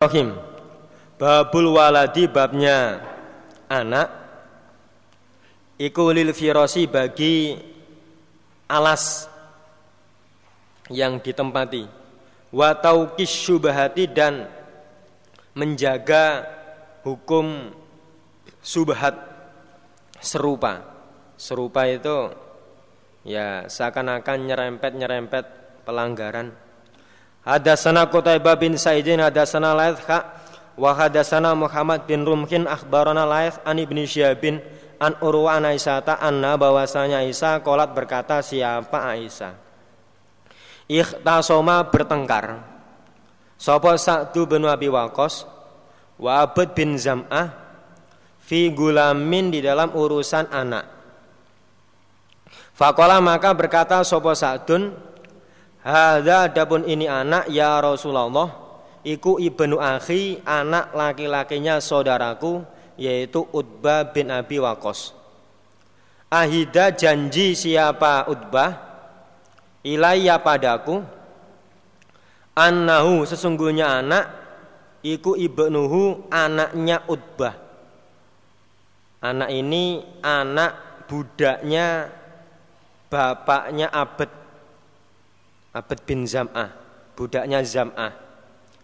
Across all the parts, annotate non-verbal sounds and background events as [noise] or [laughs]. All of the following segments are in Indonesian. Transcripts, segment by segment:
Rahim Babul waladi babnya anak. Iku lil firosi bagi alas yang ditempati. Wa taukis syubahati dan menjaga hukum subhat serupa. Serupa itu ya seakan-akan nyerempet-nyerempet pelanggaran Hadasana Qutaibah bin Sa'idin hadasana Laith wa hadasana Muhammad bin Rumkin akhbarana Laith an Ibnu Syabin an Urwa an Aisyah anna bahwasanya Aisyah kolat berkata siapa Aisyah? Ikhtasoma bertengkar. Sopo Sa'du bin Abi Waqqas wa Abd bin Zam'ah fi gulamin di dalam urusan anak. Fakola maka berkata Sopo Sa'dun Hada adapun ini anak ya Rasulullah. Iku ibnu akhi anak laki-lakinya saudaraku Yaitu Utbah bin Abi Wakos Ahida janji siapa Utbah? Ilayya padaku Annahu sesungguhnya anak Iku ibnuhu anaknya Utbah. Anak ini anak budaknya Bapaknya Abed Abed bin Zam'ah, budaknya Zam'ah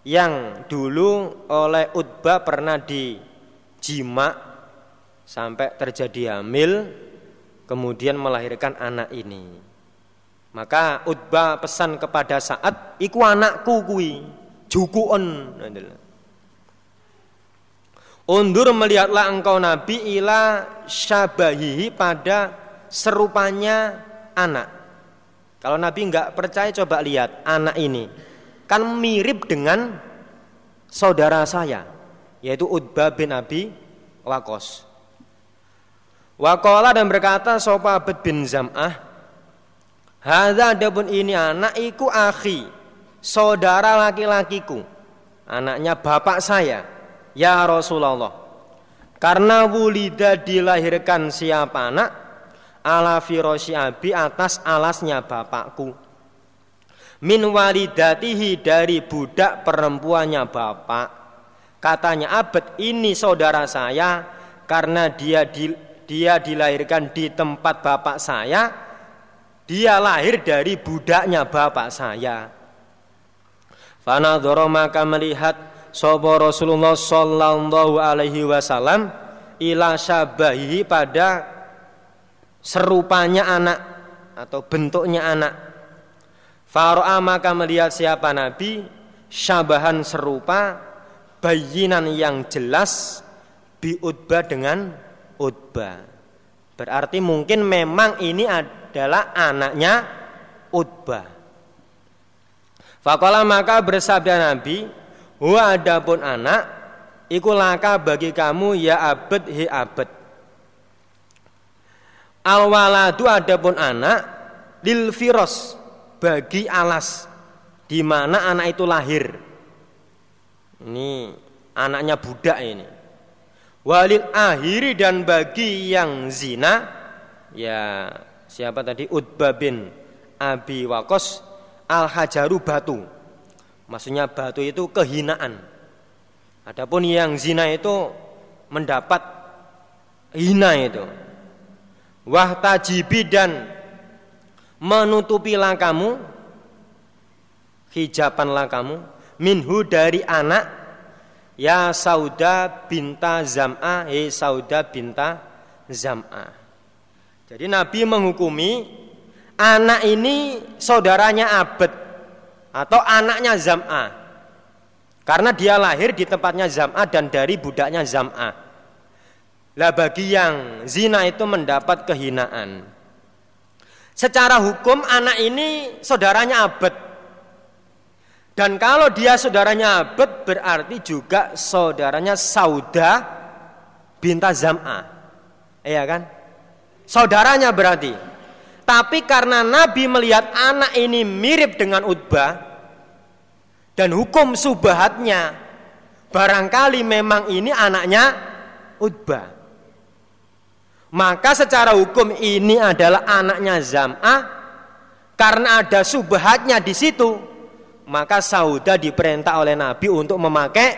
yang dulu oleh Utbah pernah dijima sampai terjadi hamil kemudian melahirkan anak ini. Maka Utbah pesan kepada saat iku anakku kui jukuon Undur melihatlah engkau Nabi ila syabahihi pada serupanya anak kalau Nabi nggak percaya coba lihat anak ini kan mirip dengan saudara saya yaitu Utbah bin Abi Wakos. Wakola dan berkata sopa Abed bin Zam'ah Hada adapun ini anak iku akhi Saudara laki-lakiku Anaknya bapak saya Ya Rasulullah Karena wulida dilahirkan siapa anak ala firosi abi atas alasnya bapakku. Min walidatihi dari budak perempuannya bapak. Katanya abad ini saudara saya. Karena dia di, dia dilahirkan di tempat bapak saya dia lahir dari budaknya bapak saya. Fanadhara maka melihat Sopo Rasulullah Sallallahu Alaihi Wasallam ila syabahi pada serupanya anak atau bentuknya anak. Faro'a maka melihat siapa Nabi syabahan serupa bayinan yang jelas bi utbah dengan utbah. Berarti mungkin memang ini adalah anaknya utbah. Fakola maka bersabda Nabi, Wa adapun anak, ikulaka bagi kamu ya abed hi abed. Al waladu adapun anak lil firos bagi alas di mana anak itu lahir. Ini anaknya budak ini. Walil akhiri dan bagi yang zina ya siapa tadi Utbah bin Abi Wakos al hajaru batu. Maksudnya batu itu kehinaan. Adapun yang zina itu mendapat hina itu wahtajibi dan menutupilah kamu hijapanlah kamu minhu dari anak. Ya sauda binta zam'a. He sauda binta zam'a. Jadi Nabi menghukumi anak ini saudaranya abed atau anaknya zam'a. Karena dia lahir di tempatnya zam'a dan dari budaknya zam'a lah bagi yang zina itu mendapat kehinaan. Secara hukum anak ini saudaranya abed. Dan kalau dia saudaranya abed berarti juga saudaranya sauda binta zam'a. Iya kan? Saudaranya berarti. Tapi karena Nabi melihat anak ini mirip dengan Utbah dan hukum subahatnya barangkali memang ini anaknya Utbah. Maka secara hukum ini adalah anaknya Zam'ah karena ada subhatnya di situ. maka Sauda diperintah oleh Nabi untuk memakai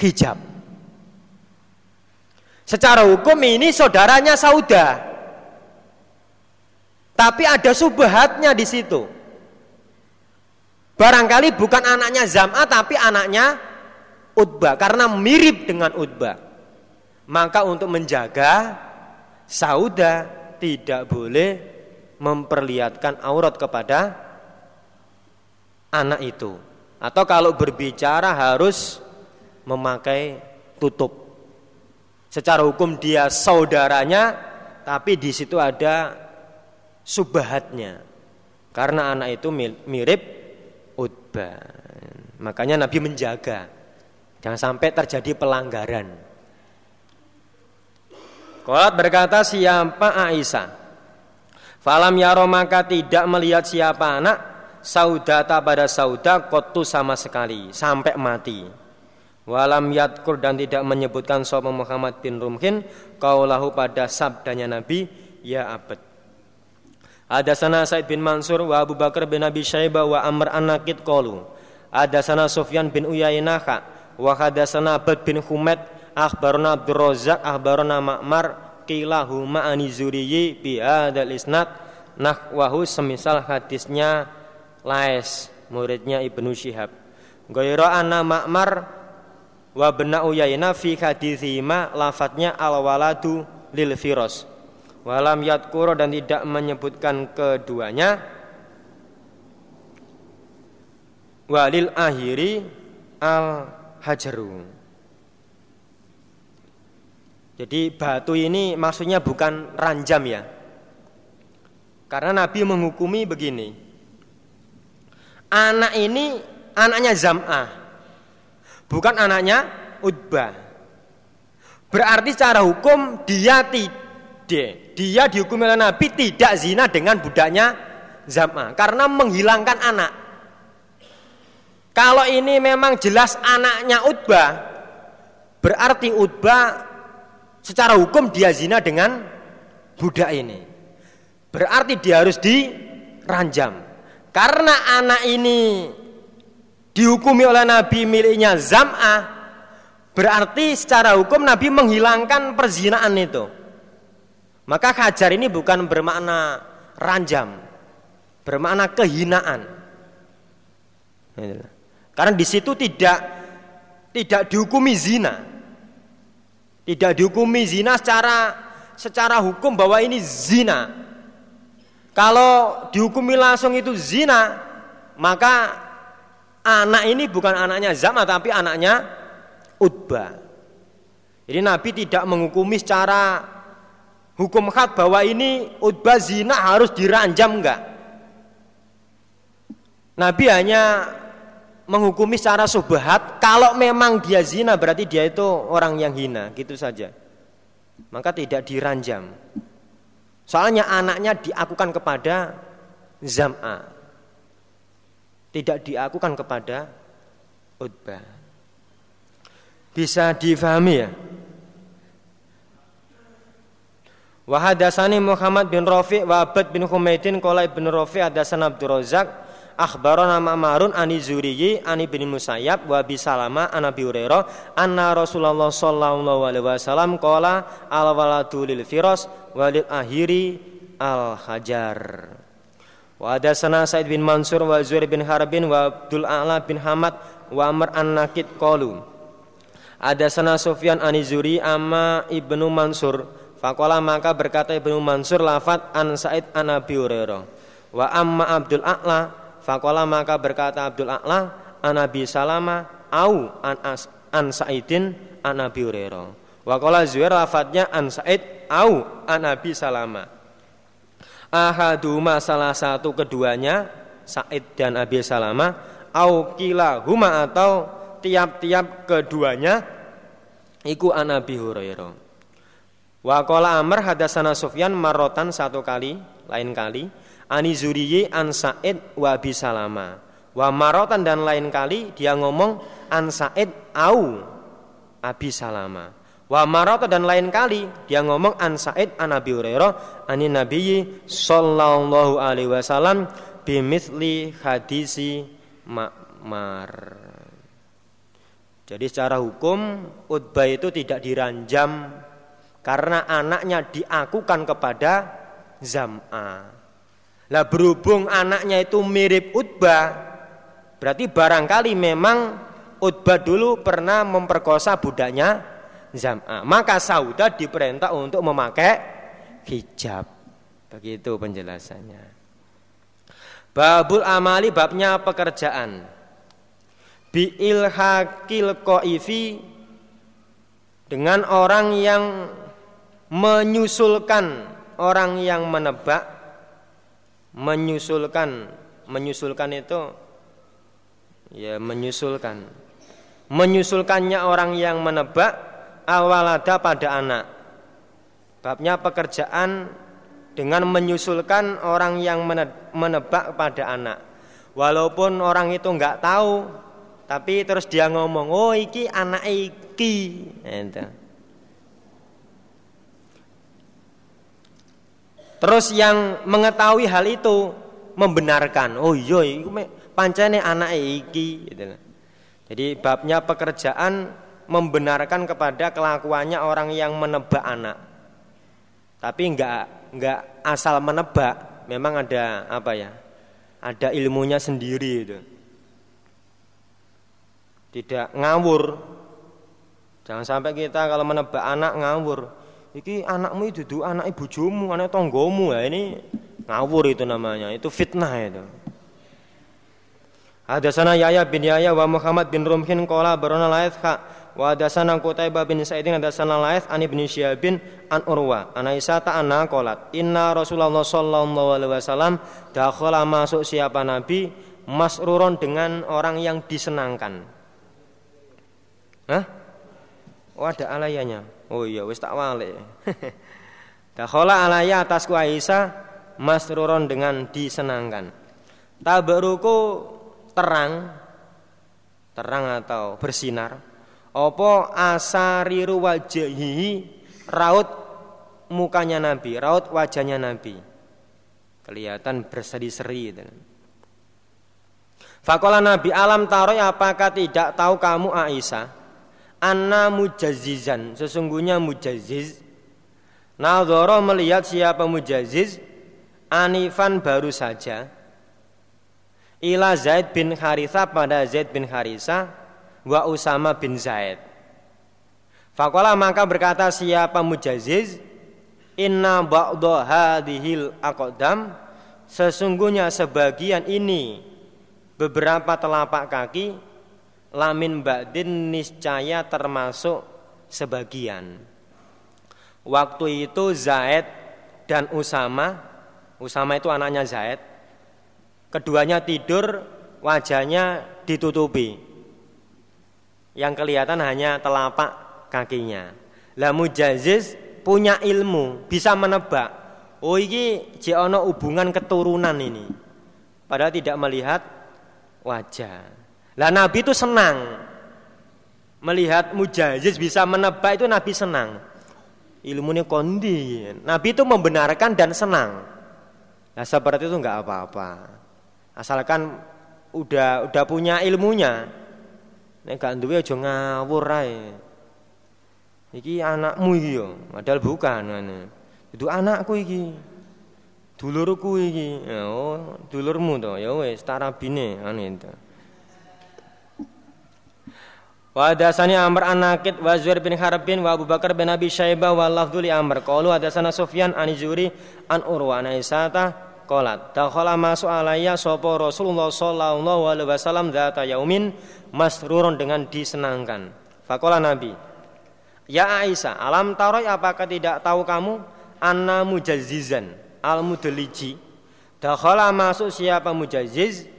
hijab. Secara hukum ini saudaranya Sauda. Tapi ada subhatnya di situ. Barangkali bukan anaknya Zam'a tapi anaknya Utbah karena mirip dengan Utbah. Maka untuk menjaga Sauda tidak boleh memperlihatkan aurat kepada anak itu. Atau kalau berbicara harus memakai tutup. Secara hukum dia saudaranya, tapi di situ ada subahatnya. Karena anak itu mirip Utbah. Makanya Nabi menjaga jangan sampai terjadi pelanggaran. Kolat berkata siapa Aisyah Falam yaro maka tidak melihat siapa anak Saudata pada sauda kotu sama sekali Sampai mati Walam yatkur dan tidak menyebutkan Sopa Muhammad bin Rumhin Kaulahu pada sabdanya Nabi Ya abad ada sana Said bin Mansur wa Abu Bakar bin Abi Syaibah wa Amr an-Nakid qalu. Ada sana Sufyan bin Uyainah wa hadatsana Abad bin Humaid akhbarana Abdul Razzaq akhbarana Ma'mar qilahu ma'ani Zuriyi bi hadzal isnad. Nahwahu semisal hadisnya Lais muridnya Ibnu Syihab. Ghayra anna Ma'mar wa bin Uyainah fi hadithima lafadznya al-waladu lil firas. Walam yadkuro dan tidak menyebutkan keduanya. Walil akhiri al hajaru jadi batu ini maksudnya bukan ranjam ya. Karena Nabi menghukumi begini. Anak ini anaknya Zam'ah. Bukan anaknya Utbah. Berarti secara hukum dia tidak dia, dihukum oleh Nabi tidak zina dengan budaknya Zam'a karena menghilangkan anak. Kalau ini memang jelas anaknya Utbah, berarti Utbah secara hukum dia zina dengan budak ini. Berarti dia harus diranjam. Karena anak ini dihukumi oleh Nabi miliknya Zam'ah, berarti secara hukum Nabi menghilangkan perzinaan itu. Maka hajar ini bukan bermakna ranjam, bermakna kehinaan. Karena di situ tidak tidak dihukumi zina. Tidak dihukumi zina secara secara hukum bahwa ini zina. Kalau dihukumi langsung itu zina, maka anak ini bukan anaknya Zama tapi anaknya Utbah. Jadi Nabi tidak menghukumi secara hukum hak bahwa ini utbah zina harus diranjam enggak? Nabi hanya menghukumi secara subhat kalau memang dia zina berarti dia itu orang yang hina gitu saja. Maka tidak diranjam. Soalnya anaknya diakukan kepada Zam'a. Tidak diakukan kepada Utbah. Bisa difahami ya? Wa hadatsani Muhammad bin Rafi wa Abad bin Humaidin qala Ibnu Rafi hadatsana Abdul Razzaq akhbarana Ma'marun ani Zuriyi ani bin Musayyab wa bi Salama an Abi anna Rasulullah sallallahu alaihi wasallam qala al waladu lil firas walil ahiri al hajar. Wa hadatsana Said bin Mansur wa Zuhair bin Harbin wa Abdul A'la bin Hamad wa Amr an-Nakid qalu. Hadatsana Sufyan ani Zuri amma Ibnu Mansur. Fakola maka berkata Ibnu Mansur lafat an Said an Abi Hurairah. Wa amma Abdul A'la fakola maka berkata Abdul A'la an Abi Salama au an, as, an Saidin an Abi Hurairah. Wa qala Zuhair lafatnya an Said au an Abi Salama. Ahaduma salah satu keduanya Said dan Abi Salama au kila huma atau tiap-tiap keduanya iku an Abi Hurairah. Wa qala Amr hadasana Sufyan marotan satu kali, lain kali, ani Zuriyi an Sa'id wa Abi Salama. Wa marotan dan lain kali dia ngomong an Sa'id au Abi Salama. Wa marotan dan lain kali dia ngomong an Sa'id an Abi Hurairah ani Nabiyyi sallallahu alaihi wasallam bimithli hadisi Mar. Jadi secara hukum Utbah itu tidak diranjam karena anaknya diakukan kepada Zam'a. Lah berhubung anaknya itu mirip Utbah, berarti barangkali memang Utbah dulu pernah memperkosa budaknya Zam'a. Maka Sauda diperintah untuk memakai hijab. Begitu penjelasannya. Babul amali babnya pekerjaan bi ilhaqil qaifi dengan orang yang menyusulkan orang yang menebak menyusulkan menyusulkan itu ya menyusulkan menyusulkannya orang yang menebak awalada pada anak babnya pekerjaan dengan menyusulkan orang yang menebak pada anak walaupun orang itu nggak tahu tapi terus dia ngomong, "Oh, iki anak iki." Ente. Terus yang mengetahui hal itu membenarkan, "Oh iya, iku pancene anak iki." Gitu. Jadi babnya pekerjaan membenarkan kepada kelakuannya orang yang menebak anak. Tapi enggak enggak asal menebak, memang ada apa ya? Ada ilmunya sendiri itu tidak ngawur. Jangan sampai kita kalau menebak anak ngawur. Iki anakmu itu anak ibu jumu, anak tonggomu ya ini ngawur itu namanya. Itu fitnah itu. Ada sana Yahya bin Yahya wa Muhammad bin Rumhin kola barona laith kha wa sana Qutaibah bin Sa'idin ada sana laith ani bin Syabin an Urwa an Aisyah anna kolat inna Rasulullah sallallahu alaihi wasallam dakhala masuk siapa nabi masruron dengan orang yang disenangkan Hah? Oh ada alayanya. Oh iya wis tak wale. [laughs] Dakhala alaya atasku Aisyah masruron dengan disenangkan. Tabaruku terang terang atau bersinar. Apa asariru wajhihi raut mukanya Nabi, raut wajahnya Nabi. Kelihatan berseri-seri Fakola Nabi alam taroy apakah tidak tahu kamu Aisyah anna mujazizan. Sesungguhnya mujaziz. Nadhara melihat siapa mujaziz anifan baru saja. Ila Zaid bin Haritha pada Zaid bin Harisa wa Usama bin Zaid. Fakola maka berkata siapa mujaziz? Inna ba'da hadhil aqdam. Sesungguhnya sebagian ini beberapa telapak kaki lamin ba'din niscaya termasuk sebagian. Waktu itu Zaid dan Usama, Usama itu anaknya Zaid, keduanya tidur, wajahnya ditutupi. Yang kelihatan hanya telapak kakinya. Lah Mujaziz punya ilmu, bisa menebak. Oh ini jono hubungan keturunan ini. Padahal tidak melihat wajah. Lah Nabi itu senang melihat mujaziz bisa menebak itu Nabi senang. Ilmunya kondi. Nabi itu membenarkan dan senang. Nah seperti itu nggak apa-apa. Asalkan udah udah punya ilmunya. Nek gak duwe aja ngawur ae. Iki anakmu iki yo, padahal bukan ngene. Itu anakku iki. Dulurku iki. Oh, dulurmu to. Ya wis tarabine ane itu. Wa hadasani Amr an Nakid wa Zuhair bin Harbin wa Abu Bakar bin Abi Syaibah wa lafdhu li Amr. Qalu hadasana Sufyan an Zuri an Urwa an Aisyata qalat dakhala masu alayya sapa Rasulullah sallallahu alaihi wasallam dzata yaumin masrurun dengan disenangkan. Faqala Nabi Ya Aisyah, alam taroy apakah tidak tahu kamu anna mujazzizan al mudliji dakhala masuk siapa mujazziz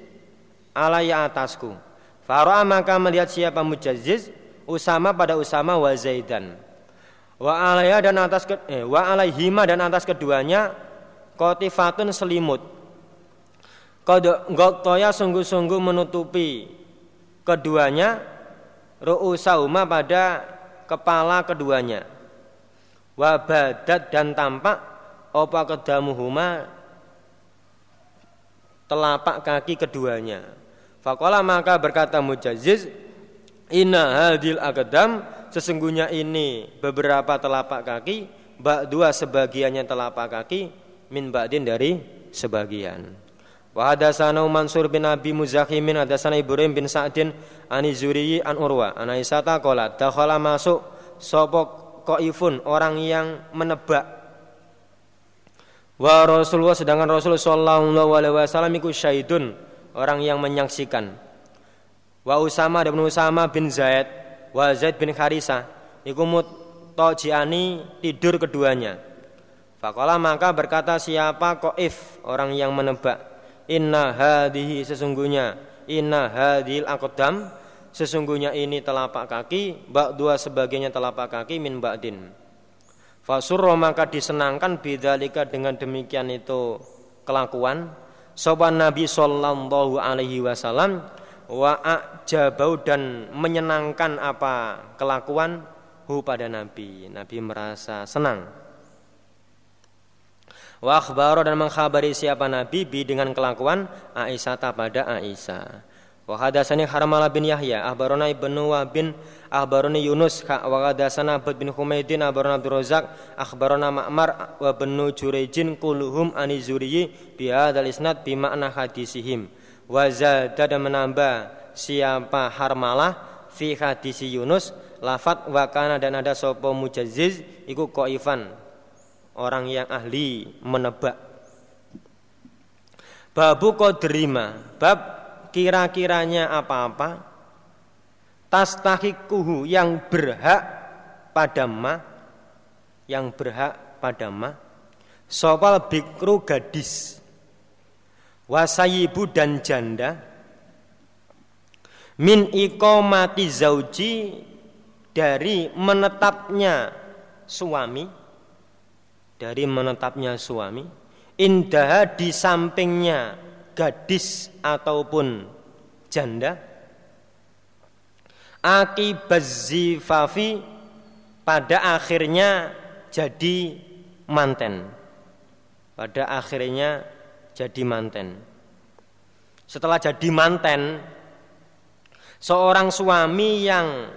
alayya atasku Faro'a maka melihat siapa mujaziz Usama pada Usama wa Zaidan. Wa alaiha dan atas ke, eh, wa alaihima dan atas keduanya kotifatun selimut. Gotoya sungguh-sungguh menutupi keduanya Ru'usauma pada kepala keduanya. Wabadat dan tampak Opa kedamuhuma Telapak kaki keduanya Fakola maka berkata Mujaziz, Inna hadil agadam, sesungguhnya ini beberapa telapak kaki, bak dua sebagiannya telapak kaki, min ba'din dari sebagian. Wa hadatsana Mansur bin Abi Muzakhimin hadatsana Ibrahim bin Sa'din ani Zuriyi an Urwa an Aisyata qala dakhala masuk sapa qaifun orang yang menebak wa Rasulullah sedangkan Rasulullah sallallahu alaihi wasallam iku syahidun orang yang menyaksikan. Wa Usama dan Usama bin Zaid wa Zaid bin Harisa iku mutajiani tidur keduanya. Fakola maka berkata siapa koif orang yang menebak inna hadihi sesungguhnya inna hadil akodam sesungguhnya ini telapak kaki bak dua sebagainya telapak kaki min ba'din. Fasurro maka disenangkan bidalika dengan demikian itu kelakuan sopan Nabi Sallallahu Alaihi Wasallam wa ajabau dan menyenangkan apa kelakuan hu pada Nabi. Nabi merasa senang. Wa akhbaro dan mengkhabari siapa Nabi bi dengan kelakuan Aisyah pada Aisyah. Wa hadatsani bin Yahya, akhbarana Ibnu Wahb bin akhbarani Yunus wa hadatsana Abd bin Humaidin akhbarana Abdul Razak akhbarana Ma'mar wa benu Jurejin kulluhum ani Zuriyi bi hadzal hadisihim. Wa zada dan menambah siapa Harmalah fi hadisi Yunus lafat wa kana dan ada sapa mujazziz iku qaifan orang yang ahli menebak Babu kodrima Bab kira-kiranya apa-apa. Tastahikuhu yang berhak pada ma yang berhak pada ma. Sopal bikru gadis. Wasayibu dan janda. Min ikomati zauji dari menetapnya suami. Dari menetapnya suami. Indah di sampingnya gadis ataupun janda. Akibat zifafi pada akhirnya jadi manten. Pada akhirnya jadi manten. Setelah jadi manten seorang suami yang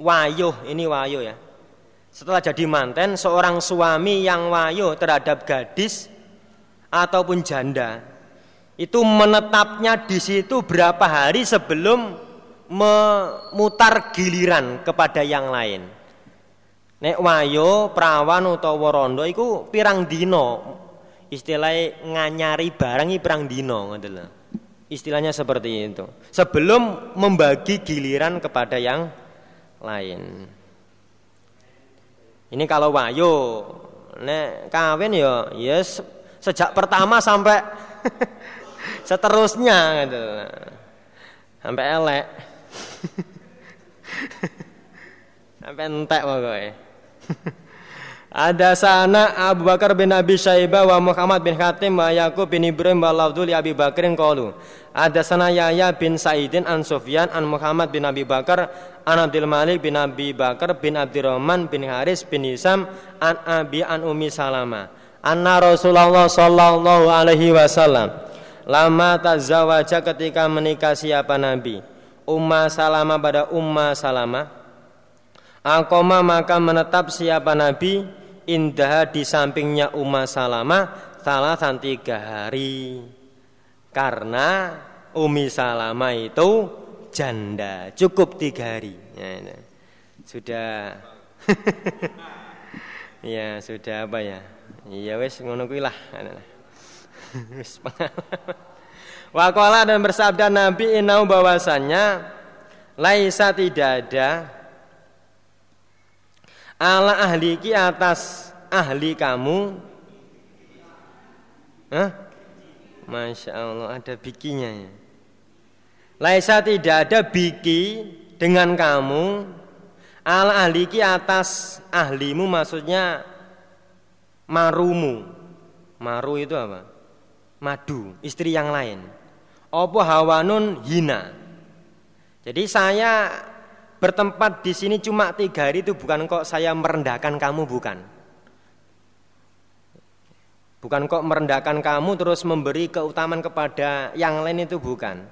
wayuh ini wayuh ya. Setelah jadi manten seorang suami yang wayuh terhadap gadis ataupun janda itu menetapnya di situ berapa hari sebelum memutar giliran kepada yang lain. Nek wayo, prawan utawa rondo iku pirang dino. Istilahnya nganyari barang iki pirang dino ngoten Istilahnya seperti itu. Sebelum membagi giliran kepada yang lain. Ini kalau wayo, nek kawin ya yes sejak pertama sampai [laughs] seterusnya gitu. Sampai elek. Sampai entek pokoknya. Ada sana Abu Bakar bin Abi Syaibah wa Muhammad bin Khatim wa Yaqub bin Ibrahim wa Lafdul Abi Bakrin qalu. Ada sana Yahya bin Saidin an Sufyan an Muhammad bin Abi Bakar an Abdul Malik bin Abi Bakar bin Abdurrahman bin Haris bin Hisam an Abi an Umi Salama. Anna Rasulullah sallallahu alaihi wasallam Lama tazawaja ketika menikah siapa Nabi? Umma Salama pada Umma Salama. Akoma maka menetap siapa Nabi? Indah di sampingnya Umma Salama Salah tiga hari. Karena Umi Salama itu janda Cukup tiga hari. Ya, ya. Sudah. [laughs] Ya sudah apa ya? Iya wes ngono [laughs] Wakola dan bersabda Nabi inau bahwasannya laisa tidak ada ala ahli ki atas ahli kamu. Hah? Masya Allah ada bikinya ya. Laisa tidak ada biki dengan kamu ala ahli ki atas ahlimu maksudnya marumu. Maru itu apa madu, istri yang lain. Opo hawanun hina. Jadi saya bertempat di sini cuma tiga hari itu bukan kok saya merendahkan kamu bukan. Bukan kok merendahkan kamu terus memberi keutamaan kepada yang lain itu bukan.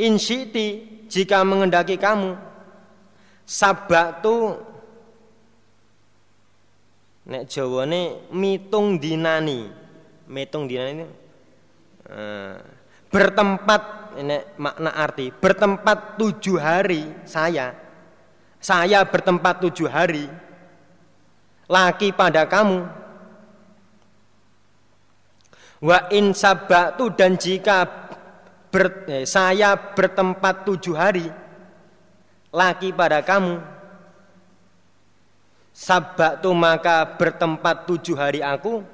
Insyiti jika mengendaki kamu sabatu nek jawane mitung dinani mitung dinani bertempat ini makna arti bertempat tujuh hari saya. Saya bertempat tujuh hari. Laki pada kamu. Wa in sabatu dan jika ber, eh, saya bertempat tujuh hari laki pada kamu. Sabatu maka bertempat tujuh hari aku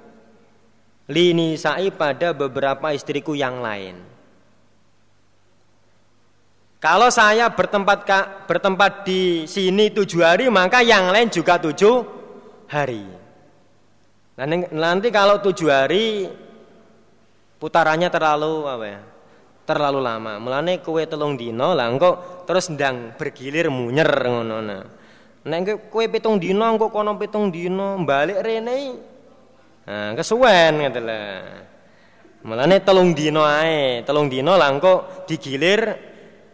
lini sa'i pada beberapa istriku yang lain kalau saya bertempat bertempat di sini tujuh hari maka yang lain juga tujuh hari nanti kalau tujuh hari putarannya terlalu apa ya? Terlalu lama. Mulane kue telung dino lah terus ndang bergilir munyer ngono nah. Nek kue pitung dino engko kono pitung dino balik rene nah kesuwen ngoten lah. Mulane telung dino ae, telung dino lah engko digilir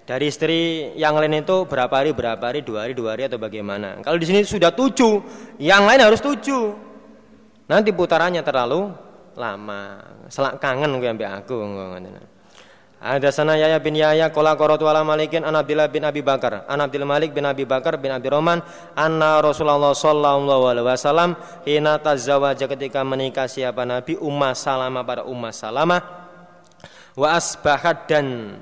dari istri yang lain itu berapa hari berapa hari dua hari dua hari atau bagaimana kalau di sini sudah tujuh yang lain harus tujuh nanti putarannya terlalu lama. Selak kangen gue ambek aku Ada sana Yahya bin Yahya kola qaratu ala Malikin an bin Abi Bakar. An Malik bin Abi Bakar bin Abi Roman anna Rasulullah sallallahu alaihi wasallam hina tazawaja ketika menikah siapa Nabi? Ummah Salamah pada Ummah Salamah. Wa asbahat dan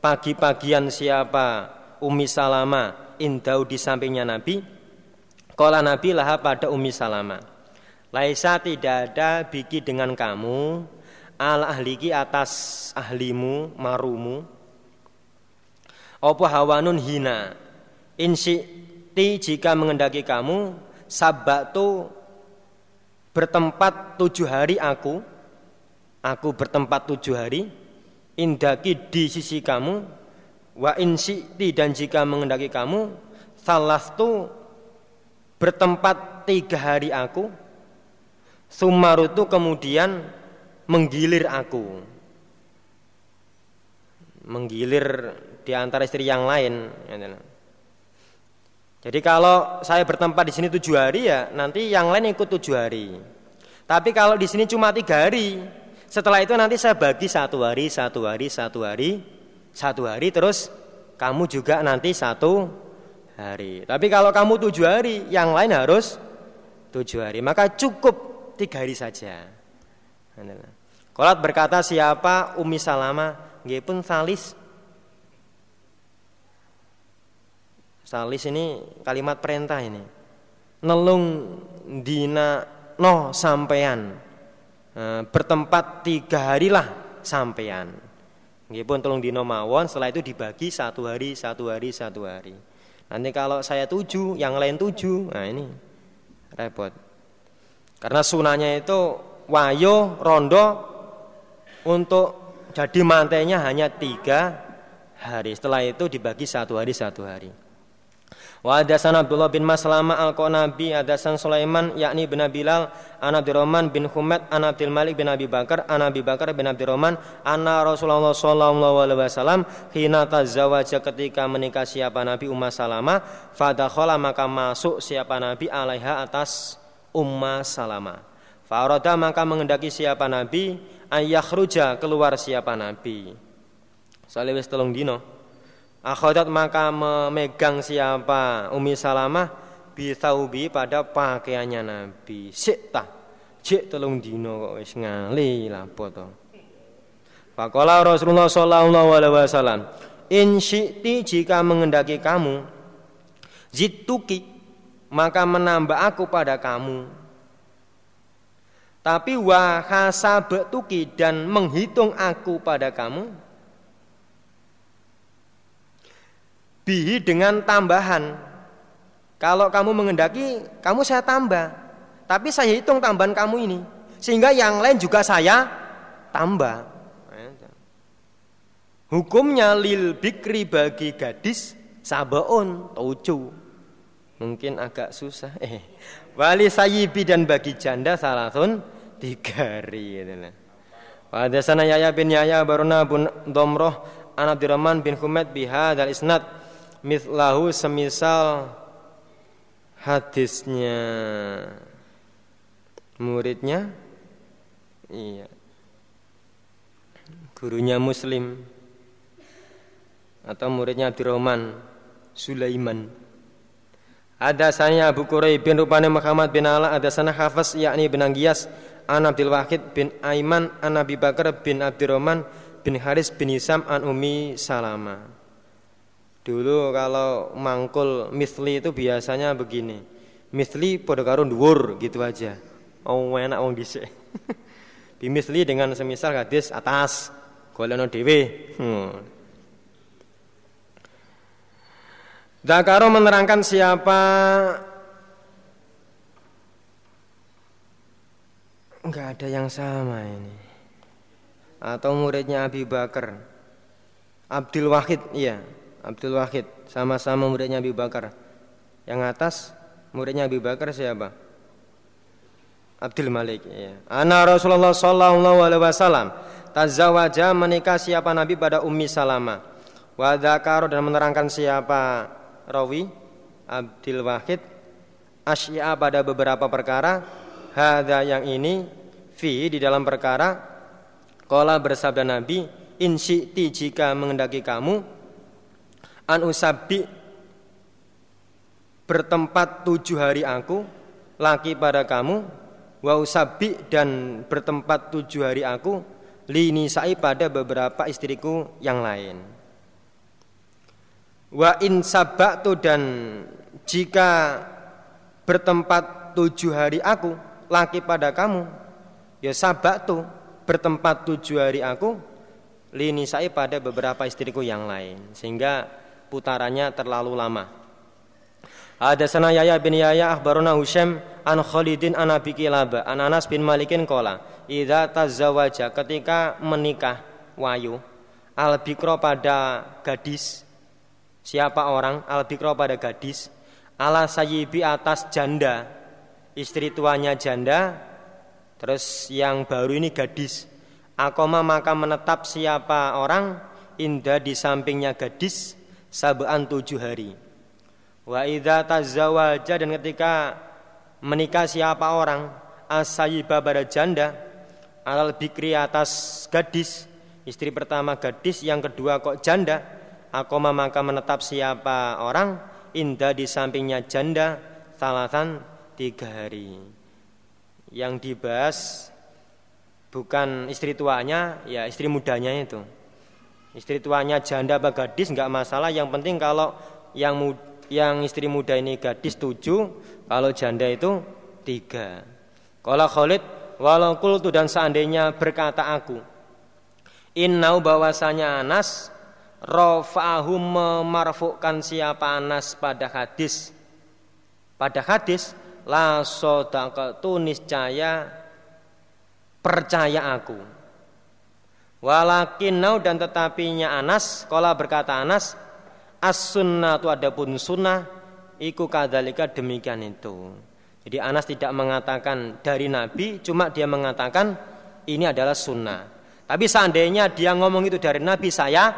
pagi-pagian siapa? Ummi Salama indau di sampingnya Nabi. Kala Nabi lah pada Ummi Salama Laisa tidak ada biki dengan kamu al ahliki atas ahlimu marumu. Opo hawanun hina? Ti jika mengendaki kamu sabatu bertempat tujuh hari aku. Aku bertempat tujuh hari Indaki di sisi kamu. Wa ti dan jika mengendaki kamu Salah tu bertempat tiga hari aku. Sumarutu kemudian menggilir aku. Menggilir di antara istri yang lain. Jadi kalau saya bertempat di sini tujuh hari ya nanti yang lain ikut tujuh hari. Tapi kalau di sini cuma tiga hari, setelah itu nanti saya bagi satu hari, satu hari, satu hari, satu hari terus kamu juga nanti satu hari. Tapi kalau kamu tujuh hari, yang lain harus tujuh hari. Maka cukup tiga hari saja. Kolat berkata siapa Umi Salama, nggih pun salis. Salis ini kalimat perintah ini. Nelung dina no sampean. E, bertempat tiga hari lah sampean. Nggih pun tolong dino mawon, setelah itu dibagi satu hari, satu hari, satu hari. Nanti kalau saya tujuh, yang lain tujuh, nah ini repot. Karena sunahnya itu wayo rondo untuk jadi mantainya hanya tiga hari. Setelah itu dibagi satu hari satu hari. Wa hadasan Abdullah bin Maslama al-Qanabi hadasan Sulaiman yakni bin Bilal an Abdurrahman bin Humaid an Abdul Malik bin Abi Bakar an Abi Bakar bin Abdurrahman anna Rasulullah sallallahu alaihi wasallam hina tazawaja ketika menikah siapa Nabi Ummah Salama fadakhala maka masuk siapa Nabi alaiha atas Umma Salama. Faroda maka mengendaki siapa Nabi ayakhruja keluar siapa Nabi. Soalnya wis telung dino. Akhodat maka memegang siapa Umi Salamah bisaubi pada pakaiannya Nabi. Sik tah. Cek telung dino kok wis ngali lapo to. Faqala Rasulullah sallallahu alaihi wasallam, "In syi'ti jika mengendaki kamu, zituki maka menambah aku pada kamu. Tapi wahasa betuki dan menghitung aku pada kamu bihi dengan tambahan. Kalau kamu mengendaki, kamu saya tambah. Tapi saya hitung tambahan kamu ini. Sehingga yang lain juga saya tambah. Hukumnya lil bikri bagi gadis sabaun tujuh mungkin agak susah eh [laughs] wali sayibi dan bagi janda salatun tiga hari pada sana Yaya bin Yaya baruna bun domroh an Abdurrahman bin Humaid bihadzal isnad mithlahu semisal hadisnya muridnya. Iya. Gurunya muslim. Atau muridnya Abdurrahman Sulaiman. Ada saya Abu Quraib bin Rupane Muhammad bin Ala ada sana Hafiz yakni bin Anggiyas an Abdul Wahid bin Aiman an Abi Bakar bin Abdurrahman bin Haris bin Isam an Umi Salama. Dulu kalau mangkul misli itu biasanya begini. Misli pada karun dhuwur gitu aja. Oh enak wong dhisik. [laughs] Bimisli dengan semisal hadis atas golekno dhewe. Hmm. Dakaro menerangkan siapa Enggak ada yang sama ini. Atau muridnya Abi Bakar. Abdul Wahid Iya. Abdul Wahid. Sama-sama muridnya Abi Bakar. Yang atas muridnya Abi Bakar siapa? Abdul Malik iya. Ana Rasulullah Sallallahu Alaihi Wasallam Tazawaja menikah siapa Nabi pada Ummi Salama Wadakaro dan menerangkan siapa? Rawi Abdul Wahid asya pada beberapa perkara hada yang ini fi di dalam perkara. Kola bersabda Nabi insyiti jika mengendaki kamu an usabi bertempat tujuh hari aku laki pada kamu wa usabi dan bertempat tujuh hari aku lini sai pada beberapa istriku yang lain. Wa in sabaktu dan jika bertempat tujuh hari aku laki pada kamu. Ya sabaktu bertempat tujuh hari aku lini saya pada beberapa istriku yang lain sehingga putarannya terlalu lama. Ada sana Yaya bin Yaya akhbaruna Husaim an Khalidin an Abi Kilaba an Anas bin Malikin kola idza tazawaja ketika menikah wayu al bikro pada gadis. Siapa orang? Al bikro pada gadis. Ala sayyibi atas janda istri tuanya janda terus yang baru ini gadis. Akoma maka menetap siapa orang indah di sampingnya gadis sabaan tujuh hari. Wa idza tazawaja dan ketika menikah siapa orang asayiba pada janda alal bikri atas gadis. Istri pertama gadis yang kedua kok janda. Akoma maka menetap siapa orang indah di sampingnya janda salatan tiga hari. Yang dibahas bukan istri tuanya ya istri mudanya itu. Istri tuanya janda apa gadis nggak masalah. Yang penting kalau yang mud, yang istri muda ini gadis tujuh kalau janda itu tiga. Kalau Khalid walau kultu dan seandainya berkata aku innau bahwasanya Anas Rafa'ahum memarfukkan siapa Anas pada hadis. Pada hadis la sodaqatu niscaya percaya aku. Walakin nau dan tetapinya Anas kala berkata Anas as sunnatu adapun sunnah iku kadalika demikian itu. Jadi Anas tidak mengatakan dari Nabi cuma dia mengatakan ini adalah sunnah. Tapi seandainya dia ngomong itu dari Nabi saya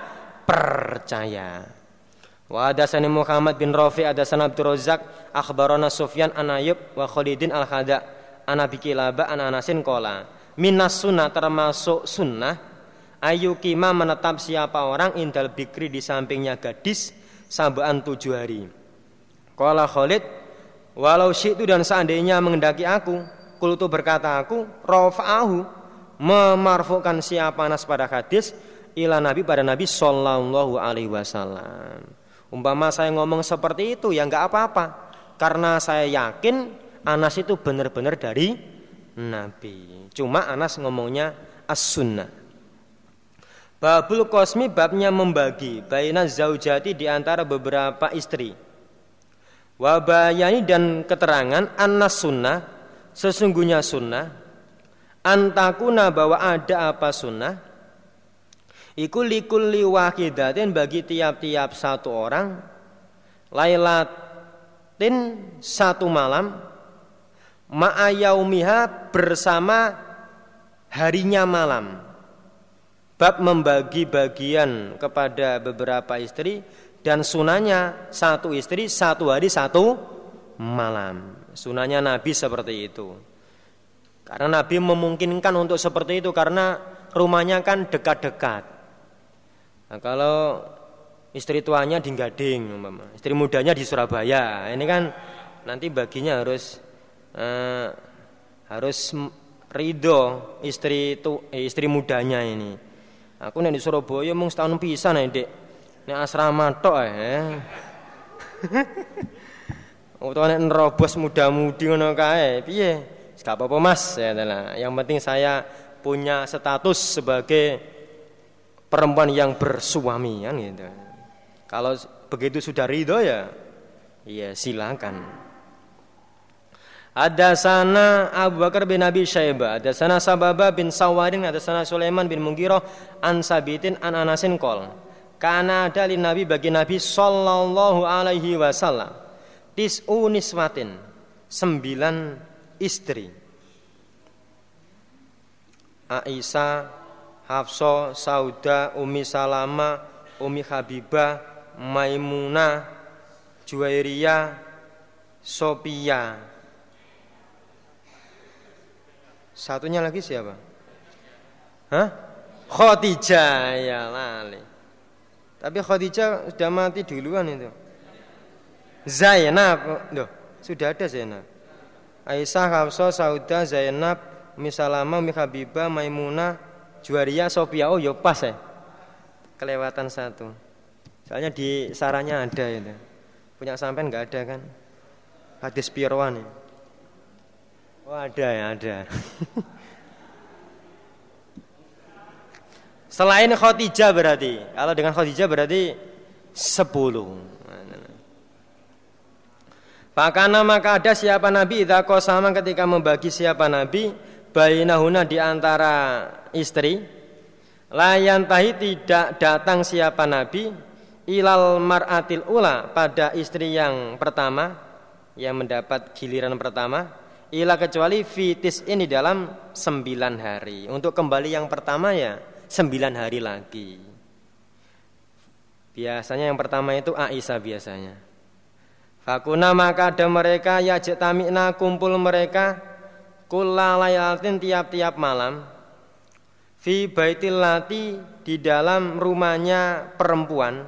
percaya. Wa hadasani Muhammad bin Rafi hadasana Abdul Razak akhbarana Sufyan an Ayub wa Khalidin al Khada an Abi Kilaba an Anasin qala minas sunnah termasuk sunnah ayu kima menetap siapa orang indal bikri di sampingnya gadis sabaan tujuh hari. Qala Khalid walau syi'tu dan seandainya mengendaki aku kultu berkata aku rafa'ahu memarfukan siapa nas pada hadis ila Nabi pada Nabi Sallallahu Alaihi Wasallam. Umpama saya ngomong seperti itu ya nggak apa-apa, karena saya yakin Anas itu benar-benar dari Nabi. Cuma Anas ngomongnya as-sunnah. Babul kosmi babnya membagi baina zaujati di antara beberapa istri. Wabayani dan keterangan anas sunnah sesungguhnya sunnah antakuna bahwa ada apa sunnah Iku likulli wahidatin bagi tiap-tiap satu orang Lailatin satu malam Ma'ayaumiha bersama harinya malam bab membagi bagian kepada beberapa istri dan sunanya satu istri satu hari satu malam. Sunanya Nabi seperti itu. Karena Nabi memungkinkan untuk seperti itu karena rumahnya kan dekat-dekat. Nah, kalau istri tuanya di Gading, istri mudanya di Surabaya, ini kan nanti baginya harus eh, harus ridho istri tu, eh, istri mudanya ini. Aku nih di Surabaya mung setahun pisah nih dek. Nih asrama tok eh. [laughs] Utawa nek nerobos muda-mudi ngono kae, piye? Gak apa-apa Mas, ya Yang penting saya punya status sebagai perempuan yang bersuami kan gitu. Kalau begitu sudah ridho ya, ya silakan. Ada sana Abu Bakar bin Abi Syaibah, ada sana Sababa bin Sawarin, ada sana Sulaiman bin Mungkiroh, an Sabitin, an Anasin kol. Karena ada Nabi bagi Nabi Sallallahu Alaihi Wasallam. Tis'u niswatin, sembilan istri. Aisyah, Hafsa, Sauda, Umi Salama, Umi Habibah, Maimunah, Juwairiyah, Sophia, Satunya lagi siapa? Hah? Khadijah ya lali. Tapi Khadijah sudah mati duluan itu. Zainab, loh, sudah ada Zainab. Aisyah, Hafsah, Sauda, Zainab, Misalama, Mihabibah, Maimunah, Juwaria, Sofia. Oh, yo ya pas ya. Kelewatan satu. Soalnya di saranya ada itu. Punya sampean nggak ada kan? Hadis Pirwan ya. Oh ada ya ada. [laughs] Selain Khadijah berarti. Kalau dengan Khadijah berarti sepuluh. Fakana maka ada siapa Nabi Idza sama ketika membagi siapa Nabi Bainahuna di antara istri Layan tahi tidak datang siapa Nabi Ilal mar'atil ula pada istri yang pertama Yang mendapat giliran pertama Ila kecuali fitis ini dalam sembilan hari. Untuk kembali yang pertama ya sembilan hari lagi. Biasanya yang pertama itu Aisyah biasanya. Fakuna maka ada mereka ya jetamina kumpul mereka kulalayatin tiap-tiap malam fi baitil lati di dalam rumahnya perempuan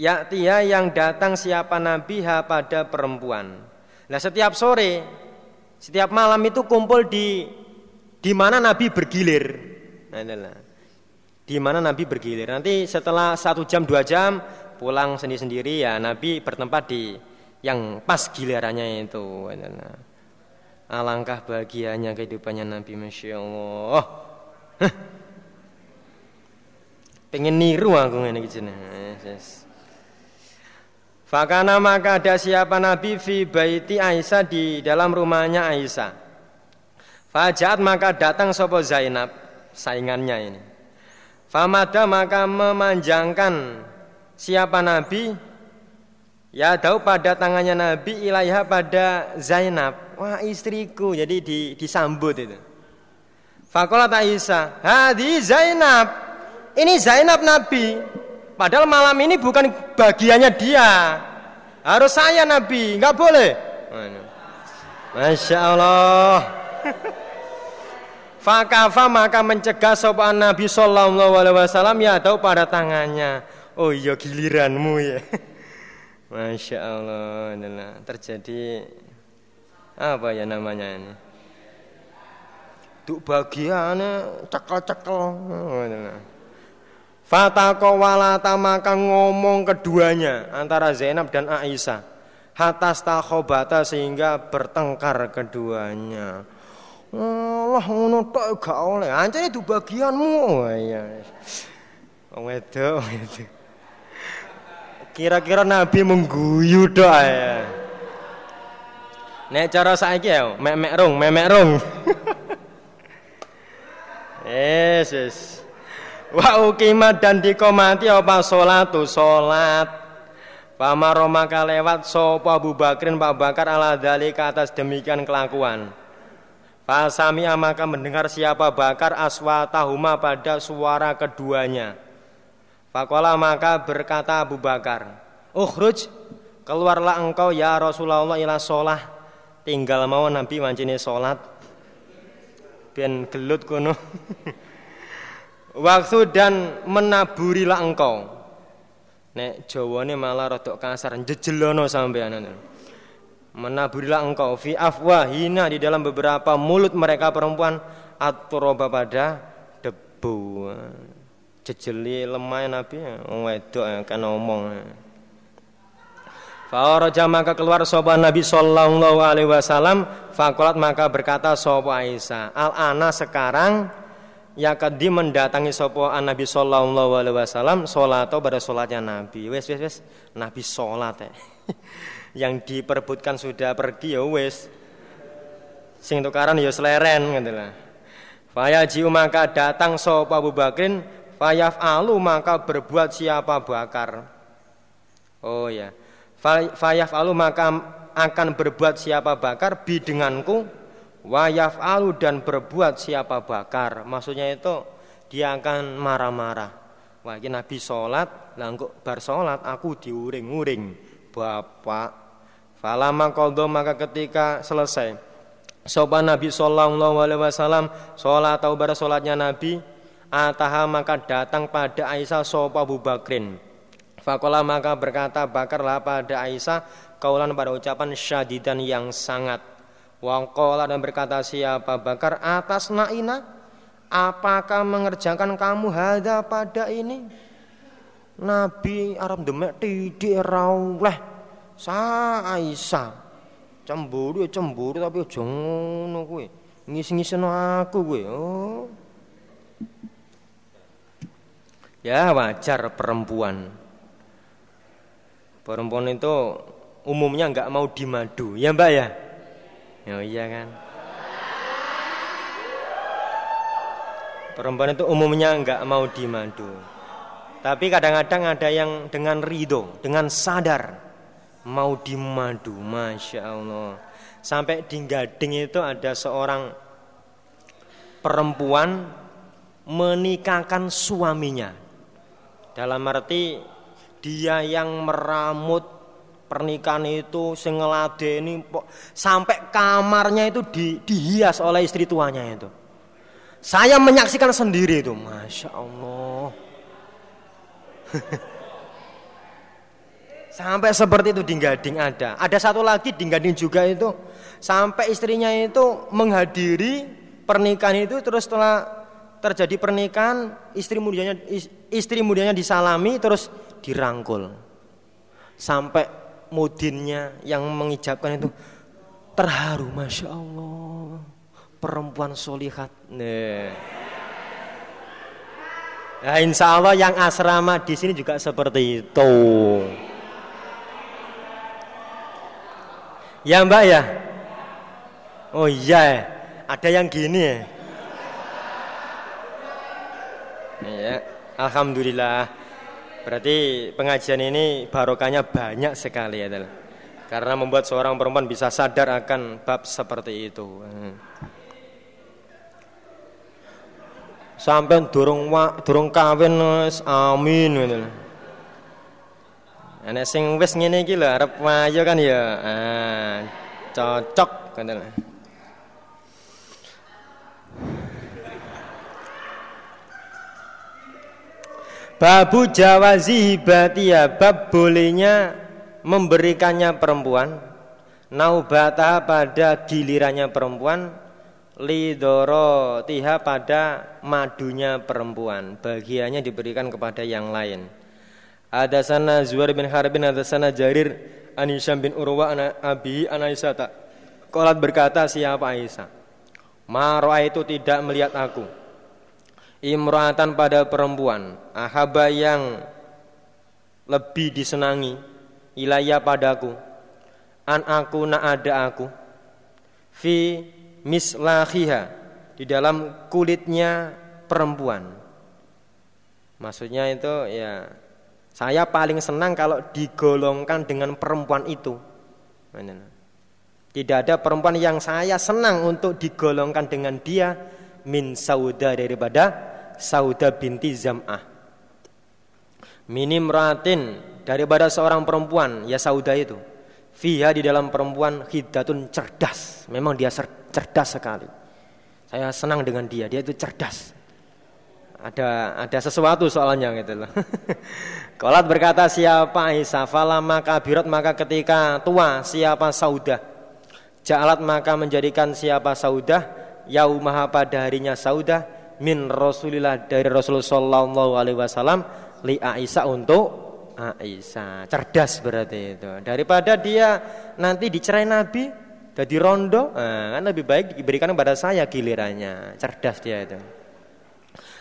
ya tia yang datang siapa nabi ha pada perempuan Nah setiap sore, setiap malam itu kumpul di di mana Nabi bergilir. Nah, nah, di mana Nabi bergilir. Nanti setelah satu jam dua jam pulang sendiri-sendiri ya Nabi bertempat di yang pas gilirannya itu. Nah. Alangkah bahagianya kehidupannya Nabi Masya Allah. Pengen niru aku ini. Fakana maka ada siapa Nabi fi baiti Aisyah di dalam rumahnya Aisyah. Fajat maka datang sopo Zainab saingannya ini. Famada maka memanjangkan siapa Nabi ya tahu pada tangannya Nabi ilaiha pada Zainab. Wah istriku jadi di, disambut itu. Fakolat Aisyah, hadi Zainab. Ini Zainab Nabi. Padahal malam ini bukan bagiannya dia. Harus saya Nabi, nggak boleh. Masya Allah. [laughs] Fakafa maka mencegah sopan Nabi Sallallahu Alaihi Wasallam ya tahu pada tangannya. Oh iya giliranmu ya. [laughs] Masya Allah, inilah terjadi apa ya namanya ini? Duk bagiannya cekel-cekel. Fatakowalata maka ngomong keduanya antara Zainab dan Aisyah. Hatas takhobata sehingga bertengkar keduanya. Allah ngono tok gak oleh. Ancane itu bagianmu. Iya. Wong wedok Kira-kira Nabi mengguyu tok ya. Nek cara saiki ya, mek-mek rung, mek-mek rung. Yes, yes. Wa ukimat dan dikomati apa solatu solat. Pamaro maka lewat sopo Abu Bakrin Pak Bakar ala dalika atas demikian kelakuan. Fasami maka mendengar siapa bakar aswatahuma pada suara keduanya. Fakola maka berkata Abu Bakar, Ukhruj, keluarlah engkau ya Rasulullah ila sholah. Tinggal mau Nabi wancine sholat. Ben gelut kuno. Waktu dan menaburilah engkau. Nek Jawane malah rodok kasar, jejelono sampean. Menaburilah engkau fi afwahina di dalam beberapa mulut mereka perempuan atoroba pada debu. Jejeli lemah Nabi wedok ya, kan ngomong. Fa'araja maka keluar sopan Nabi sallallahu alaihi wasallam Fakulat maka berkata sopa Aisyah Al ana sekarang Ya kadi mendatangi sopo an Nabi Sallallahu Alaihi Wasallam atau pada sholatnya Nabi. Wes wes wes Nabi sholat ya. [laughs] Yang diperbutkan sudah pergi ya wes. Sing tukaran ya seleren gitu lah. Fayajiu maka datang sopo Abu Bakrin. Fayaf alu maka berbuat siapa bakar. Oh ya. Fayaf alu maka akan berbuat siapa bakar bi denganku. Wayaf alu dan berbuat siapa bakar. Maksudnya itu dia akan marah-marah. Wah ini Nabi sholat langkuk bar sholat aku diuring-uring. Bapak. Falama koldo maka ketika selesai Sopan Nabi Sallallahu Alaihi Wasallam sholat atau bar sholatnya Nabi Ataha maka datang pada Aisyah sopa Abu Bakrin Fakola maka berkata bakarlah pada Aisyah Kaulan pada ucapan syadidan yang sangat. Wangkola dan berkata siapa bakar atas naina? Apakah mengerjakan kamu hada pada ini? Nabi Arab demek tidak rawleh Sa Aisyah? Cemburu ya cemburu tapi aja ngono kowe Ngis-ngisno aku kowe oh. Ya wajar perempuan Perempuan itu umumnya nggak mau dimadu Ya mbak ya Oh iya kan. Perempuan itu umumnya enggak mau dimadu. Tapi kadang-kadang ada yang dengan ridho, dengan sadar mau dimadu, masya Allah. Sampai di Gading itu ada seorang perempuan menikahkan suaminya. Dalam arti dia yang meramut pernikahan itu sing ini sampai kamarnya itu di, dihias oleh istri tuanya itu. Saya menyaksikan sendiri itu, masya Allah. [laughs] sampai seperti itu di Gading ada. Ada satu lagi di Gading juga itu sampai istrinya itu menghadiri pernikahan itu terus setelah terjadi pernikahan istri mudanya istri mudanya disalami terus dirangkul. Sampai mudinnya yang mengijabkan itu terharu masya Allah. Perempuan solihat. Nih. Nah insya Allah yang asrama di sini juga seperti itu. Ya mbak ya? Oh iya ada yang gini ya? Ya Alhamdulillah Berarti pengajian ini barokahnya banyak sekali ya Karena membuat seorang perempuan bisa sadar akan bab seperti itu. Sampai durung wa, durung kawin amin gitu. Sing wis ngene iki lho arep wayo kan ya. Ah, cocok gitu. Babu jawazi hibatia bab bolehnya memberikannya perempuan. Naubata pada gilirannya perempuan. Lidoro tiha pada madunya perempuan. Bagiannya diberikan kepada yang lain. Ada sana Zuhair bin Harbin ada sana Jarir Anisyam bin Urwa ana Abi Anaisata Kolat berkata siapa Aisyah? Marwa itu tidak melihat aku imra'atan pada perempuan. Ahaba yang lebih disenangi ilaya padaku. An aku na ada aku. Fi mislahiha di dalam kulitnya perempuan. Maksudnya itu ya saya paling senang kalau digolongkan dengan perempuan itu. Tidak ada perempuan yang saya senang untuk digolongkan dengan dia min sauda daripada sauda binti zam'ah. Minim ratin daripada seorang perempuan ya sauda itu. Fiha di dalam perempuan hidatun cerdas. Memang dia cerdas sekali. Saya senang dengan dia, dia itu cerdas. Ada ada sesuatu soalnya gitu loh. [laughs] Kolat berkata siapa Aisyah fala maka birot maka ketika tua siapa Saudah Ja'alat maka menjadikan siapa Saudah Yaumaha pada harinya Saudah Min Rasulillah dari Rasulullah Sallallahu Alaihi Wasallam Li Aisyah untuk Aisyah. Cerdas berarti itu. Daripada dia nanti dicerai Nabi Jadi rondo nah, kan lebih baik diberikan kepada saya gilirannya. Cerdas dia itu.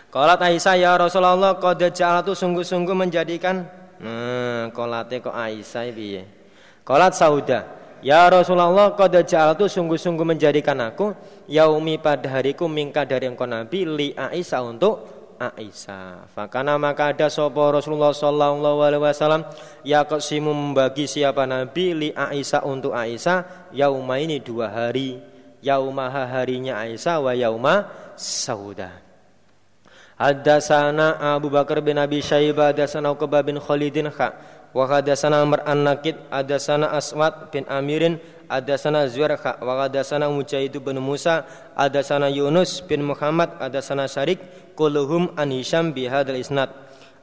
Kolat Aisyah ya Rasulullah Qad ja'alatu sungguh-sungguh menjadikan Nah, kolate kok Aisyah piye? Kolat Sauda Ya Rasulullah Qad ja'alatu sungguh-sungguh menjadikan aku Yaumi pada hariku mingka dari engkau Nabi Li Aisyah untuk Aisyah. Fakana maka ada sopo Rasulullah Sallallahu Alaihi Wasallam ya simu membagi siapa Nabi li Aisyah untuk Aisyah yauma ini dua hari yaumaha harinya Aisyah wa yauma sauda. Hadasana Abu Bakar bin Abi Syaibah Hadasana Uqbah bin Khalidin kha Wa hadasana Amr an-Nakid Hadasana Aswad bin Amirin Hadasana Zuhair kha Wa hadasana Mujahid bin Musa Hadasana Yunus bin Muhammad Hadasana Syarik Kuluhum an Hisham bihadal isnad.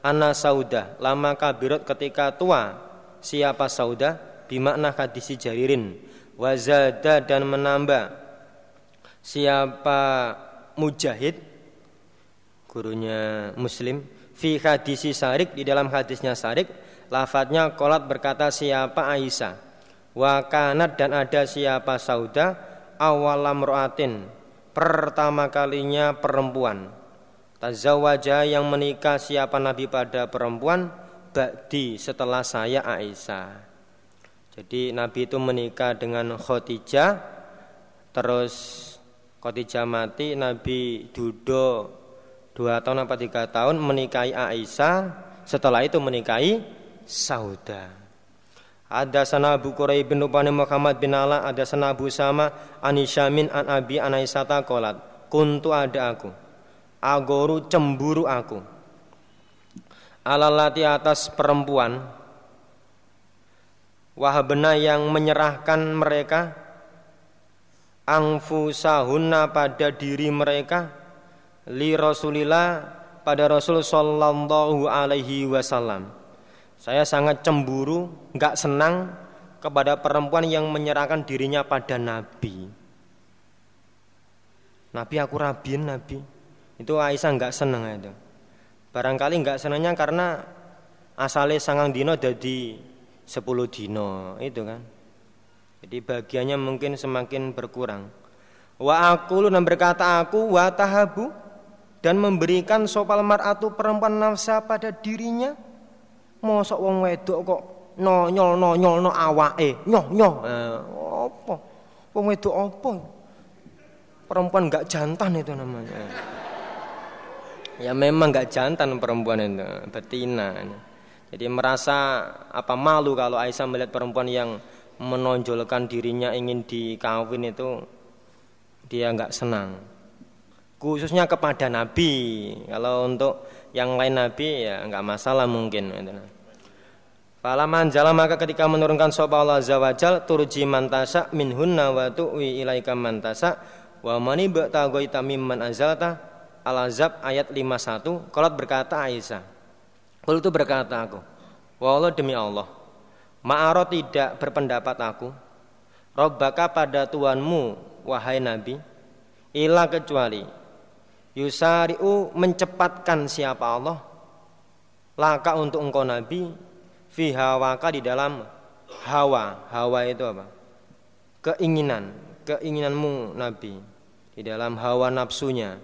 Anna Sauda Lama kabirot ketika tua. Siapa Sauda Bimakna hadisi jaririn. Wazada dan menambah. Siapa Mujahid? Gurunya Muslim. Fi hadisi Sarik di dalam hadisnya Sarik lafadznya kolat berkata siapa Aisyah? Wa kanat dan ada siapa Sauda? Awalam roatin pertama kalinya perempuan. Tazawaja yang menikah siapa Nabi pada perempuan? Ba'di setelah saya Aisyah. Jadi Nabi itu menikah dengan Khadijah terus Khadijah mati Nabi duduk dua tahun apa tiga tahun menikahi Aisyah. Setelah itu menikahi Sauda. Ada sana Abu Quraib bin Ubani Muhammad bin Ala ada sana Abu Sama Anisyamin an Abi an Aisyata kolat kuntu ada aku. Agoru cemburu aku. Alalati atas perempuan wahabena yang menyerahkan mereka angfusahunna pada diri mereka li Rasulillah pada Rasul sallallahu alaihi wasallam. Saya sangat cemburu, nggak senang kepada perempuan yang menyerahkan dirinya pada Nabi. Nabi aku rabin Nabi. Itu Aisyah nggak senang itu. Barangkali nggak senangnya karena asalnya sangang dino jadi sepuluh dino itu kan. Jadi bagiannya mungkin semakin berkurang. Wa aku lu berkata aku wa tahabu dan memberikan sopal mar'atu perempuan nafsa pada dirinya mosok wong wedok kok nonyol no awake? Nyoh nyoh. Eh, apa? Wong wedok apa? Perempuan nggak jantan itu namanya. Ya memang nggak jantan perempuan itu betina jadi merasa apa malu kalau Aisyah melihat perempuan yang menonjolkan dirinya ingin dikawin itu dia nggak senang. Khususnya kepada Nabi. Kalau untuk yang lain Nabi ya nggak masalah mungkin. Falaman jala maka ketika menurunkan sopa Allah zawajal turji mantasa minhunna wa tu'wi ilaika mantasa wa mani ba'tagoita mimman azalta al azab ayat 51 Kolat berkata Aisyah. Kul itu berkata aku Wallah demi Allah Ma'aro tidak berpendapat aku. Robbaka pada Tuhanmu Wahai Nabi Ila kecuali yusari'u mencepatkan siapa Allah laka untuk engkau nabi fi hawaka di dalam hawa. Hawa itu apa? Keinginan. Keinginanmu nabi. Di dalam hawa nafsunya.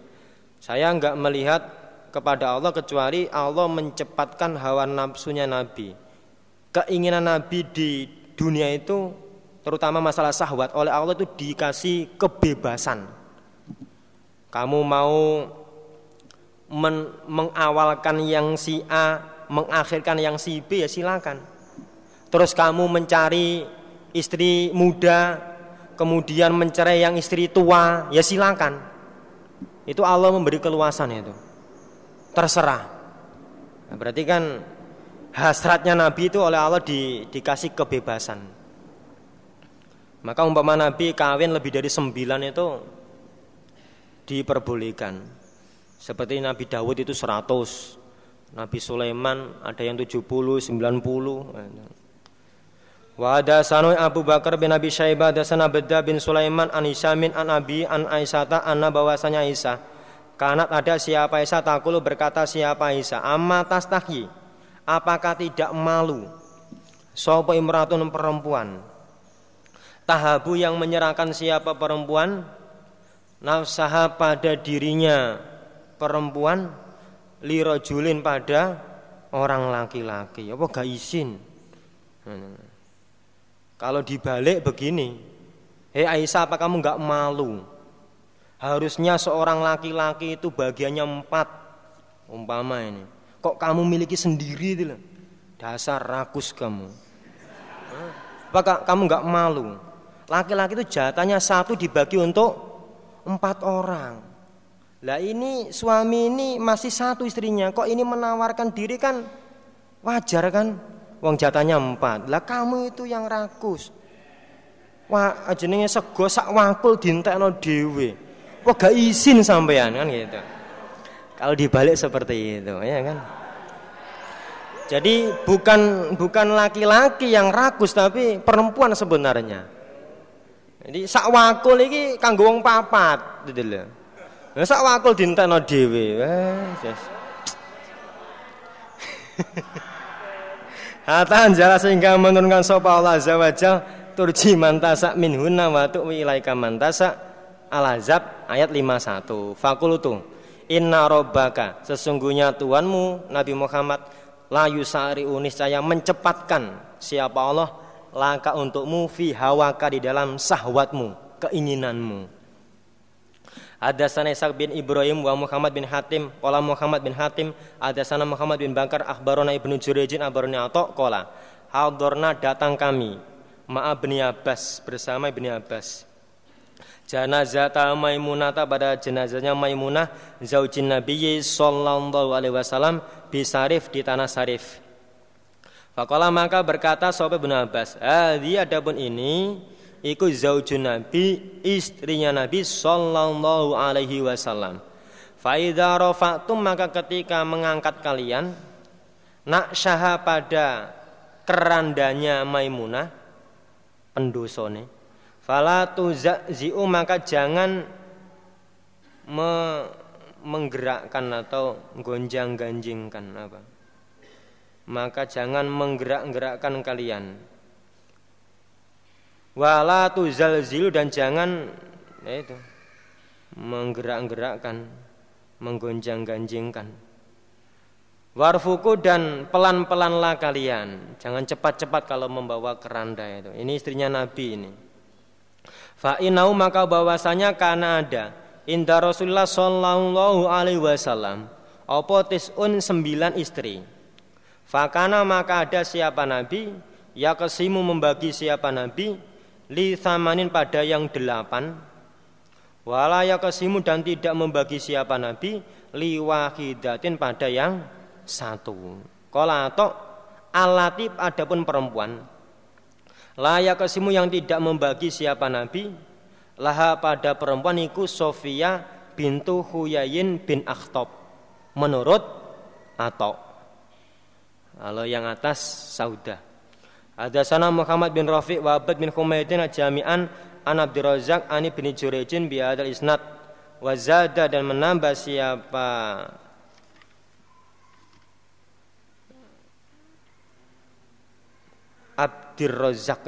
Saya enggak melihat kepada Allah kecuali Allah mencepatkan hawa nafsunya nabi. Keinginan nabi di dunia itu terutama masalah sahwat oleh Allah itu dikasih kebebasan. Kamu mau men mengawalkan yang si A, mengakhirkan yang si B ya silakan. Terus kamu mencari istri muda, kemudian mencerai yang istri tua, ya silakan. Itu Allah memberi keluasan itu. Terserah. Nah, berarti kan hasratnya Nabi itu oleh Allah di, dikasih kebebasan. Maka umpama Nabi kawin lebih dari sembilan itu diperbolehkan. Seperti Nabi Dawud itu seratus, Nabi Sulaiman ada yang tujuh puluh, sembilan puluh. Wa sanu Abu Bakar bin Abi Syaibah sana Bedda bin Sulaiman an Isyamin an Abi an Aisyata anna bahwasanya Aisyah kanat ada siapa Aisyah takulu berkata siapa Aisyah amma tastahi apakah tidak malu? Sapa imratun perempuan. Tahabu yang menyerahkan siapa perempuan? Nafsaha pada dirinya perempuan lirojulin pada orang laki-laki apa gak izin. Kalau dibalik begini, hei Aisyah apa kamu nggak malu? Harusnya seorang laki-laki itu bagiannya empat, umpama ini. Kok kamu miliki sendiri itu? Dasar rakus kamu. Apakah kamu nggak malu? Laki-laki itu jatahnya satu dibagi untuk empat orang. Lah ini suami ini masih satu istrinya, kok ini menawarkan diri kan wajar kan? Wong jatahnya empat. Lah kamu itu yang rakus. Wah, jenenge sego sak wakul dintekno dhewe. Wah, gak izin sampean kan gitu. Kalau dibalik seperti itu, ya kan? Jadi bukan bukan laki-laki yang rakus tapi perempuan sebenarnya. Jadi sak wakul iki kanggo wong papat gitu lho. Lah sak wakul dintekno dhewe. Wes. [laughs] Hatta anjala sehingga menurunkan sopa Allah Azza wa Jal Turji mantasa minhunna wa tu'wi ilaika mantasa Al-Azab ayat 51 Fakulutu Inna robbaka Sesungguhnya Tuhanmu Nabi Muhammad La yusari uniscaya mencepatkan Siapa Allah Laka untukmu fi hawaka di dalam sahwatmu Keinginanmu ada sana Ishaq bin Ibrahim wa Muhammad bin Hatim Qala Muhammad bin Hatim. Ada sana Muhammad bin Bakar Akhbarona ibnu Jurejin Akhbarona Atok Qala Hadorna datang kami Ma'a bin Abbas Bersama ibni Abbas. Janazah Maimunata pada jenazahnya Maimunah Zaujin Nabi Sallallahu alaihi wasallam Bisarif di tanah Sarif. Fakola maka berkata Sobat bin Abbas Adi adapun ini iku zaujun Nabi, istrinya Nabi sallallahu alaihi wasallam. Faida rofatum maka ketika mengangkat kalian nak syaha pada kerandanya Maimunah pendosone fala tuzziu maka jangan me, menggerakkan atau gonjang-ganjingkan apa maka jangan menggerak-gerakkan kalian wala tuzalzilu dan jangan ya itu menggerak-gerakkan menggonjang-ganjingkan. Warfuku dan pelan-pelanlah kalian. Jangan cepat-cepat kalau membawa keranda itu. Ini istrinya Nabi ini. Fa inau maka bahwasanya karena ada inda Rasulullah sallallahu alaihi wasallam apa tisun sembilan istri. Fakana maka ada siapa Nabi? Ya kesimu membagi siapa Nabi li thamanin pada yang delapan. Walaya kesimu dan tidak membagi siapa nabi li wahidatin pada yang satu. Kola atau alatip adapun perempuan. Layak kesimu yang tidak membagi siapa nabi laha pada perempuan iku Sofia bintu Huyayin bin Akhtob menurut atau kalau yang atas Saudah ada sana Muhammad bin Rafiq wa Abad bin Humaydin jami'an an Abdurrazzaq ani bin Jurejin bi hadal isnad. Wa zada dan menambah siapa? Abdurrazzaq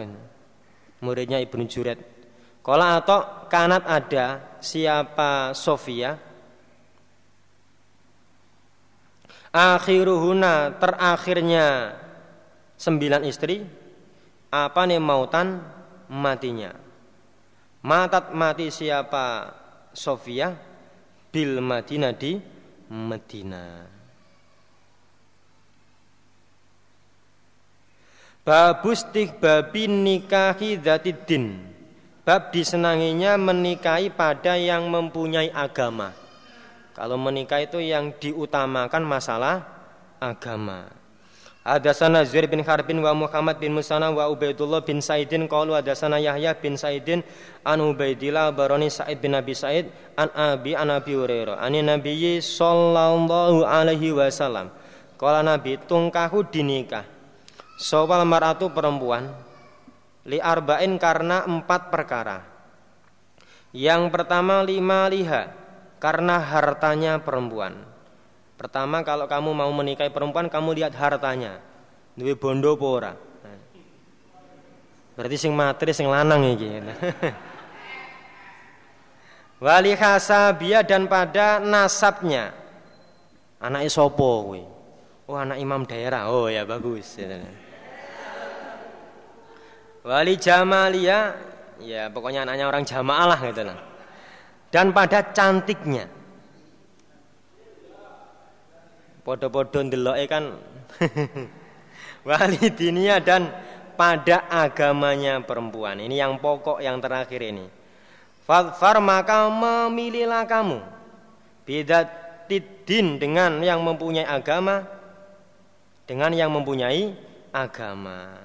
muridnya Ibnu Juret Kala atau kanat ada siapa? Sofia. Akhiruhuna terakhirnya sembilan istri apa nih mautan? Matinya. Matat mati siapa? Sofia bil Madinah di Medina. Babus babi nikahi dzatidin Bab disenanginya menikahi pada yang mempunyai agama. Kalau menikah itu yang diutamakan masalah agama. Hadasana Zuhair bin Harbin wa Muhammad bin Musana wa Ubaidullah bin Saidin. Qalu hadasana Yahya bin Saidin an Ubaidillah barani Said bin Abi Said an Abi an Abi Hurairah. An Nabi sallallahu alaihi wasallam. Kala Nabi tungkahu dinikah? Sawal mar'atu perempuan li arba'in karena empat perkara. Yang pertama lima liha karena hartanya perempuan Pertama kalau kamu mau menikahi perempuan kamu lihat hartanya. Duwe bondo apa ora? Berarti sing materi sing lanang iki. [laughs] Wali khasabia dan pada nasabnya. Anak sopo kuwi? Oh anak imam daerah. Oh ya bagus. Wali jamalia ya pokoknya anaknya orang jamaah lah gitu lah. Dan pada cantiknya. Podo-podo ndeloke kan [laughs] wali dinia dan pada agamanya perempuan. Ini yang pokok yang terakhir ini. Fadfar maka memilihlah kamu beda tidin dengan yang mempunyai agama dengan yang mempunyai agama.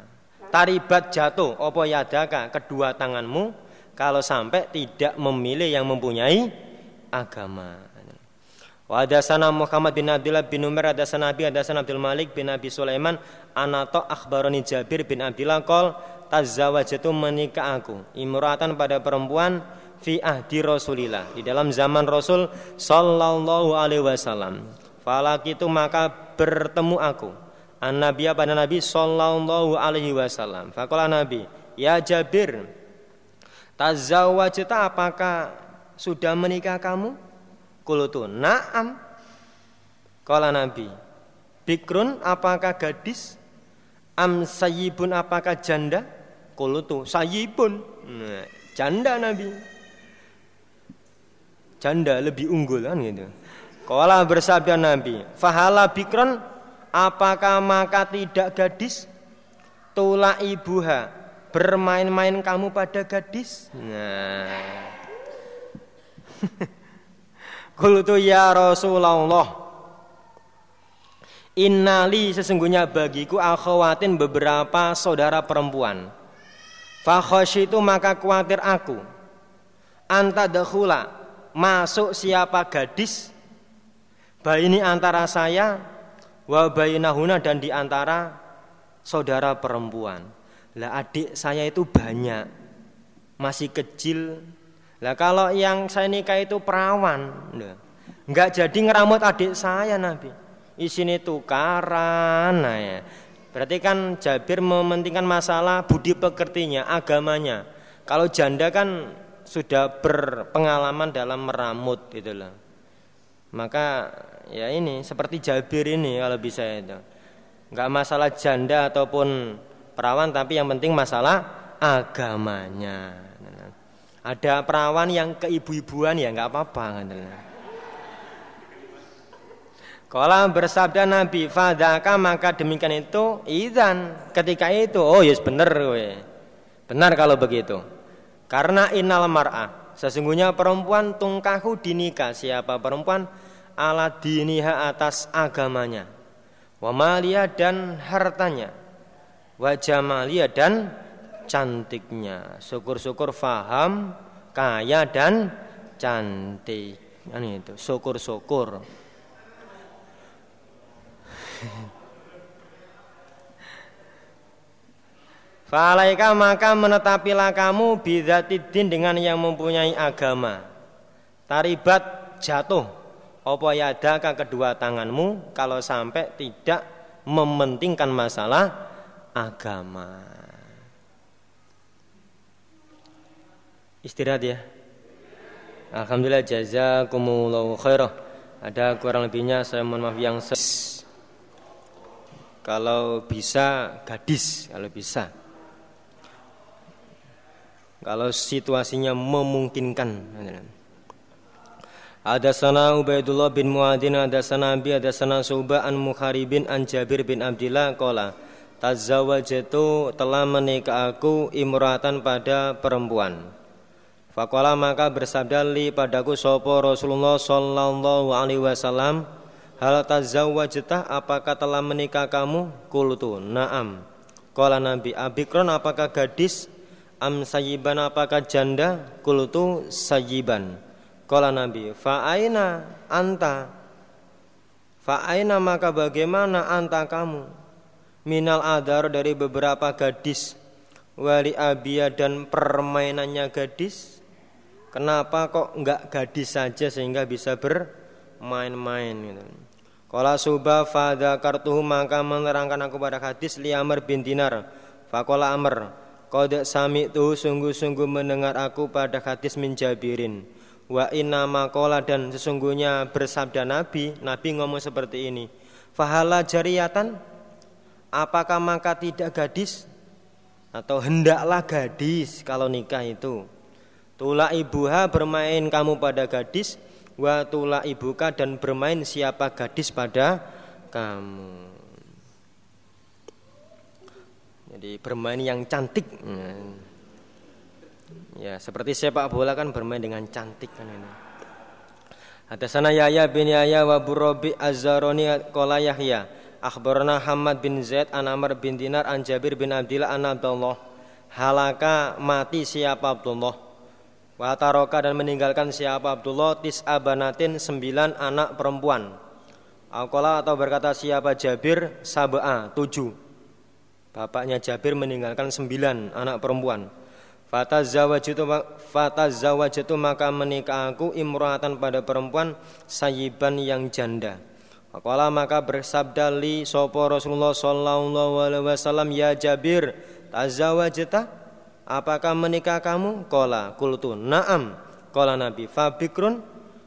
Taribat jatuh opo yadaka kedua tanganmu kalau sampai tidak memilih yang mempunyai agama. Wa hadasana Muhammad bin Abdullah bin Umar hadasana Abi hadasana Abdul Malik bin Abi Sulaiman anato akhbaroni Jabir bin Abdullah qol tazawajatu menikah aku imratan pada perempuan fi ahdi Rasulillah di dalam zaman Rasul sallallahu alaihi wasallam. Falak itu maka bertemu aku an Nabi pada Nabi sallallahu alaihi wasallam. Fakola Nabi, ya Jabir, tazawajta apakah sudah menikah kamu? Kulutu na'am. Kala Nabi. Bikrun apakah gadis? Am sayibun apakah janda? Kulutu sayibun. Nah, janda Nabi. Janda lebih unggul kan gitu. Kala bersabda Nabi. Fahala bikron apakah maka tidak gadis? Tula ibuha bermain-main kamu pada gadis. Nah. [laughs] Qultu ya Rasulullah Innali sesungguhnya bagiku akhawatin beberapa saudara perempuan. itu maka khawatir aku. Anta dakhula masuk siapa gadis ini antara saya wa bainahuna dan di antara saudara perempuan. Lah adik saya itu banyak. Masih kecil, lah kalau yang saya nikah itu perawan, nggak jadi ngeramut adik saya Nabi. Isini tukaran, nah ya. Berarti kan Jabir mementingkan masalah budi pekertinya, agamanya. Kalau janda kan sudah berpengalaman dalam meramut gitu loh. Maka ya ini seperti Jabir ini kalau bisa itu. Enggak masalah janda ataupun perawan tapi yang penting masalah agamanya. Ada perawan yang keibu-ibuan ya nggak apa-apa Kalau bersabda Nabi Fadaka maka demikian itu Izan ketika itu Oh yes benar we. Benar kalau begitu. Karena innal mar'ah Sesungguhnya perempuan tungkahu dinikah. Siapa perempuan? Ala diniha atas agamanya. Wamalia dan hartanya. Wajamalia dan cantiknya. Syukur-syukur faham, kaya dan cantik. Ini itu, syukur-syukur. Falaika maka menetapilah kamu bidatidin dengan yang mempunyai agama. Taribat jatuh opo yadaka kedua tanganmu kalau sampai tidak mementingkan masalah agama. Istirahat ya. Alhamdulillah jazakumullahu khairah. Ada kurang lebihnya saya mohon maaf yang ses. Kalau bisa gadis, kalau bisa. Kalau situasinya memungkinkan. Ada sana Ubaidullah bin Muadin, ada sana Abi, ada sana Suba an Mukharibin an Jabir bin Abdillah kola. Tazawajatu telah menikah aku imratan pada perempuan Fakola maka bersabda li padaku sopo Rasulullah Sallallahu Alaihi Wasallam Hal tazawwajtah apakah telah menikah kamu? Kultu na'am Kala Nabi Abikron apakah gadis? Am sayiban apakah janda? Kultu sayiban Kala Nabi Fa'aina anta Fa'aina maka bagaimana anta kamu? Minal adar dari beberapa gadis Wali abia dan permainannya gadis Kenapa kok enggak gadis saja sehingga bisa bermain-main gitu. Kala subah fada kartuhu maka menerangkan aku pada hadis li Amr bin Dinar. Fakola Amr, Qad sami tuh sungguh-sungguh mendengar aku pada hadis min Jabirin. Wa inna makola dan sesungguhnya bersabda Nabi, Nabi ngomong seperti ini. Fahala jariatan, apakah maka tidak gadis? Atau hendaklah gadis kalau nikah itu. Tula ibuha bermain kamu pada gadis, wa tula ibuka dan bermain siapa gadis pada kamu. Jadi bermain yang cantik. Ya, seperti sepak bola kan bermain dengan cantik kan ini. Hadasana Yahya bin Yahya wa Burabi Az-Zaroni qala Yahya akhbarana Hamad bin Zaid an Amr bin Dinar an Jabir bin Abdullah an Abdullah halaka mati siapa Abdullah Wa taroka dan meninggalkan siapa Abdullah tis abanatin sembilan anak perempuan. Alkola atau berkata siapa Jabir sab'a tujuh. Bapaknya Jabir meninggalkan sembilan anak perempuan. Fata zawajatu fata zawajatu maka menikah aku imroatan pada perempuan sayiban yang janda. Alkola maka bersabda li sopo Rasulullah sallallahu alaihi wasallam ya Jabir tazawajta Apakah menikah kamu? Kola kultu Naam. Kola Nabi Fabikrun.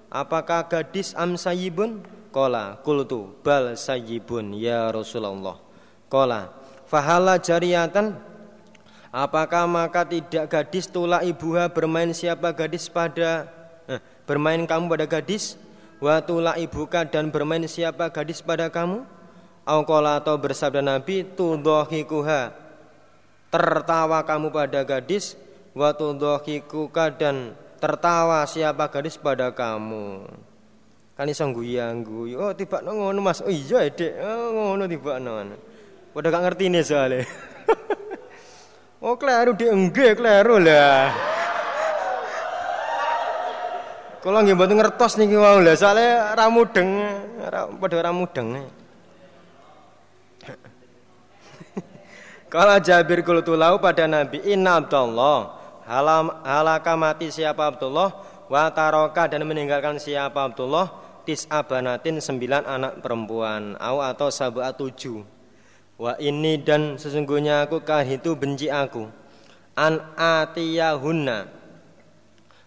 Apakah gadis am sayibun? Kola kultu Bal sayibun ya Rasulullah. Kola Fahala jariatan Apakah maka tidak gadis tula ibuha bermain siapa gadis pada eh, Bermain kamu pada gadis? Watula ibuka dan bermain siapa gadis pada kamu? Aukola atau bersabda Nabi Tudohikuha tertawa kamu pada gadis waktu dohikuka dan tertawa siapa gadis pada kamu. Kan iso guyu oh tiba ngono mas. Oh iya dek oh ngono tiba ngono pada gak nih soalnya. [laughs] Oh kleru dek enggak kleru lah. Kalau nggih mboten ngertos niki wau lah. Soalnya ramudeng pada ramudeng Kala Jabir kultulau pada Nabi Inna Abdullah. Halam, Halaka mati siapa Abdullah? Wa taroka dan meninggalkan siapa Abdullah? Tis abanatin sembilan anak perempuan. Au atau sab'a tujuh. Wa ini dan sesungguhnya aku kahitu benci aku. An atiyahunna.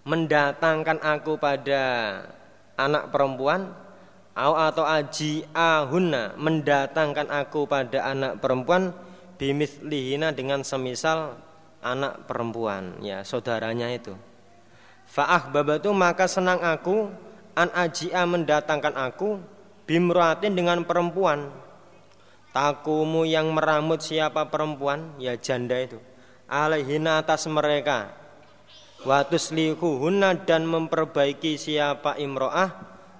Mendatangkan aku pada anak perempuan. Au atau aji ahunna Mendatangkan aku pada anak perempuan lihina dengan semisal anak perempuan ya saudaranya itu. Fa'ah babatu maka senang aku an ajia mendatangkan aku bimratin dengan perempuan. Takumu yang meramut siapa perempuan? Ya janda itu. Alaihina atas mereka. Watuslihu huna dan memperbaiki siapa imro'ah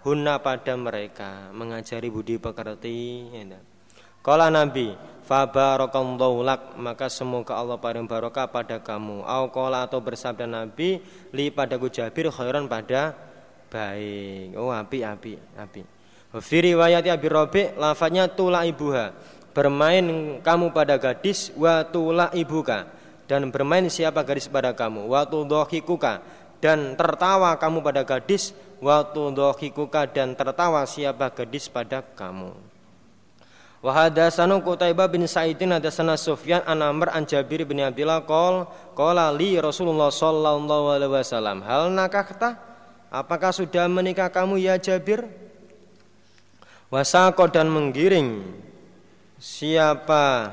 huna pada mereka. Mengajari budi pekerti ya. Kala Nabi Fabarakallahu lak maka semoga Allah paling barokah pada kamu. Au qala atau bersabda Nabi li padaku Jabir khairan pada baik. Oh api api api. Fi riwayat Abi Rabi lafadznya tula ibuha. Bermain kamu pada gadis wa tula ibuka dan bermain siapa gadis pada kamu wa tudhikuka dan tertawa kamu pada gadis wa tudhikuka dan tertawa siapa gadis pada kamu. Wa hadatsana Qutaibah bin Sa'idin hadatsana Sufyan an Amr an Jabir bin Abdullah qol qala li Rasulullah sallallahu alaihi wasallam. Hal nakahta apakah sudah menikah kamu ya Jabir? Wasako dan menggiring. Siapa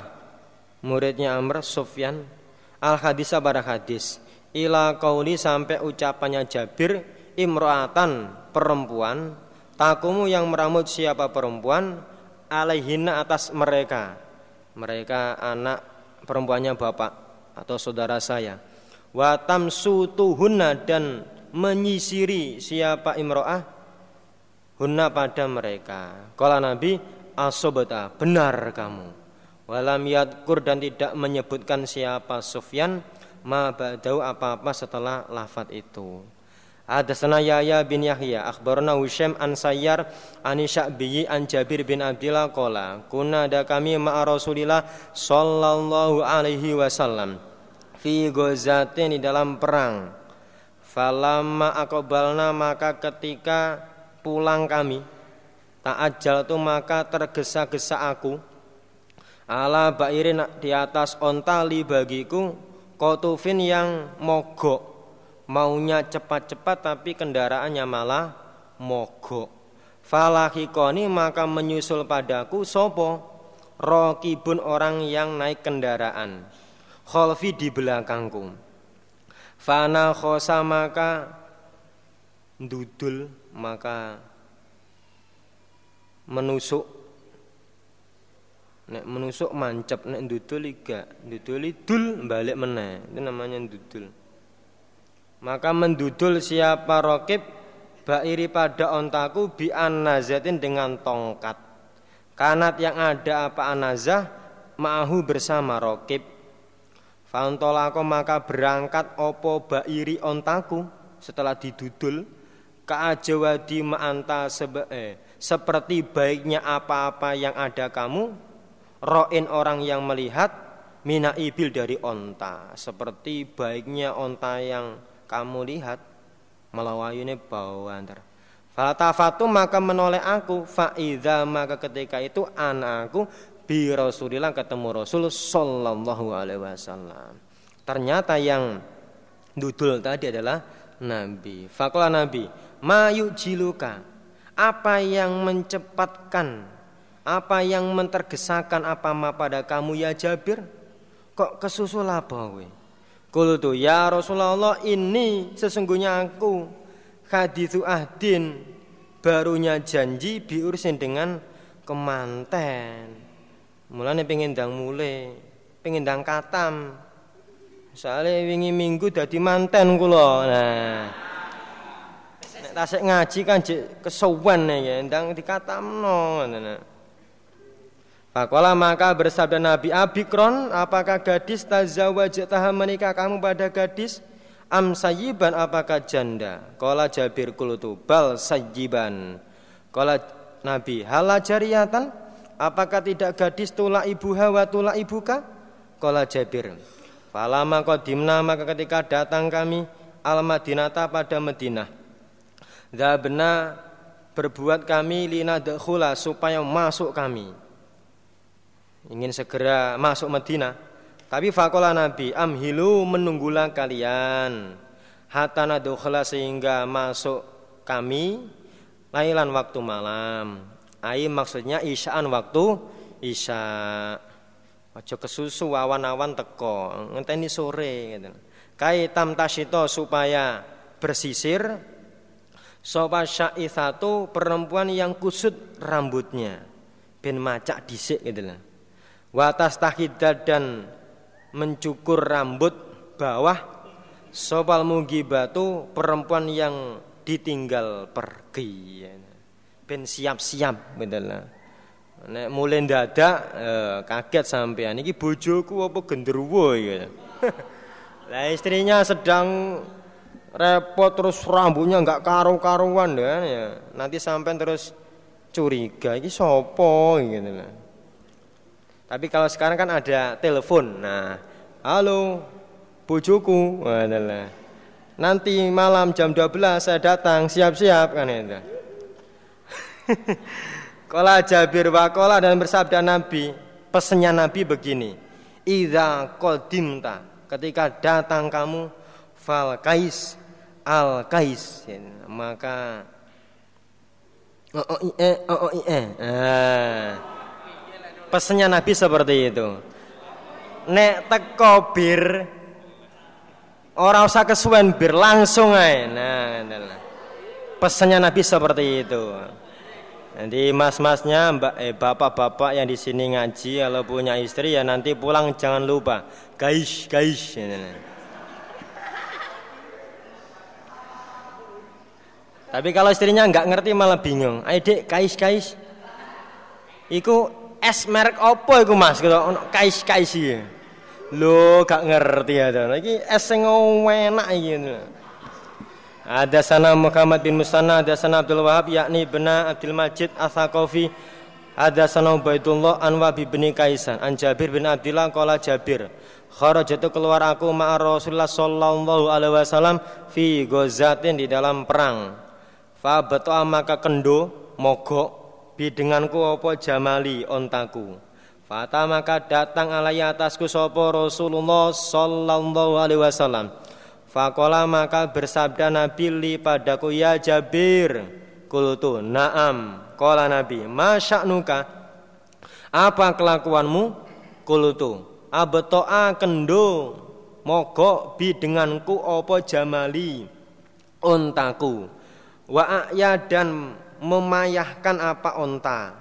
muridnya Amr? Sufyan. Al hadisa pada hadis. Ila kauli sampai ucapannya Jabir imroatan perempuan. Takumu yang meramut siapa perempuan alaihina atas mereka mereka anak perempuannya bapak atau saudara saya wa tamsutuhunna dan menyisiri siapa imro'ah hunna pada mereka. Kala Nabi asobata benar kamu. Walam yadkur dan tidak menyebutkan siapa Sufyan ma ba'dau apa-apa setelah lafat itu. Hadatsana Yahya bin Yahya. Akhbarana Husaim an Sayyar an Sya'bi an Jabir bin Abdullah qala kunna ada kami ma'a Rasulillah sallallahu alaihi wasallam fi ghazatin di dalam perang. Falamma aqbalna maka ketika pulang kami ta'ajjal tu maka tergesa-gesa aku. Ala bairin di atas onta li bagiku kotufin yang mogok maunya cepat-cepat tapi kendaraannya malah mogok. Falahikoni maka menyusul padaku sopo rokibun orang yang naik kendaraan. Kholfi di belakangku. Fana khosa maka dudul maka menusuk nek menusuk mancep nek dudul iga dudul dul balik meneh itu namanya dudul maka mendudul siapa rokib Bairi pada ontaku bi anazatin dengan tongkat. Kanat yang ada apa anazah Ma'ahu bersama rokib. Fantolako maka berangkat opo bairi ontaku. Setelah didudul Ka'ajawadi ma'anta sebe eh, Seperti baiknya apa-apa yang ada kamu Ro'in orang yang melihat Mina ibil dari onta. Seperti baiknya onta yang kamu lihat melawayune bau antar Fatafatu maka menoleh aku faida maka ketika itu anakku bi Rasulillah ketemu Rasul sallallahu alaihi wasallam. Ternyata yang dudul tadi adalah Nabi. Fakola Nabi, mayu jiluka. Apa yang mencepatkan, apa yang mentergesakan apa ma pada kamu ya Jabir? Kok kesusul apa? Kultu ya Rasulullah ini sesungguhnya aku hadithu ahdin barunya janji biursin dengan kemanten. Mulane pengen dang mule, pengen dang katam. Soalnya wingi minggu dadi manten kula. Nah. Nek tasik ngaji kan kesuwen ya, ndang dikatamno ngono. Fakola maka bersabda Nabi Abikron Apakah gadis tazawajataha menikah kamu pada gadis? Am sayiban apakah janda? Kola Jabir kulutu bal sayiban Kola Nabi hala jariatan Apakah tidak gadis tula ibu hawa tula ibuka Kola Jabir Falama kodimna maka ketika datang kami Al Madinata pada Madinah. Zabna berbuat kami lina dekhula supaya masuk kami ingin segera masuk Madinah. Tapi fakola Nabi, amhilu menunggulah kalian hatana dukhla sehingga masuk kami lailan waktu malam. Ai maksudnya isyaan waktu isya. Ojo kesusu awan-awan teko, ngenteni sore gitu. Kai tam tasito supaya bersisir Sopa syaithatu perempuan yang kusut rambutnya Ben macak disik gitu lah Watas tahidad dan mencukur rambut bawah Sobal batu perempuan yang ditinggal pergi Ben siap-siap Nek mulai dadak eh, kaget sampean iki bojoku apa genderuwo ya. [laughs] Lah istrinya sedang repot terus rambutnya enggak karu-karuan ya. Nanti sampean terus curiga iki sapa gitu lah. Tapi kalau sekarang kan ada telepon. Nah, halo, bojoku. Adalah. Nanti malam jam 12 saya datang, siap-siap kan itu. [laughs] Kola Jabir Wakola dan bersabda Nabi, pesannya Nabi begini, Iza kodimta, ketika datang kamu, fal kais, al kais, maka oh, oh, eh, oh, oh, eh. Ah. Pesennya Nabi seperti itu. Nek teko bir ora usah kesuwen bir langsung ae. Nah, nah, pesennya Nabi seperti itu. Nanti mas-masnya, mbak, eh, bapak-bapak yang di sini ngaji, kalau punya istri ya nanti pulang jangan lupa, guys, guys. Tapi kalau istrinya nggak ngerti malah bingung. Ayo dek, guys, guys. Iku es merek opo iku mas? Gitu, kais kais iya. Lo gak ngerti ada. Lagi es yang enak gitu. Ada sana Muhammad bin Musanna, ada sana Abdul Wahab, yakni benar Abdul Majid Asaqofi, ada sana Ubaidullah Anwa bin Kaisan, an Jabir bin Abdullah, kala Jabir. Kharajatu keluar aku ma'a Rasulullah sallallahu alaihi wasallam fi gozatin di dalam perang. Fa maka kendo mogok bi denganku apa jamali ontaku. Fata maka datang alai atasku sopo Rasulullah sallallahu alaihi wasallam. Fakola maka bersabda Nabi li padaku ya Jabir. Kultu naam. Kola Nabi masya'nuka. Apa kelakuanmu? Kultu abetoa kendo mogok bi denganku opo jamali ontaku wa dan memayahkan apa onta.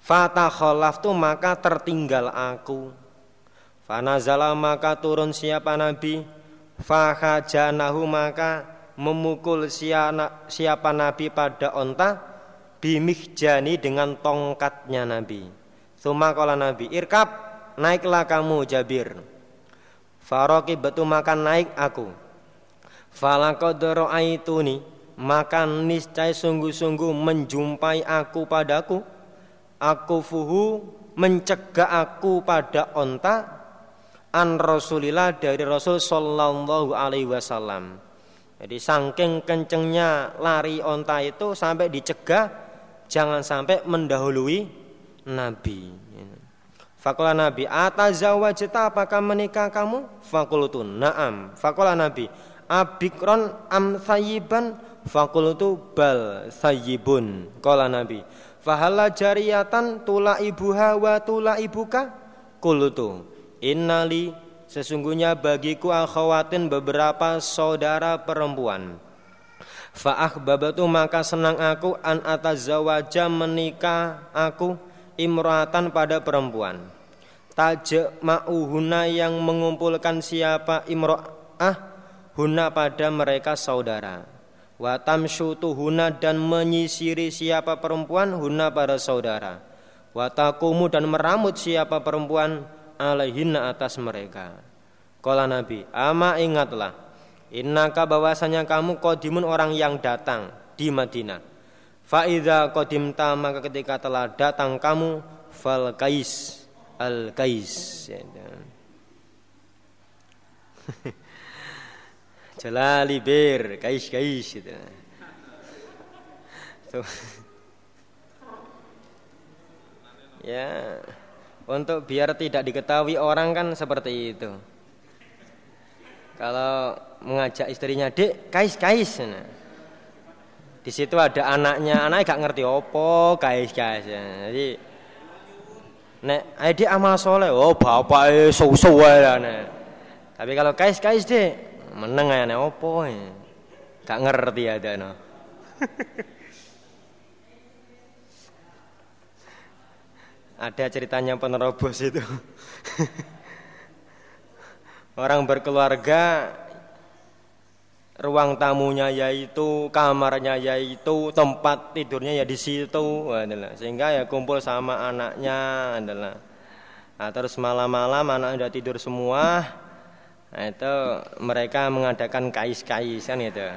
Fata tu maka tertinggal aku. Fanazala maka turun siapa nabi. Fahajanahu maka memukul siapa nabi pada onta. Bimihjani dengan tongkatnya nabi. Suma kala nabi irkap naiklah kamu Jabir. Faroki betul makan naik aku. Falakodoro aituni maka niscaya sungguh-sungguh menjumpai aku padaku aku fuhu mencegah aku pada onta an Rasulillah dari Rasul Sallallahu Alaihi Wasallam jadi saking kencengnya lari onta itu sampai dicegah jangan sampai mendahului Nabi Fakola Nabi, atazawajta apakah menikah kamu? Fakulutun, naam. Fakola Nabi, abikron am sayiban Fakultu bal sayyibun Kala Nabi. Fahala jariyatan tula ibuha wa tula ibuka? Kultu Innali Sesungguhnya bagiku akhawatin beberapa saudara perempuan. Fa'ah babatu maka senang aku an atazawaja menikah aku imratan pada perempuan. Tajak ma'uhuna yang mengumpulkan siapa imro'ah Huna pada mereka saudara Watam huna dan menyisiri siapa perempuan huna para saudara. Watakumu dan meramut siapa perempuan alaihinna atas mereka. Kala Nabi, ama ingatlah, innaka bahwasanya kamu kodimun orang yang datang di Madinah. Faida kodim maka ketika telah datang kamu fal kais al kais. [laughs] Jalali bir, kais-kais gitu. Tuh. Ya, untuk biar tidak diketahui orang kan seperti itu. Kalau mengajak istrinya, "Dek, kais-kais." Nah. Di situ ada anaknya, anaknya gak ngerti opo kais-kais. Ya. Jadi nek adik amal soleh, oh bapak eh susu lah. Nah. Tapi kalau kais-kais dek, meneng ayane opo ya. Gak ngerti ada no. [laughs] ada ceritanya penerobos itu. [laughs] Orang berkeluarga ruang tamunya yaitu kamarnya yaitu tempat tidurnya ya di situ adalah sehingga ya kumpul sama anaknya adalah nah, terus malam-malam anak udah tidur semua Nah, itu mereka mengadakan kais-kais kan itu.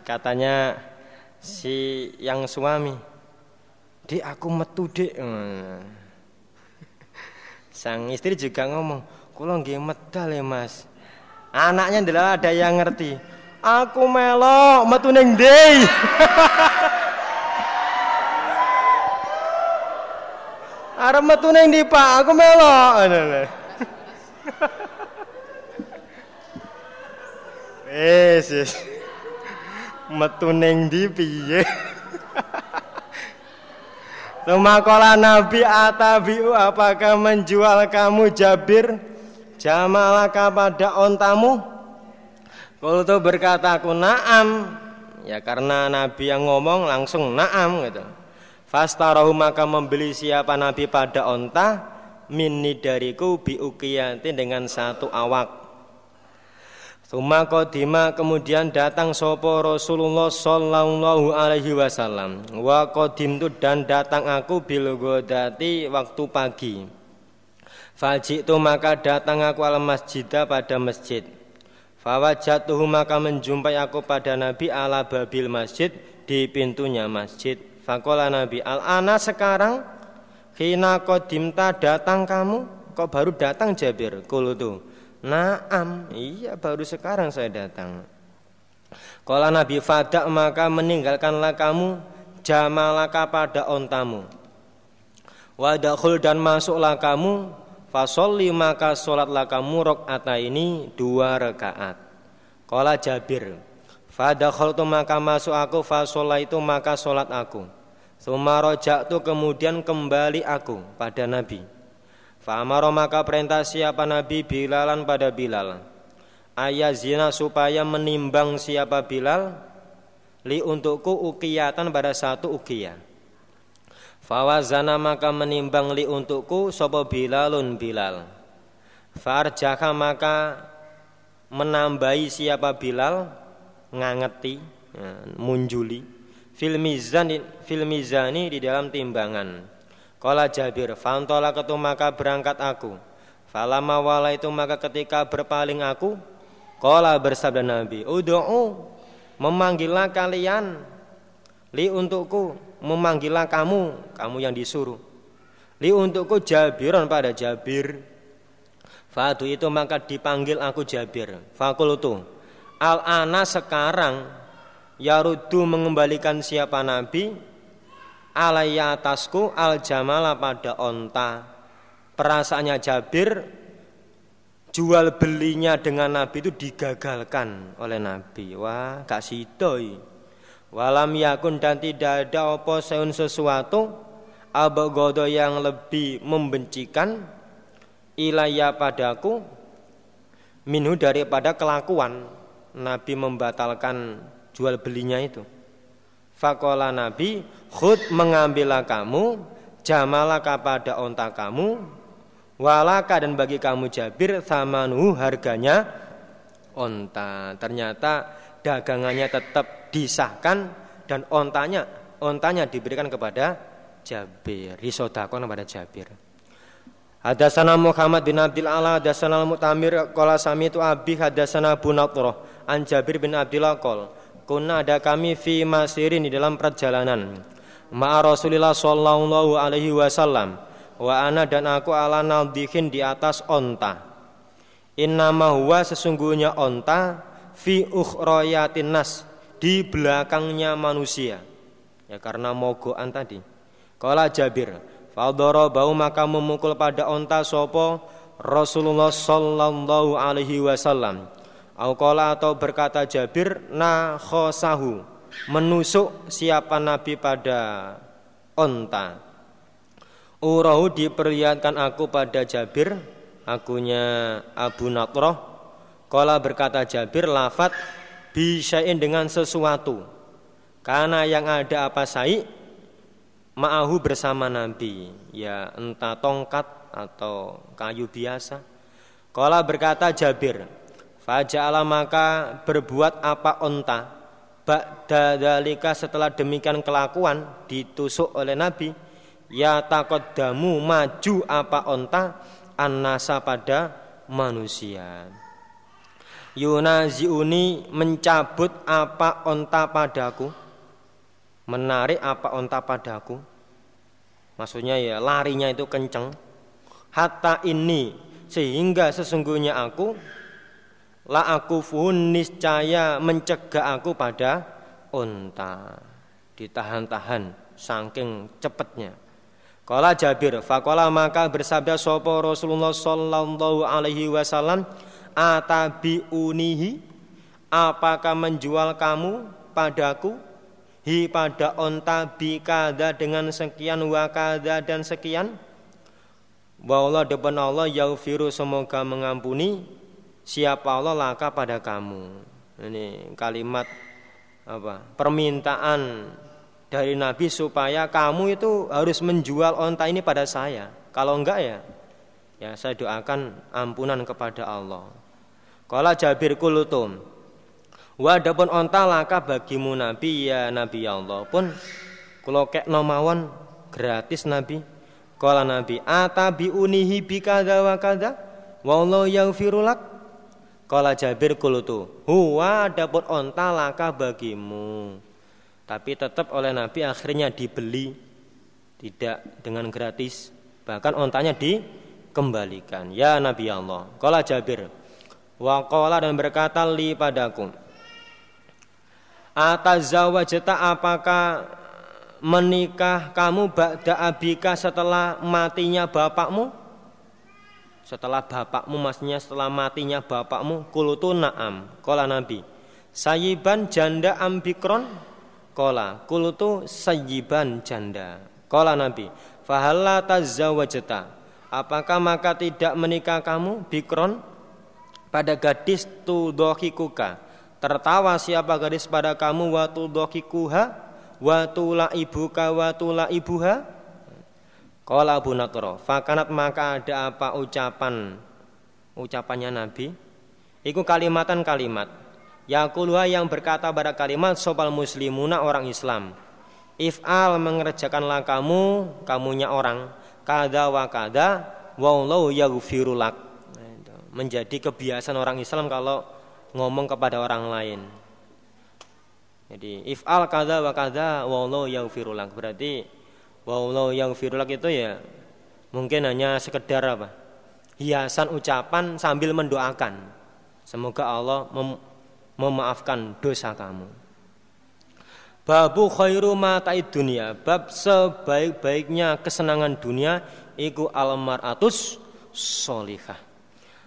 Katanya si yang suami, "Dek, aku metu, Dek." Sang istri juga ngomong, "Kula nggih medal ya, Mas." Anaknya adalah ada yang ngerti. Aku melok metu ning ndi? [laughs] Arep metu ning ndi, Pak? Aku melok. Wis wis. Metu ning ndi piye? Tumakola Nabi Atabiu apakah menjual kamu Jabir jamalaka pada ontamu? Kultu berkata aku naam Ya karena Nabi yang ngomong langsung naam gitu Fastarahu maka membeli siapa Nabi pada onta Minni dariku biukiyanti dengan satu awak Suma kodima kemudian datang sopo Rasulullah Sallallahu Alaihi Wasallam. Wa kodim tu dan datang aku bil godati waktu pagi. Faji itu maka datang aku al masjidah pada masjid. Fawajatuhu maka menjumpai aku pada Nabi ala babil masjid di pintunya masjid. Fakola Nabi al ana sekarang Hina kodimta datang kamu Kok baru datang Jabir Kulutu Naam, iya baru sekarang saya datang. Kalau Nabi Fadak maka meninggalkanlah kamu jamalaka pada ontamu. Wadakhul dan masuklah kamu fasolli maka sholatlah kamu rokata ini dua rakaat. Kala Jabir, Fadakhul tu maka masuk aku fasolah itu maka sholat aku. Sumarojak tu kemudian kembali aku pada Nabi. Fa'amaro maka perintah siapa Nabi? Bilalan pada Bilal. Ayah zina supaya menimbang siapa Bilal? Li untukku ukiyatan pada satu ukiyah Fawazana maka menimbang li untukku Sopo Bilalun Bilal. Farjaka maka menambahi siapa Bilal? Ngangeti ya, Munjuli Filmizani, filmizani di dalam timbangan Kala Jabir, fantola ketu maka berangkat aku. Falama wala itu maka ketika berpaling aku, Kala bersabda Nabi, Udu'u, memanggillah kalian, li untukku, memanggillah kamu, kamu yang disuruh. Li untukku Jabiron pada Jabir. Fadu itu maka dipanggil aku Jabir. Fakultu, al-ana sekarang, Yarudu mengembalikan siapa Nabi? Alaiya atasku al jamala pada onta. Perasaannya Jabir jual belinya dengan Nabi itu digagalkan oleh Nabi. Wah gak sidoi walam yakun dan tidak ada opo seun sesuatu abagodo yang lebih membencikan ilaya padaku minhu daripada kelakuan. Nabi membatalkan jual belinya itu Fakola Nabi, khud mengambillah kamu, jamalaka pada onta kamu, walaka dan bagi kamu Jabir, thamanu harganya onta. Ternyata dagangannya tetap disahkan dan ontanya ontanya diberikan kepada Jabir, risodakon kepada Jabir. Hadasana Muhammad bin Abdul Ala, hadasana Mutamir, kola sami itu abi, hadasana Abu Natroh, an Jabir bin Abdullah kol. Kuna ada kami fi masirin di dalam perjalanan. Ma'a Rasulillah sallallahu alaihi wasallam. Wa ana dan aku ala naldihin di atas onta. Innama huwa sesungguhnya onta Fi ukhroyatin nas Di belakangnya manusia. Ya karena mogoan tadi. Kala Jabir Faldoro bau maka memukul pada onta sopo Rasulullah sallallahu alaihi wasallam Aukola atau berkata Jabir na khosahu menusuk siapa Nabi pada onta. Urahu diperlihatkan aku pada Jabir, akunya Abu Natroh. Kola berkata Jabir lafat bisain dengan sesuatu. Karena yang ada apa sai ma'ahu bersama Nabi, ya entah tongkat atau kayu biasa. Kola berkata Jabir, Faja'ala maka berbuat apa onta. Ba'da dalika setelah demikian kelakuan ditusuk oleh Nabi Ya takut damu maju apa onta Annasa pada manusia. Yunaziuni mencabut apa onta padaku Menarik apa onta padaku. Maksudnya ya larinya itu kenceng. Hatta ini sehingga sesungguhnya aku la aku fun niscaya mencegah aku pada unta. Ditahan-tahan saking cepatnya Kala Jabir fakola maka bersabda sopo Rasulullah sallallahu alaihi wasallam atabi unihi apakah menjual kamu padaku? Hi pada onta bikada dengan sekian wakada dan sekian. Bahwa depan Allah yaufiru semoga mengampuni siapa Allah laka pada kamu. Ini kalimat apa? Permintaan dari Nabi supaya kamu itu harus menjual onta ini pada saya. Kalau enggak ya, ya saya doakan ampunan kepada Allah. Kala Jabir kulutum. Wa adapun onta laka bagimu Nabi ya Nabi Allah pun kula kekno mawon gratis Nabi. Kala Nabi atabi unihi bikada wa kada wallahu yaghfiru lak. Kala Jabir kulutu. Huwa adapun onta laka bagimu. Tapi tetap oleh Nabi akhirnya dibeli tidak dengan gratis. Bahkan ontanya dikembalikan. Ya Nabi Allah. Kala Jabir. Wa dan berkata li padaku Atazawajata apakah menikah kamu ba'da abika setelah matinya bapakmu? Setelah bapakmu maksudnya setelah matinya bapakmu kulutu na'am. Kola Nabi Sayiban janda ambikron? Kola kulutu sayiban janda. Kola Nabi Fahalla tazawajata. Apakah maka tidak menikah kamu bikron? Pada gadis tudokikuka Tertawa siapa gadis pada kamu watu dokikuha watula ibuka watula ibuha Kala Abu Nakro Fakanat maka ada apa ucapan? Ucapannya Nabi Iku kalimatan kalimat Yakuluha yang berkata pada kalimat Sopal muslimuna orang Islam. If'al mengerjakanlah kamu Kamunya orang. Kada wa kada Wallahu yaghfirulak nah, Menjadi kebiasaan orang Islam kalau ngomong kepada orang lain. Jadi if'al kada wa kada wallahu yaghfirulak. Berarti wallahu yaghfirulak itu ya mungkin hanya sekedar apa? Hiasan ucapan sambil mendoakan. Semoga Allah mem memaafkan dosa kamu. Babu khairu mata'id dunia Bab sebaik-baiknya kesenangan dunia Iku al-mar'atus solihah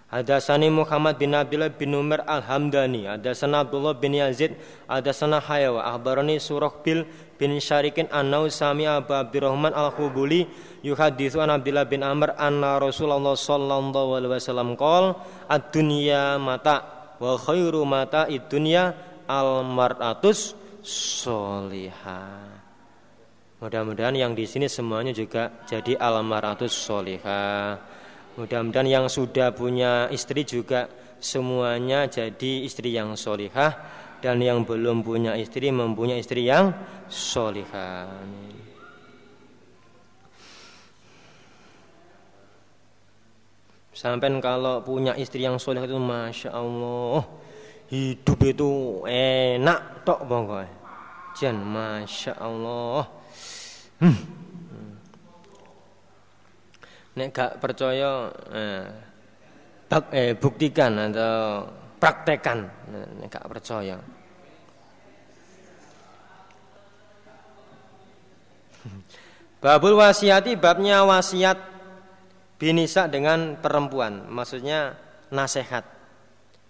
Hadasani Muhammad bin Abdullah bin Umar Al-Hamdani. Hadasana Abdullah bin Yazid. Hadasana Hayawa. Akhbarani Surah bil bin Syarikin Annau Sami Abu Abdurrahman Al-Khubuli. Yuhadithu an Abdullah bin Amr Anna Rasulullah Sallallahu Alaihi Wasallam Qal Ad-dunya mata Wa khairu mata id-dunya Al-mar'atus Solihah Mudah-mudahan yang di sini semuanya juga jadi al-mar'atus solihah Mudah-mudahan yang sudah punya istri juga semuanya jadi istri yang solihah dan yang belum punya istri mempunyai istri yang solihah. Sampai kalau punya istri yang soleh itu masya Allah hidup itu enak tok bangga. Jan masya Allah. Hmm. Nek gak percaya eh, eh, buktikan atau praktekan nek gak percaya. [laughs] Babul wasiati babnya wasiat binisa dengan perempuan, maksudnya nasihat.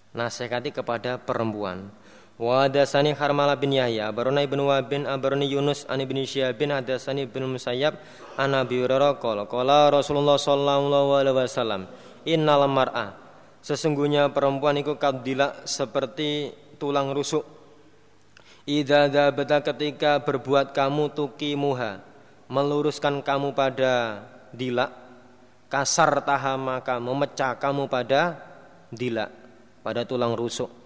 Nasihati kepada perempuan. Wa hadasani Harmalah bin Yahya, Barona ibn Wabin, Abaroni Yunus, Ani bin Syabin, hadasani bin Musayyab, An Abi qala Rasulullah sallallahu alaihi wasallam, innal mar'a sesungguhnya perempuan itu kabdila seperti tulang rusuk. Idza dzabata ketika berbuat kamu tukimuha, meluruskan kamu pada dila, kasar tahamaka, memecah kamu pada dila, pada tulang rusuk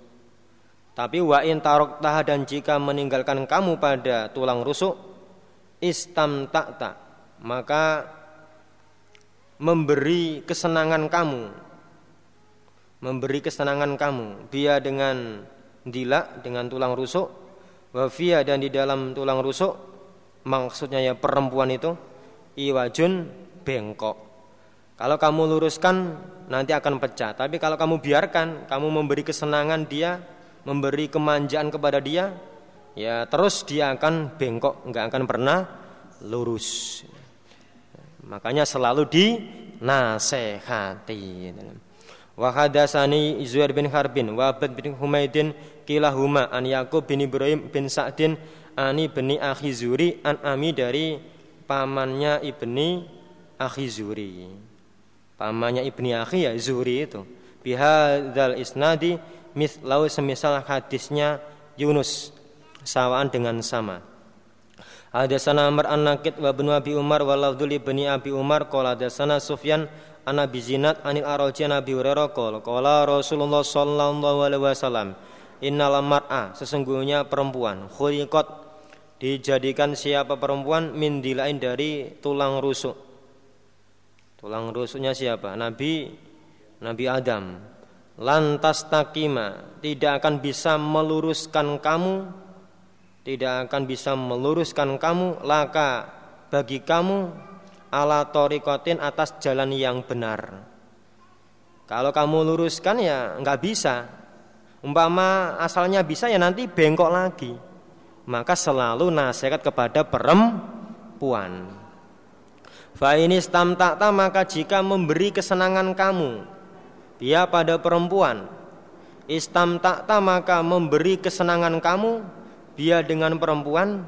tapi wa in taha dan jika meninggalkan kamu pada tulang rusuk istam takta maka memberi kesenangan kamu. Memberi kesenangan kamu. Dia dengan dila dengan tulang rusuk wafia dan di dalam tulang rusuk maksudnya ya perempuan itu iwajun bengkok. Kalau kamu luruskan nanti akan pecah. Tapi kalau kamu biarkan kamu memberi kesenangan dia memberi kemanjaan kepada dia, ya terus dia akan bengkok, nggak akan pernah lurus. Makanya selalu dinasehati. Wa hadasani Zuhair bin Harbin wa Abad bin Humaidin kilahuma an Yakub bin Ibrahim bin Sa'din ani bani Akhi Zuri an Ami dari pamannya ibni Akhi Zuri. Pamannya ibni Akhi ya Zuri itu. Bihadzal isnadi mislau semisal hadisnya Yunus sawaan dengan sama. Hadatsana Amr an-Naqid wa ibnu Abi Umar wa lafdhu bani Abi Umar qala hadatsana Sufyan an Abi Zinad anil Araji Nabi Hurairah qala Rasulullah sallallahu alaihi wasallam innal mar'a sesungguhnya perempuan khuliqat dijadikan siapa perempuan min dilain dari tulang rusuk. Tulang rusuknya siapa? Nabi Nabi Adam lantas takima tidak akan bisa meluruskan kamu tidak akan bisa meluruskan kamu laka bagi kamu ala torikotin atas jalan yang benar. Kalau kamu luruskan ya nggak bisa. Umpama asalnya bisa ya nanti bengkok lagi. Maka selalu nasihat kepada perempuan. Fa ini takta maka jika memberi kesenangan kamu dia pada perempuan istam takta maka memberi kesenangan kamu dia dengan perempuan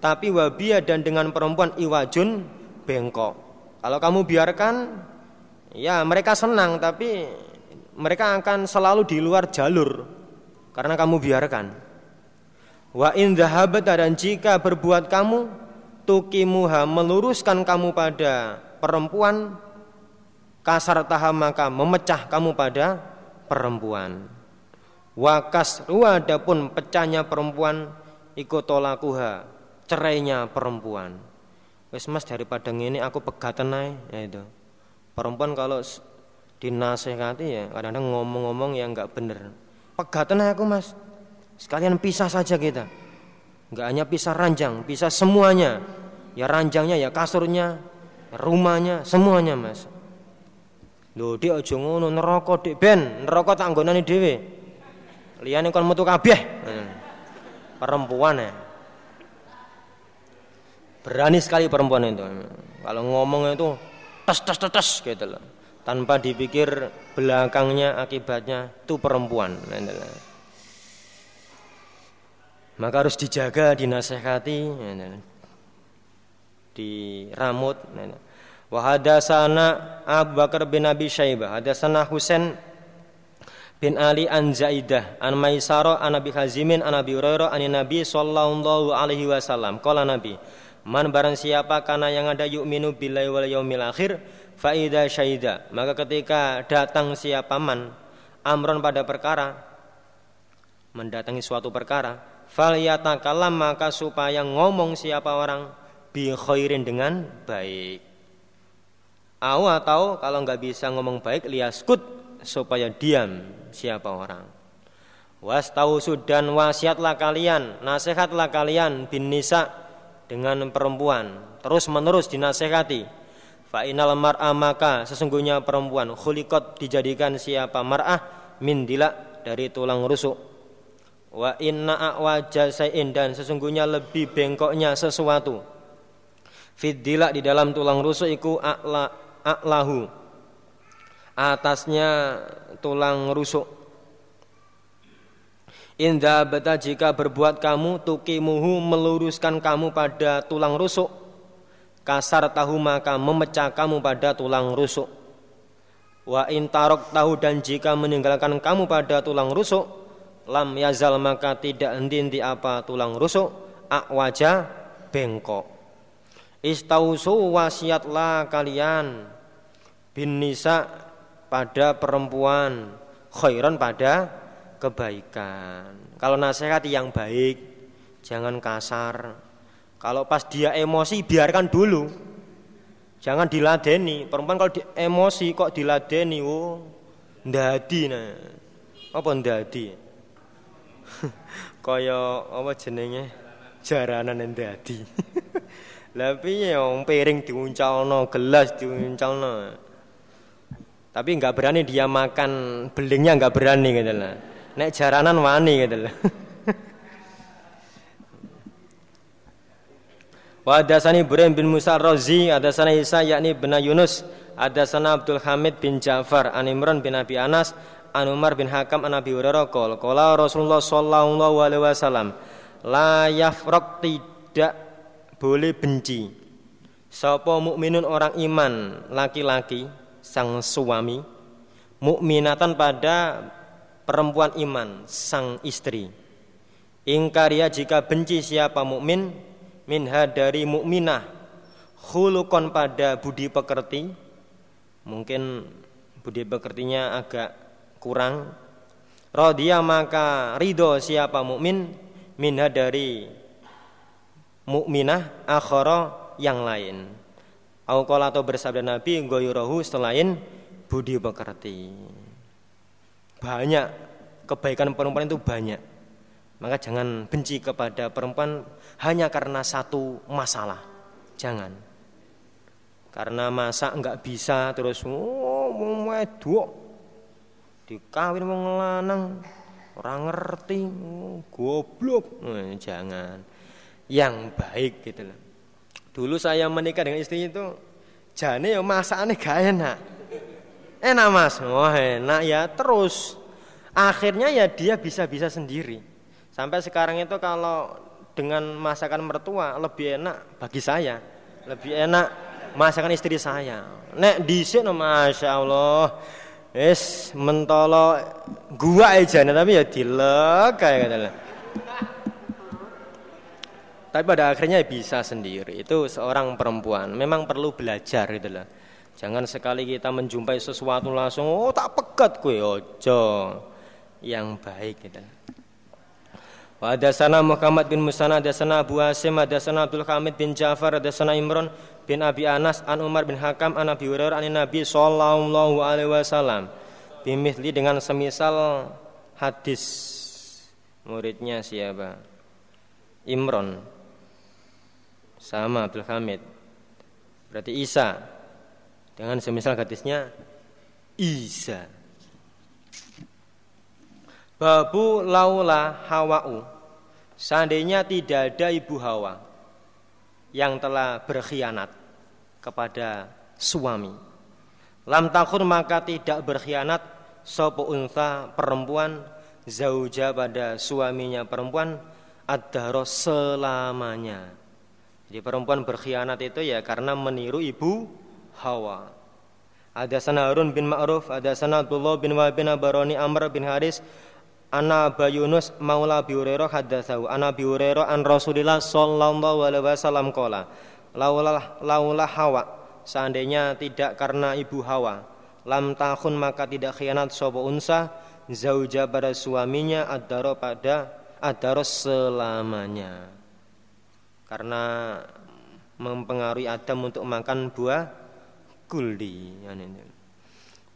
tapi wabia dan dengan perempuan iwajun bengkok. Kalau kamu biarkan ya mereka senang tapi mereka akan selalu di luar jalur karena kamu biarkan. Wa in dan jika berbuat kamu tukimuha meluruskan kamu pada perempuan kasar taham maka memecah kamu pada perempuan. Wakas adapun pecahnya perempuan ikutolakuha cerainya perempuan. Wes mas daripada ini aku pegatan naik ya itu. Perempuan kalau dinasehati ya kadang-kadang ngomong-ngomong yang nggak bener. Pegatan aku mas. Sekalian pisah saja kita. Nggak hanya pisah ranjang, pisah semuanya. Ya ranjangnya, ya kasurnya, rumahnya, semuanya mas. Lho dia aja ngono neraka dik. Ben, neraka tak anggonane dhewe. Liyane kon metu kabeh. Hmm. perempuan ya berani sekali perempuan itu. Kalau ngomong itu tes tes tes tes gitu loh. Tanpa dipikir belakangnya akibatnya itu perempuan. Maka harus dijaga dinasehati diramut wahadasana Abu Bakar bin Abi Syaibah hadasana Husain bin Ali an Zaidah an Maisaro an Abi Hazimin an Abi Hurairah an Nabi sallallahu alaihi wasallam. Qala Nabi man barang siapa karena yang ada yu'minu billahi wal yaumil akhir fa idza syaida maka ketika datang siapa man amron pada perkara mendatangi suatu perkara fal yatakalam maka supaya ngomong siapa orang bi khairin dengan baik atau kalau nggak bisa ngomong baik liaskut supaya diam siapa orang. Wastausu dan wasiatlah kalian, nasihatlah kalian bin nisa dengan perempuan, terus menerus dinasehati. Fa inal mar'a maka sesungguhnya perempuan khuliqat dijadikan siapa mar'ah min dilak dari tulang rusuk. Wa inna a'waja sayin dan sesungguhnya lebih bengkoknya sesuatu. Fid dilak di dalam tulang rusuk iku a'la a'lahu atasnya tulang rusuk. Indah beta jika berbuat kamu tukimuhu meluruskan kamu pada tulang rusuk. Kasar tahu maka memecah kamu pada tulang rusuk. Wa intarok tahu dan jika meninggalkan kamu pada tulang rusuk, lam yazal maka tidak henti apa tulang rusuk, ak wajah bengkok. Istausu wasiatlah kalian bin nisa pada perempuan, khairan pada kebaikan. Kalau nasihat yang baik, jangan kasar. Kalau pas dia emosi biarkan dulu. Jangan diladeni. Perempuan kalau di, emosi kok diladeni, oh ndadi nah. Apa ndadi? [laughs] Kaya apa jenenge? Jaranan ndadi. [laughs] Lah piye piring diuncalno, gelas diuncalno. Tapi nggak berani dia makan belingnya nggak berani gitu lah. Nek jaranan wani gitu lah. [laughs] Wa hadasani Ibrahim bin Musa Razi, hadasana Isa yakni bin Yunus, hadasana Abdul Hamid bin Ja'far, an Imran bin Abi Anas, an Umar bin Hakam an Abi Hurairah qol, qala Rasulullah sallallahu alaihi wasallam, la yafraq tidak boleh benci. Sapa mukminun orang iman laki-laki sang suami mukminatan pada perempuan iman sang istri. Ingkaria jika benci siapa mukmin minha dari mukminah khulukon pada budi pekerti. Mungkin budi pekertinya agak kurang. Rodia maka ridho siapa mukmin minha dari mukminah akhara yang lain. Aukol atau bersabda Nabi goyurohu selain budi pekerti. Banyak kebaikan perempuan itu banyak. Maka jangan benci kepada perempuan hanya karena satu masalah. Jangan. Karena masa enggak bisa terus oh mau dikawin lanang orang ngerti goblok eh, jangan yang baik gitu loh dulu saya menikah dengan istri itu jane ya masakannya gak enak. Enak mas? Wah enak ya terus. Akhirnya ya dia bisa-bisa sendiri. Sampai sekarang itu kalau dengan masakan mertua lebih enak bagi saya. Lebih enak masakan istri saya. Nek di sini masya Allah. Es mentolo gua aja tapi ya dilek kayak lah. Tapi pada akhirnya bisa sendiri. Itu seorang perempuan memang perlu belajar gitu lah. Jangan sekali kita menjumpai sesuatu langsung oh tak pegat kue ojo yang baik gitu. Wa sana Muhammad bin Musana sana Abu Hasim sana Abdul Hamid bin Ja'far sana Imran bin Abi Anas an Umar bin Hakam an Abi Hurairah an Nabi sallallahu alaihi wasallam bimithli dengan semisal hadis muridnya siapa Imron sama Abdul Hamid. Berarti Isa. Dengan semisal hadisnya Isa. Babu laula hawa'u. Seandainya tidak ada ibu Hawa Yang telah berkhianat Kepada suami. Lam takun maka tidak berkhianat Sopo unta perempuan Zauja pada suaminya perempuan Adharo selamanya Jadi perempuan berkhianat itu ya Karena meniru ibu Hawa. Ada sana Harun bin Ma'ruf, ada sana Abdullah bin Wahab bin Abaroni Amr bin Haris, Ana Aba Yunus Maula Hurairah hadatsahu Ana Hurairah an Rasulillah sallallahu alaihi wasallam qala laulah laulah Hawa seandainya tidak karena ibu Hawa lam tahun maka tidak khianat sapa unsa zauja pada suaminya adaro pada adaro selamanya karena mempengaruhi Adam untuk makan buah yani.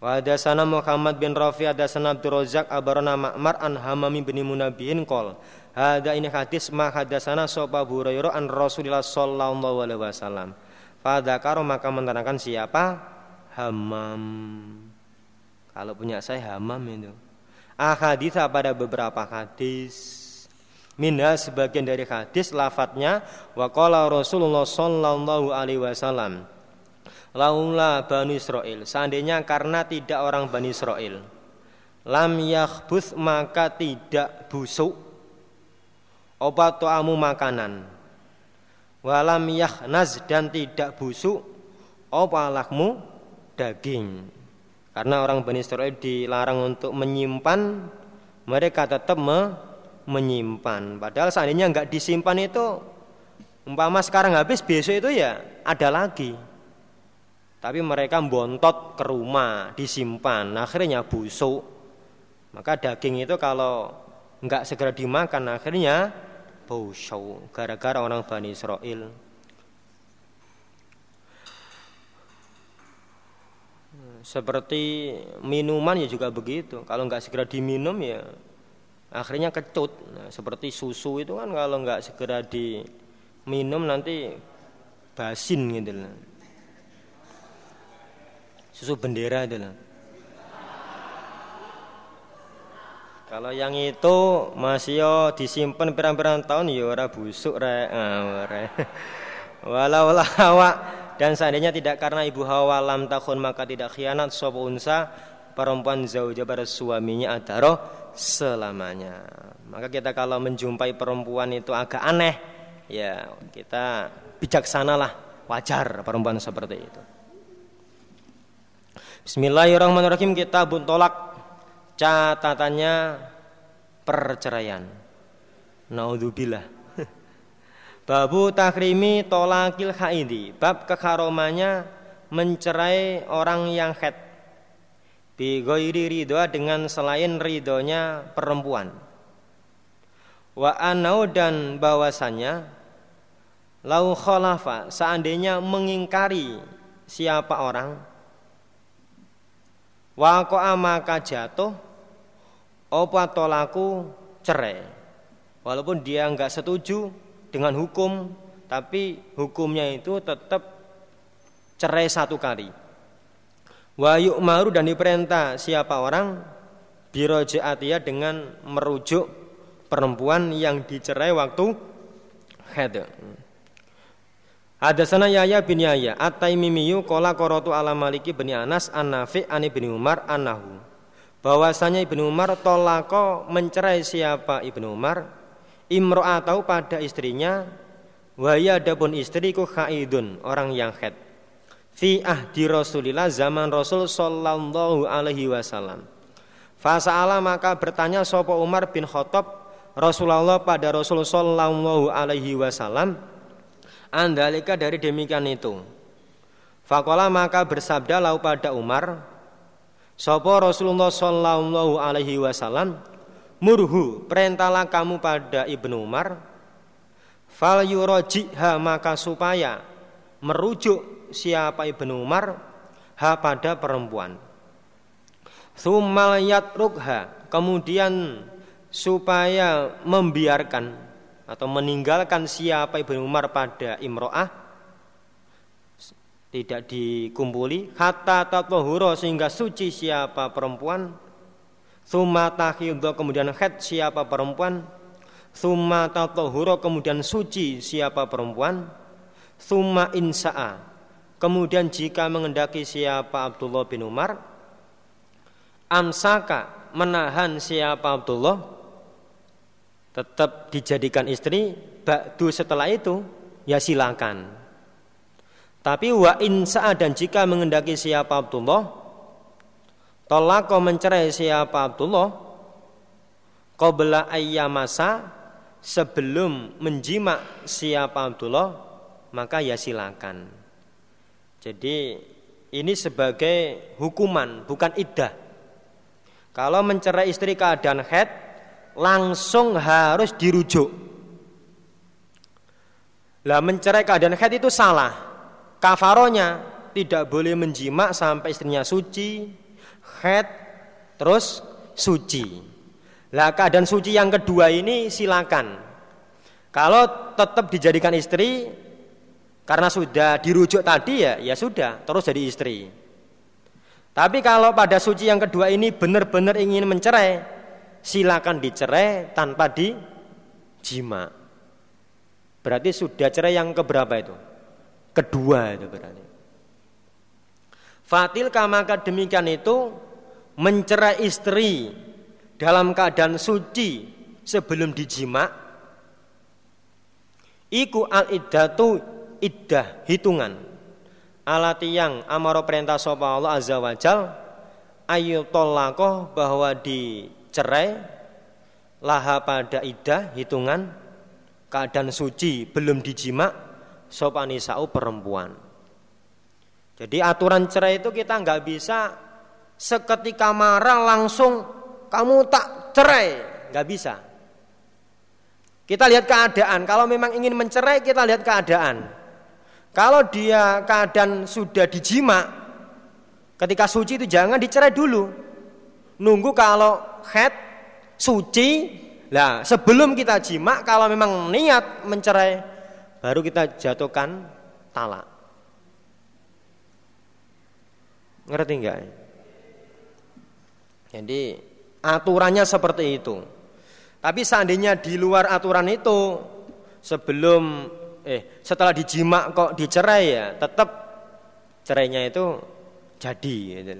Wa hadasana Muhammad bin Rafi hadasana Abdul Razak abarana Ma'mar an Hamami bin Munabihin qol. Hada ini hadis ma hadasana sapa Hurairah an Rasulillah sallallahu alaihi wasallam. Fadzakaro maka menerangkan siapa? Hamam. Kalau punya saya Hamam itu. Ahadits pada beberapa hadis. Minha sebagian dari hadis lafadznya wa qala Rasulullah sallallahu alaihi wasallam laula Bani Israel seandainya karena tidak orang Bani Israel lam yakhbus maka tidak busuk obat to'amu makanan. Walam yakhnaz dan tidak busuk opalakmu daging. Karena orang Bani Israel dilarang untuk menyimpan mereka tetap me menyimpan padahal seandainya nggak disimpan itu umpama sekarang habis besok itu ya ada lagi tapi mereka bontot ke rumah, disimpan, akhirnya busuk. Maka daging itu kalau nggak segera dimakan, akhirnya busuk. Gara-gara orang Bani Israel. Seperti minuman ya juga begitu. Kalau nggak segera diminum ya akhirnya kecut. Nah, seperti susu itu kan kalau nggak segera diminum nanti basin gitu lah susu bendera itu loh. Kalau yang itu masih yo disimpan pirang-pirang tahun ya ora busuk rek. Ah, [laughs] Walau hawa dan seandainya tidak karena ibu Hawa lam takun maka tidak khianat sop unsa perempuan zauja pada suaminya adaro selamanya. Maka kita kalau menjumpai perempuan itu agak aneh, ya kita bijaksanalah, wajar perempuan seperti itu. Bismillahirrahmanirrahim kita tolak catatannya perceraian. Naudzubillah. [laughs] Babu takrimi tolakil haidi. Bab kekaromannya mencerai orang yang head. Bi ridho dengan selain ridhonya perempuan. Wa anau dan bahwasanya lau khalafa seandainya mengingkari siapa orang wa maka jatuh opa tolaku cerai walaupun dia nggak setuju dengan hukum tapi hukumnya itu tetap cerai satu kali wa maru dan diperintah siapa orang birojaatiyah dengan merujuk perempuan yang dicerai waktu haid Hadasana Yahya bin Yahya At-Taimimiyu Kola korotu ala maliki bin Anas An-Nafi bin Umar Anahu Bahwasanya Ibnu Umar tolako mencerai siapa Ibnu Umar? Imro'atau pada istrinya Waya adapun istriku khaidun Orang yang khed Fi ahdi Rasulillah zaman Rasul Sallallahu alaihi wasallam Fasa'ala maka bertanya Sopo Umar bin Khattab Rasulullah pada Rasul Sallallahu alaihi wasallam Andalika dari demikian itu. Fakola maka bersabda lau pada Umar, Sopo Rasulullah Sallallahu Alaihi Wasallam, murhu perintahlah kamu pada ibnu Umar, fal yurojiha maka supaya merujuk siapa ibnu Umar ha pada perempuan. Thummal yatrukha kemudian supaya membiarkan atau meninggalkan siapa Ibnu Umar pada imro'ah tidak dikumpuli hatta tatohuro sehingga suci siapa perempuan. Summa tahidho kemudian khed siapa perempuan. Summa tatohuro kemudian suci siapa perempuan summa insa'a kemudian jika mengendaki siapa Abdullah bin Umar amsaka menahan siapa Abdullah tetap dijadikan istri bakdu setelah itu ya silakan. Tapi wa insa dan jika mengendaki siapa Abdullah tolak mencerai siapa Abdullah kau bela masa sebelum menjima siapa Abdullah maka ya silakan jadi ini sebagai hukuman bukan iddah kalau mencerai istri keadaan head langsung harus dirujuk. Lah mencerai keadaan haid itu salah. Kafaronya tidak boleh menjima sampai istrinya suci, haid, terus suci. Lah keadaan suci yang kedua ini silakan. Kalau tetap dijadikan istri karena sudah dirujuk tadi ya, ya sudah, terus jadi istri. Tapi kalau pada suci yang kedua ini benar-benar ingin mencerai, silakan dicerai tanpa dijima. Berarti sudah cerai yang keberapa itu? Kedua itu berarti. Fatil maka demikian itu mencerai istri dalam keadaan suci sebelum dijima iku al iddatu iddah hitungan alati yang amaro perintah sapa Allah azza wajal ayu tolakoh bahwa di cerai laha pada idah hitungan keadaan suci belum dijima sopanisau perempuan. Jadi aturan cerai itu kita nggak bisa seketika marah langsung kamu tak cerai, nggak bisa. Kita lihat keadaan. Kalau memang ingin mencerai kita lihat keadaan. Kalau dia keadaan sudah dijima, ketika suci itu jangan dicerai dulu. Nunggu kalau head suci lah sebelum kita jima kalau memang niat mencerai baru kita jatuhkan talak ngerti enggak jadi aturannya seperti itu. Tapi seandainya di luar aturan itu sebelum eh setelah dijima kok dicerai ya tetap cerainya itu jadi gitu.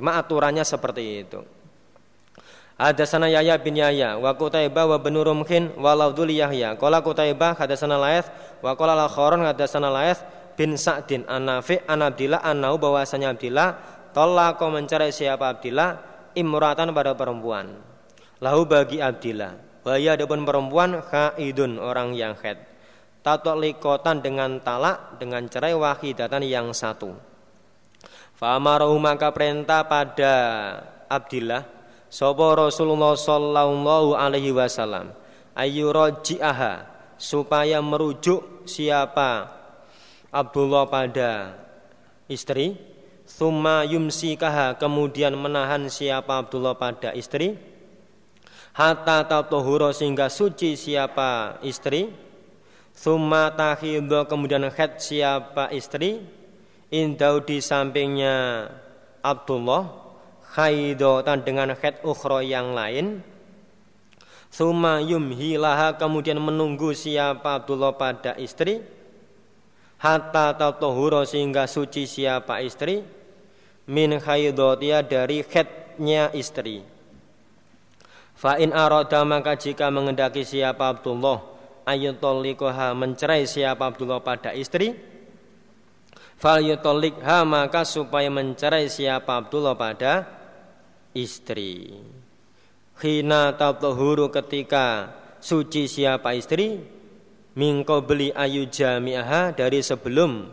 cuma aturannya seperti itu Hadasana Yahya bin Yahya wa Qutaibah wa bin Rumhin wa Laudul Yahya. Qala Qutaibah hadasana Laith wa qala Lakharon hadasana Laith bin Sa'din an-Nafi an Abdillah annau bahwasanya Abdillah tolaqa mencari siapa Abdillah imratan pada perempuan. Lahu bagi Abdillah. Bahaya adapun perempuan khaidun orang yang haid. Likotan dengan talak dengan cerai wahidatan yang satu. Fa'amaruhu maka perintah pada Abdillah sapa Rasulullah sallallahu alaihi wasallam ayu roji'aha supaya merujuk siapa Abdullah pada istri Thumma yumsikaha kemudian menahan siapa Abdullah pada istri Hatta tatohuro sehingga suci siapa istri Thumma tahidho kemudian khed siapa istri? Indau di sampingnya Abdullah. Khaidotan dengan khed ukhro yang lain. Thumma yumhilaha kemudian menunggu siapa Abdullah pada istri. Hatta tatohuro sehingga suci siapa istri. Min khaidotia dari khetnya istri. Fa in arada maka jika mengendaki siapa Abdullah ayutolikoha mencerai siapa Abdullah pada istri fal yutolikha maka supaya mencerai siapa Abdullah pada istri. Hina tatohuru ketika suci siapa istri mingko beli ayu jami'aha dari sebelum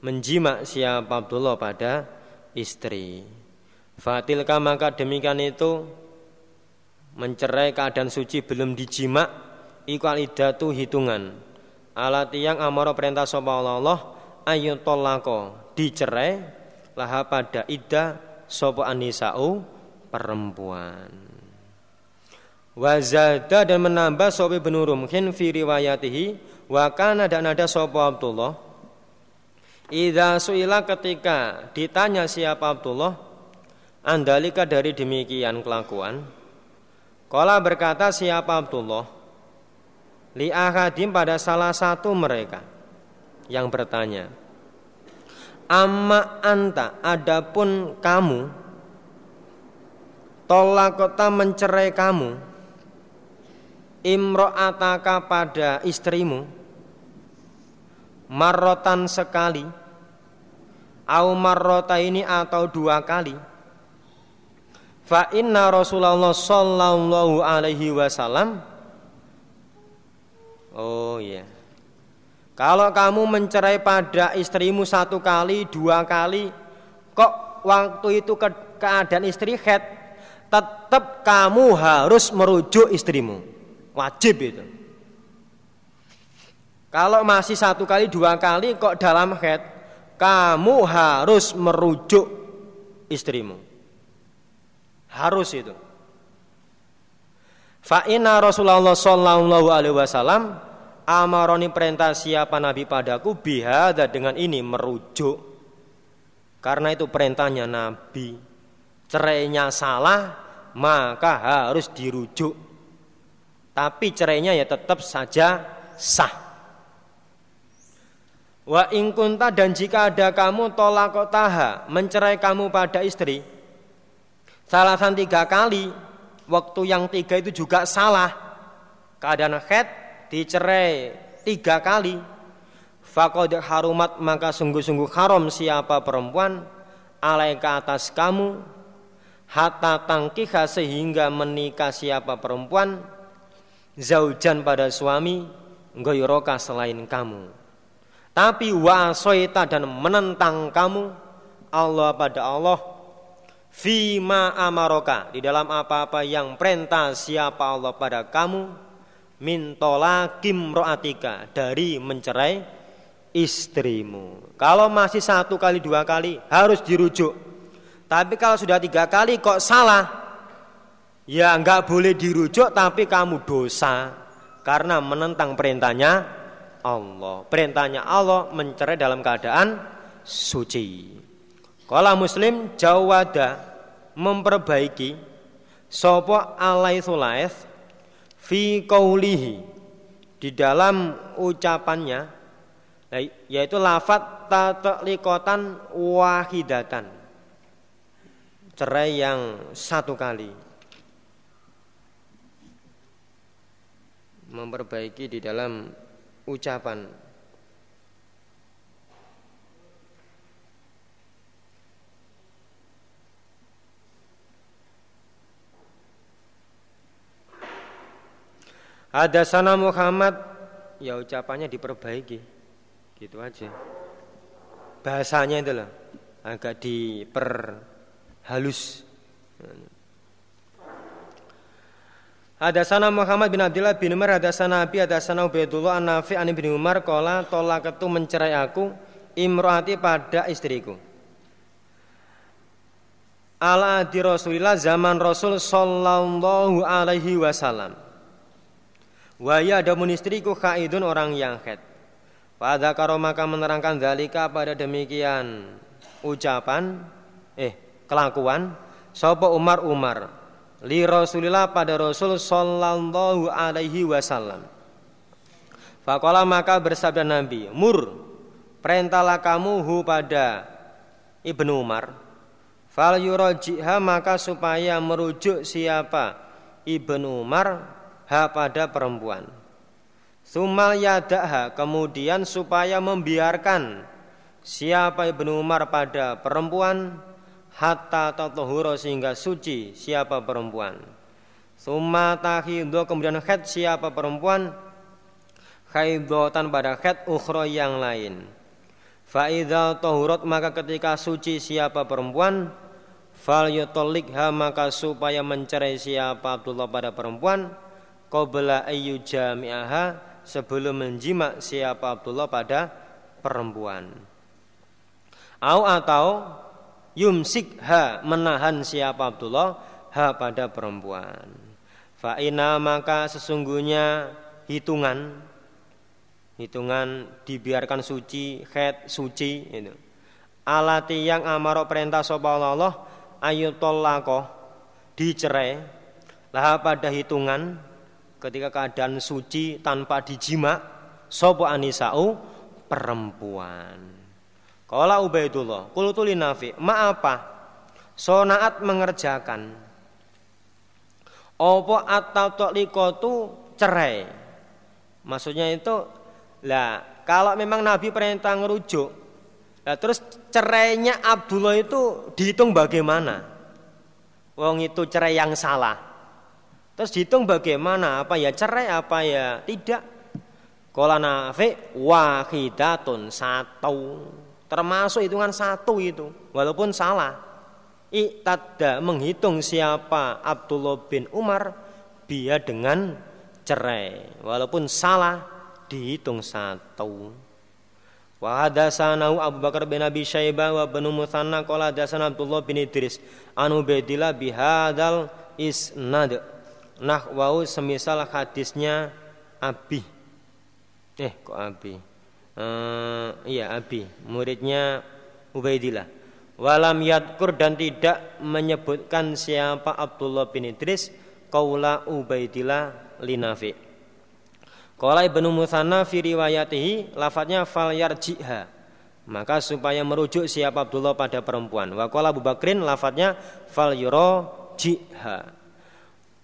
menjima siapa Abdullah pada istri. Fatilka maka demikian itu mencerai keadaan suci belum dijima iku idatu hitungan. Alat yang amaro perintah sapa Allah ayu tolako dicerai laha pada ida sapa anisau perempuan. Wazada dan menambah sobi benurum kin fi riwayatihi wa kana dan ada sopo Abdullah Ida suila ketika ditanya siapa Abdullah Andalika dari demikian kelakuan Kala berkata siapa Abdullah Li ahadim pada salah satu mereka Yang bertanya Amma anta adapun kamu Tolakota mencerai kamu Imro'ataka pada istrimu Marrotan sekali au marrota ini atau dua kali fa inna Rasulullah sallallahu alaihi wasallam oh iya kalau kamu mencerai pada istrimu satu kali dua kali kok waktu itu ke keadaan istri head tetap kamu harus merujuk istrimu wajib itu kalau masih satu kali dua kali kok dalam head kamu harus merujuk istrimu. Harus itu. Fa inna Rasulullah sallallahu alaihi wasallam amaroni perintah siapa nabi padaku bihada dengan ini merujuk. Karena itu perintahnya nabi. Cerainya salah maka harus dirujuk. Tapi cerainya ya tetap saja sah. Wa ingkunta dan jika ada kamu taha mencerai kamu pada istri Salasan tiga kali Waktu yang tiga itu juga salah Keadaan head dicerai tiga kali. Fakod harumat maka sungguh-sungguh haram siapa perempuan Alaika atas kamu. Hatta tangkiha sehingga menikah siapa perempuan Zaujan pada suami Goyroka selain kamu. Tapi wasoita dan menentang kamu Allah pada Allah Fima amaroka Di dalam apa-apa yang perintah siapa Allah pada kamu Mintola kimroatika Dari mencerai istrimu Kalau masih satu kali dua kali harus dirujuk Tapi kalau sudah tiga kali kok salah Ya nggak boleh dirujuk tapi kamu dosa Karena menentang perintahnya Allah. Perintahnya Allah mencerai dalam keadaan suci. Kalau Muslim jawada memperbaiki sopo alaihulaith fi kaulihi di dalam ucapannya yaitu lafat tatlikotan wahidatan. Cerai yang satu kali. Memperbaiki di dalam ucapan Ada sana Muhammad ya ucapannya diperbaiki. Gitu aja. Bahasanya itu loh agak diperhalus. Hadasana Muhammad bin Abdullah bin Umar Hadasana Abi Hadasana Ubaidullah An-Nafi An bin Umar Kola tolak itu mencerai aku Imrohati pada istriku Ala di Rasulillah zaman Rasul Sallallahu alaihi wasallam Waya ada istriku khaidun orang yang khed Pada karo maka menerangkan dalika pada demikian ucapan Eh kelakuan Sopo Umar Umar li Rasulillah pada Rasul sallallahu alaihi wasallam. Fakola maka bersabda Nabi, mur perintahlah kamu hu pada Ibnu Umar. Fal yurajiha maka supaya merujuk siapa Ibnu Umar ha pada perempuan. Sumal yadaha kemudian supaya membiarkan siapa Ibnu Umar pada perempuan hatta tatohuro sehingga suci siapa perempuan. Summa tahidho kemudian khed siapa perempuan khaidotan pada khed ukhro yang lain. Fa'idha tohurot maka ketika suci siapa perempuan Fal yutolikha maka supaya mencerai siapa Abdullah pada perempuan Qobla ayu jami'aha sebelum menjima siapa Abdullah pada perempuan Au atau yumsik ha menahan siapa Abdullah ha pada perempuan. Fa'ina maka sesungguhnya hitungan hitungan dibiarkan suci, khed suci itu. Alati yang amaro perintah sapa Allah ayu tolako dicerai lah pada hitungan ketika keadaan suci tanpa dijima sapa anisau perempuan. Kala Ubaidullah, qultu li Nafi, "Ma apa?" Sonaat mengerjakan. Opo atau tu cerai. Maksudnya itu lah kalau memang Nabi perintah ngerujuk lah terus cerainya Abdullah itu dihitung bagaimana? Wong itu cerai yang salah. Terus dihitung bagaimana? Apa ya cerai apa ya tidak? Kala nafi wahidatun satu. Termasuk hitungan satu itu walaupun salah. Iktada menghitung siapa Abdullah bin Umar dia dengan cerai. Walaupun salah dihitung satu. Wa hadatsanahu Abu Bakar bin Abi Syaibah wa bin Muthanna qala hadatsana Abdullah bin Idris anu Ubaidillah bihadal isnad nahwau semisal hadisnya Abi. Eh kok Abi? Uh, iya Abi. Muridnya Ubaidillah. Walam yadkur dan tidak menyebutkan siapa Abdullah bin Idris kaula Ubaidillah linafi Qala Ibnu Muthanna fi riwayatihi lafadznya fal yarjiha. Maka supaya merujuk siapa Abdullah pada perempuan. Wa Abu Bakrin lafadznya fal yurajiha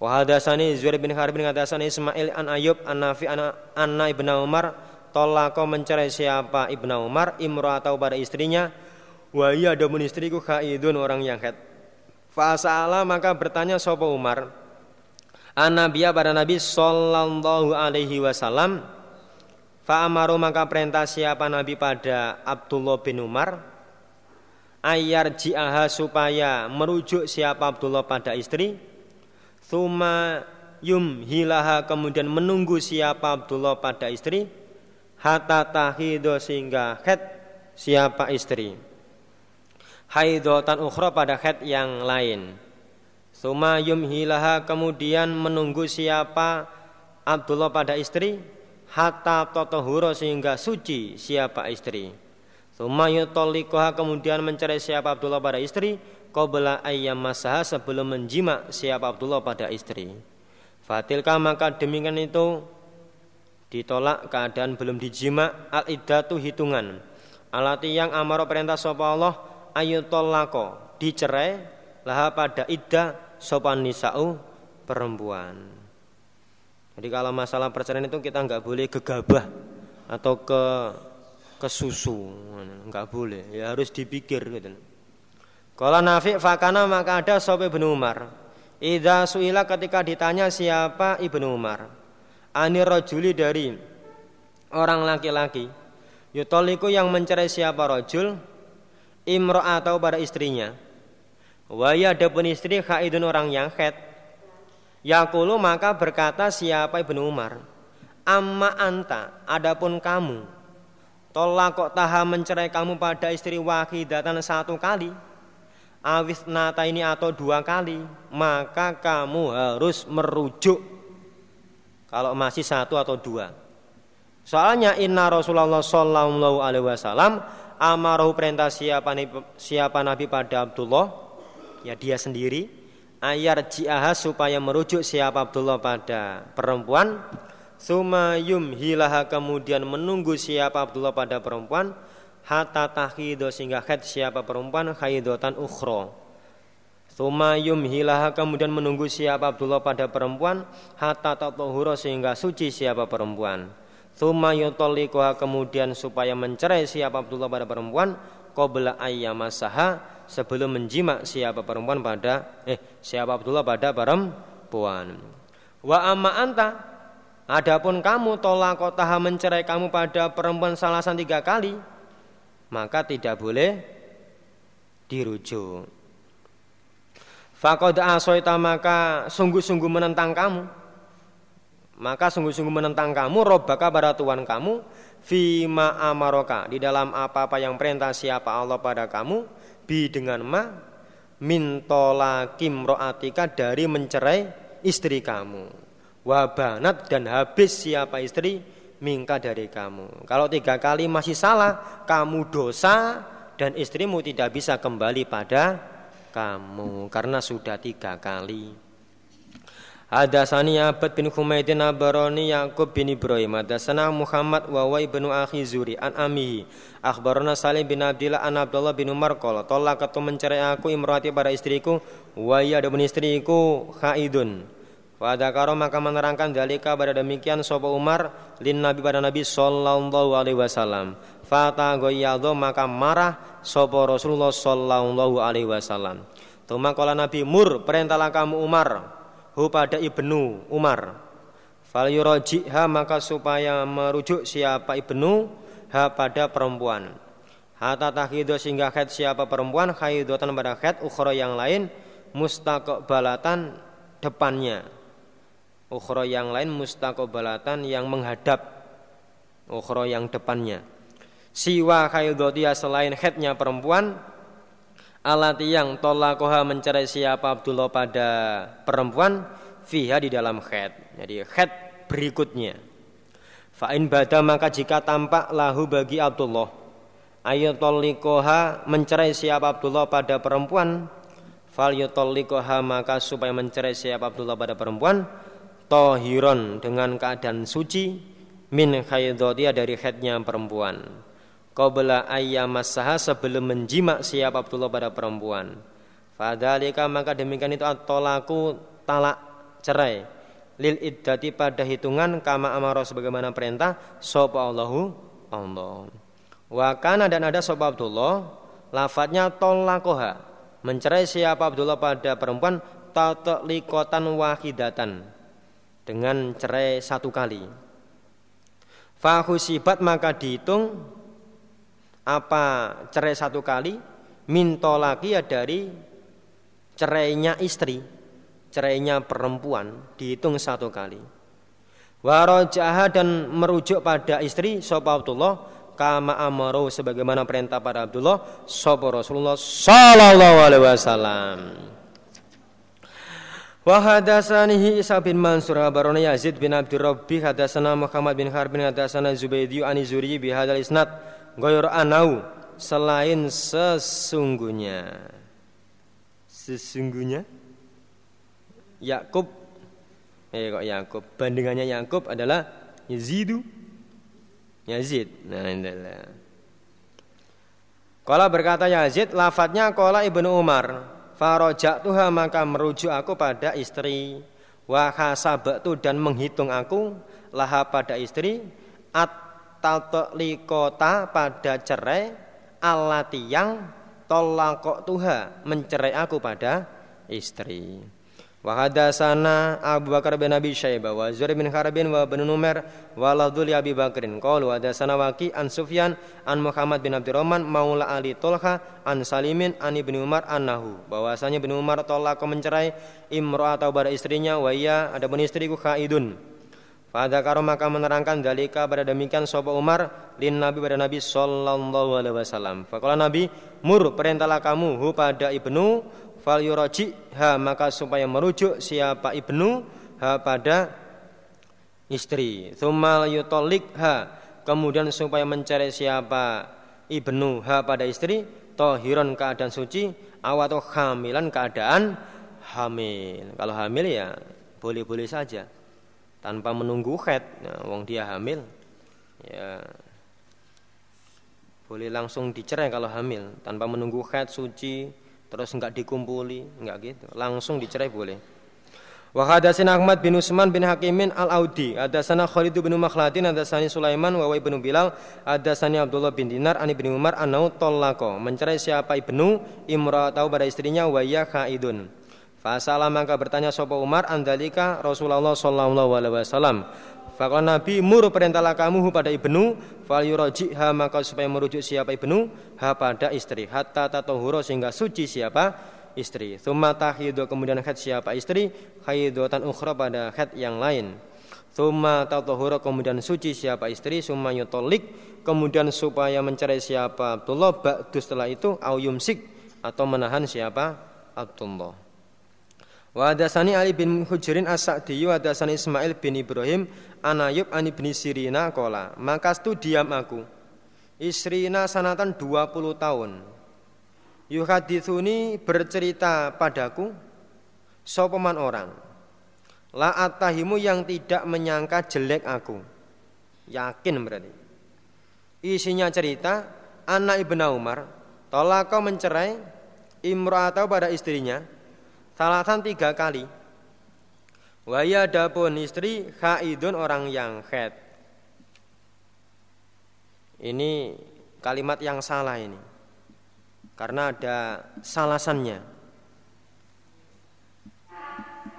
wa hadatsani Zuhair bin Harb bin Ismail an Ayub an Nafi an Anna Ibnu Umar Tolako mencerai siapa Ibnu Umar atau pada istrinya. Wa iya domun istriku khaidun orang yang head. Fasa'ala maka bertanya sopo Umar Anabiya pada Nabi Sallallahu alaihi wasallam Fa'amaru maka perintah siapa Nabi pada Abdullah bin Umar? Ayar ji'aha supaya merujuk siapa Abdullah pada istri Thuma yumhilaha kemudian menunggu siapa Abdullah pada istri. Hatta tahido sehingga head siapa istri. Haidotan ukhra pada head yang lain. Suma yumhilaha kemudian menunggu siapa Abdullah pada istri. Hatta totohuro sehingga suci siapa istri. Suma yutolikoha kemudian mencari siapa Abdullah pada istri Qabla ayyam masaha sebelum menjima siapa Abdullah pada istri. Fatilka maka demikian itu ditolak keadaan belum dijima al iddatu hitungan. Alati yang amaro perintah sapa Allah ayu tolako dicerai lah pada iddah sopan nisau perempuan. Jadi kalau masalah perceraian itu kita nggak boleh gegabah atau ke ke susu nggak boleh. Ya harus dipikir gitu kalau Nafi fakana maka ada sope ibnu Umar. Ida suila ketika ditanya siapa ibnu Umar. Ani rojuli dari orang laki-laki. Yutoliku yang mencerai siapa rojul imro atau pada istrinya. Waya adapun istri khaidun orang yang khed yakulu maka berkata siapa ibnu Umar? Amma anta adapun kamu. Tolak kok taha mencerai kamu pada istri wahidatan satu kali awis nata ini atau dua kali maka kamu harus merujuk kalau masih satu atau dua. Soalnya inna Rasulullah Sallallahu Alaihi Wasallam amarohu perintah siapa siapa Nabi pada Abdullah? Ya dia sendiri. Ayar ji'aha supaya merujuk siapa Abdullah pada perempuan. Sumayum hilaha kemudian menunggu siapa Abdullah pada perempuan hatta tahido sehingga khed siapa perempuan khaidotan ukhro sumayum hilaha kemudian menunggu siapa Abdullah pada perempuan hatta tatohuro sehingga suci siapa perempuan Thumma yutallikuha kemudian supaya mencerai siapa Abdullah pada perempuan qabla ayyamasaha sebelum menjima siapa perempuan pada eh siapa Abdullah pada perempuan. Wa amma anta adapun kamu tolak kotaha mencerai kamu pada perempuan salasan tiga kali maka tidak boleh dirujuk. Faqad asoita maka sungguh-sungguh menentang kamu. Maka sungguh-sungguh menentang kamu robbaka pada Tuhan kamu fima amaroka di dalam apa-apa yang perintah siapa Allah pada kamu bi dengan ma mintola kimroatika dari mencerai istri kamu. Wabanat dan habis siapa istri mingka dari kamu. Kalau tiga kali masih salah kamu dosa dan istrimu tidak bisa kembali pada kamu karena sudah tiga kali. Hadasani Abad bin Humaydin Abaroni Yaqub bin Ibrahim. Hadasana Muhammad wa wa ibnu akhi Zuri An amihi. Akhbarana Salim bin Abdillah An Abdullah bin Umar Qala Tolak katu mencerai aku imrati pada istriku Wa iya adapun istriku Khaidun Pada karo maka menerangkan dalika pada demikian Sopo Umar Lin Nabi pada Nabi Sallallahu alaihi wasallam. Fata goyado maka marah Sopo Rasulullah Sallallahu alaihi wasallam. Tuma kala Nabi Mur perintahlah kamu Umar. Hu pada ibnu Umar. Fal maka supaya merujuk siapa ibnu ha pada perempuan. Hatta tahidu sehingga khed siapa perempuan khaidotan pada khed ukhra yang lain mustaqbalatan depannya ukhra yang lain mustaqbalatan yang menghadap ukhra yang depannya siwa khaidotia selain khednya perempuan alati yang tolakoha mencerai siapa Abdullah pada perempuan fiha di dalam khed. Jadi khed berikutnya. Fa'in bada maka jika tampak lahu bagi Abdullah ayatolikoha mencerai siapa Abdullah pada perempuan fal yutolikoha maka supaya mencerai siapa Abdullah pada perempuan tohiron dengan keadaan suci min khaydotia dari khednya perempuan qabla ayyamasaha sebelum menjima siapa Abdullah pada perempuan. Fadalika maka demikian itu at-tolaku talak cerai lil iddati pada hitungan kama amaro sebagaimana perintah sapa Allahu Allah. Wa kana dan ada sapa Abdullah lafadznya tolakoha mencerai siapa Abdullah pada perempuan tatlikotan wahidatan dengan cerai satu kali. Fahusibat maka dihitung apa cerai satu kali. Minto lagi ya dari cerainya istri cerainya perempuan dihitung satu kali. Warojaha dan merujuk pada istri sopa kama amaru sebagaimana perintah pada Abdullah sopa Rasulullah sallallahu alaihi wasallam Wa hadasanihi Isa bin Mansur Barona Yazid bin Abdi Rabbi Hadasana Muhammad bin Harbin Hadasana Zubaydi Ani Zuri bihadal isnad. Goyor anau selain sesungguhnya. Sesungguhnya? Yakub. Eh kok Yakub? Bandingannya Yakub adalah Yazidu. Yazid. Nah inilah Kala berkata Yazid lafadznya kala ibnu Umar Farojak tuha maka merujuk aku pada istri. Wahasabatu dan menghitung aku Laha pada istri. At pada cerai. Alati yang tolakok tuha mencerai aku pada istri. Wa hadatsana Abu Bakar bin Abi Syaibah wa Zuhair bin Harbin wa bin Numair wa Ladul Abi Bakrin. Qalu hadatsana Waqi an Sufyan an Muhammad bin Abdurrahman maula Ali Tolha an Salimin an Ibnu Umar annahu. Bahwasanya Ibnu Umar tolak mencerai imra atau pada istrinya wa ia ada pun istriku khaidun. Pada karo maka menerangkan dalika pada demikian sopa Umar lin Nabi pada Nabi sallallahu alaihi wasallam. Fakola Nabi mur perintahlah kamu hu pada ibnu fal yuraji ha maka supaya merujuk siapa ibnu ha pada istri. Thumal yutolik ha kemudian supaya mencari siapa ibnu ha pada istri tohiron keadaan suci atau hamilan keadaan hamil. Kalau hamil ya boleh-boleh saja tanpa menunggu head nah, wong dia hamil ya. Boleh langsung dicerai kalau hamil tanpa menunggu head suci terus enggak dikumpuli, enggak gitu. Langsung dicerai boleh. Wa hadatsana Ahmad bin Usman bin Hakimin Al-Audi, hadatsana Khalid bin Makhladin, hadatsani Sulaiman wa ibnu Bilal, hadatsani Abdullah bin Dinar an ibnu Umar anau tallaqo, mencerai siapa ibnu imra'atahu pada istrinya wa ya khaidun. Fasalah maka bertanya sapa Umar andalika Rasulullah sallallahu alaihi wasallam. Fakal Nabi mur perintahlah kamu pada ibnu fal ha maka supaya merujuk siapa ibnu ha pada istri hatta tatohuro sehingga suci siapa istri. Thumma tahidu kemudian haid siapa istri haidatan ukhra pada haid yang lain. Thumma tatohuro kemudian suci siapa istri summa yutolik kemudian supaya mencari siapa Abdullah ba'du setelah itu au yumsik atau menahan siapa Abdullah. Wa hadasani Ali bin Hujrin As-Sa'di wa hadasani Ismail bin Ibrahim Anayub ani bin Sirina kola Maka itu diam aku. Isrina sanatan 20 tahun. Yuhadithuni bercerita padaku Sopeman orang La atahimu yang tidak menyangka jelek aku. Yakin berarti. Isinya cerita Anak Ibn Umar Tolak kau mencerai Imra'atau pada istrinya Salatan tiga kali. Waya adapun istri khaidun orang yang khed. Ini kalimat yang salah ini. Karena ada salasannya.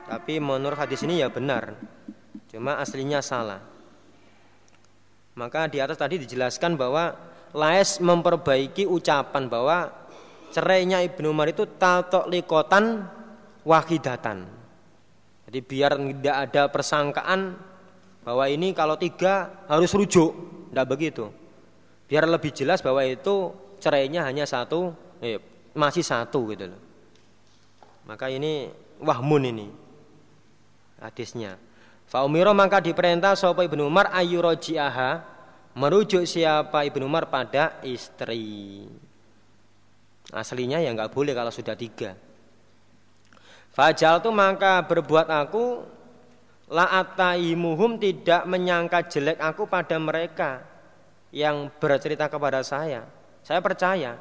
Tapi menurut hadis ini ya benar. Cuma aslinya salah. Maka di atas tadi dijelaskan bahwa Laes memperbaiki ucapan bahwa cerainya Ibnu Umar itu tatok likotan wahidatan. Jadi biar tidak ada persangkaan bahwa ini kalau tiga harus rujuk, tidak begitu. Biar lebih jelas bahwa itu cerainya hanya satu, eh, masih satu gitu loh. Maka ini wahmun ini hadisnya. Faumiro maka diperintah sopo ibnu Umar ayurojiaha merujuk siapa ibnu Umar pada istri. Aslinya ya nggak boleh kalau sudah tiga. Fajal tu maka berbuat aku laataimuhum tidak menyangka jelek aku pada mereka yang bercerita kepada saya. Saya percaya.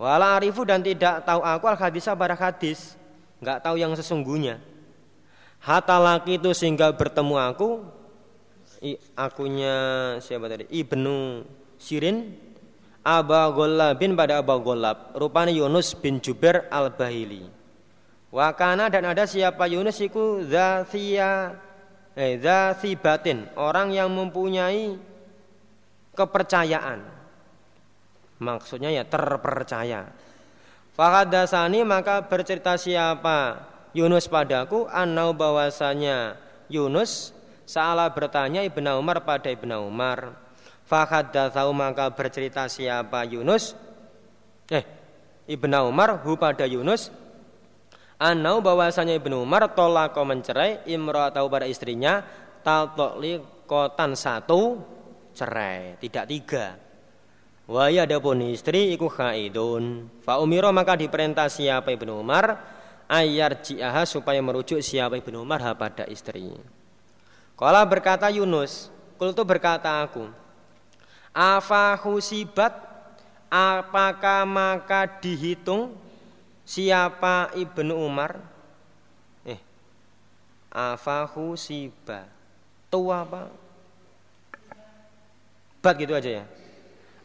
Wala arifu dan tidak tahu aku al hadisah pada hadis, nggak tahu yang sesungguhnya. Hatta laki itu sehingga bertemu aku, akunya siapa tadi? Ibnu Sirin, Aba bin pada Aba Golab, rupanya Yunus bin Jubair al Bahili. Wakana dan ada siapa Yunus iku zatia eh batin, orang yang mempunyai kepercayaan. Maksudnya ya terpercaya. Fahadasani maka bercerita siapa Yunus padaku anau bahwasanya Yunus salah bertanya Ibnu Umar pada Ibnu Umar. Fahadatsau maka bercerita siapa Yunus eh Ibnu Umar hu pada Yunus Anau bahwasanya Ibnu Umar tolak mencerai imro'atahu pada istrinya taltokli kotan satu cerai, tidak tiga. Waya adapun istri iku khaidun. Fa umiro maka diperintah siapa Ibnu Umar ayar ji'aha supaya merujuk siapa Ibnu Umar pada istri. Kala berkata Yunus, kultu berkata aku, Afa husibat apakah maka dihitung Siapa Ibnu Umar? Eh, afahu siba. Tua apa? Bat gitu aja ya.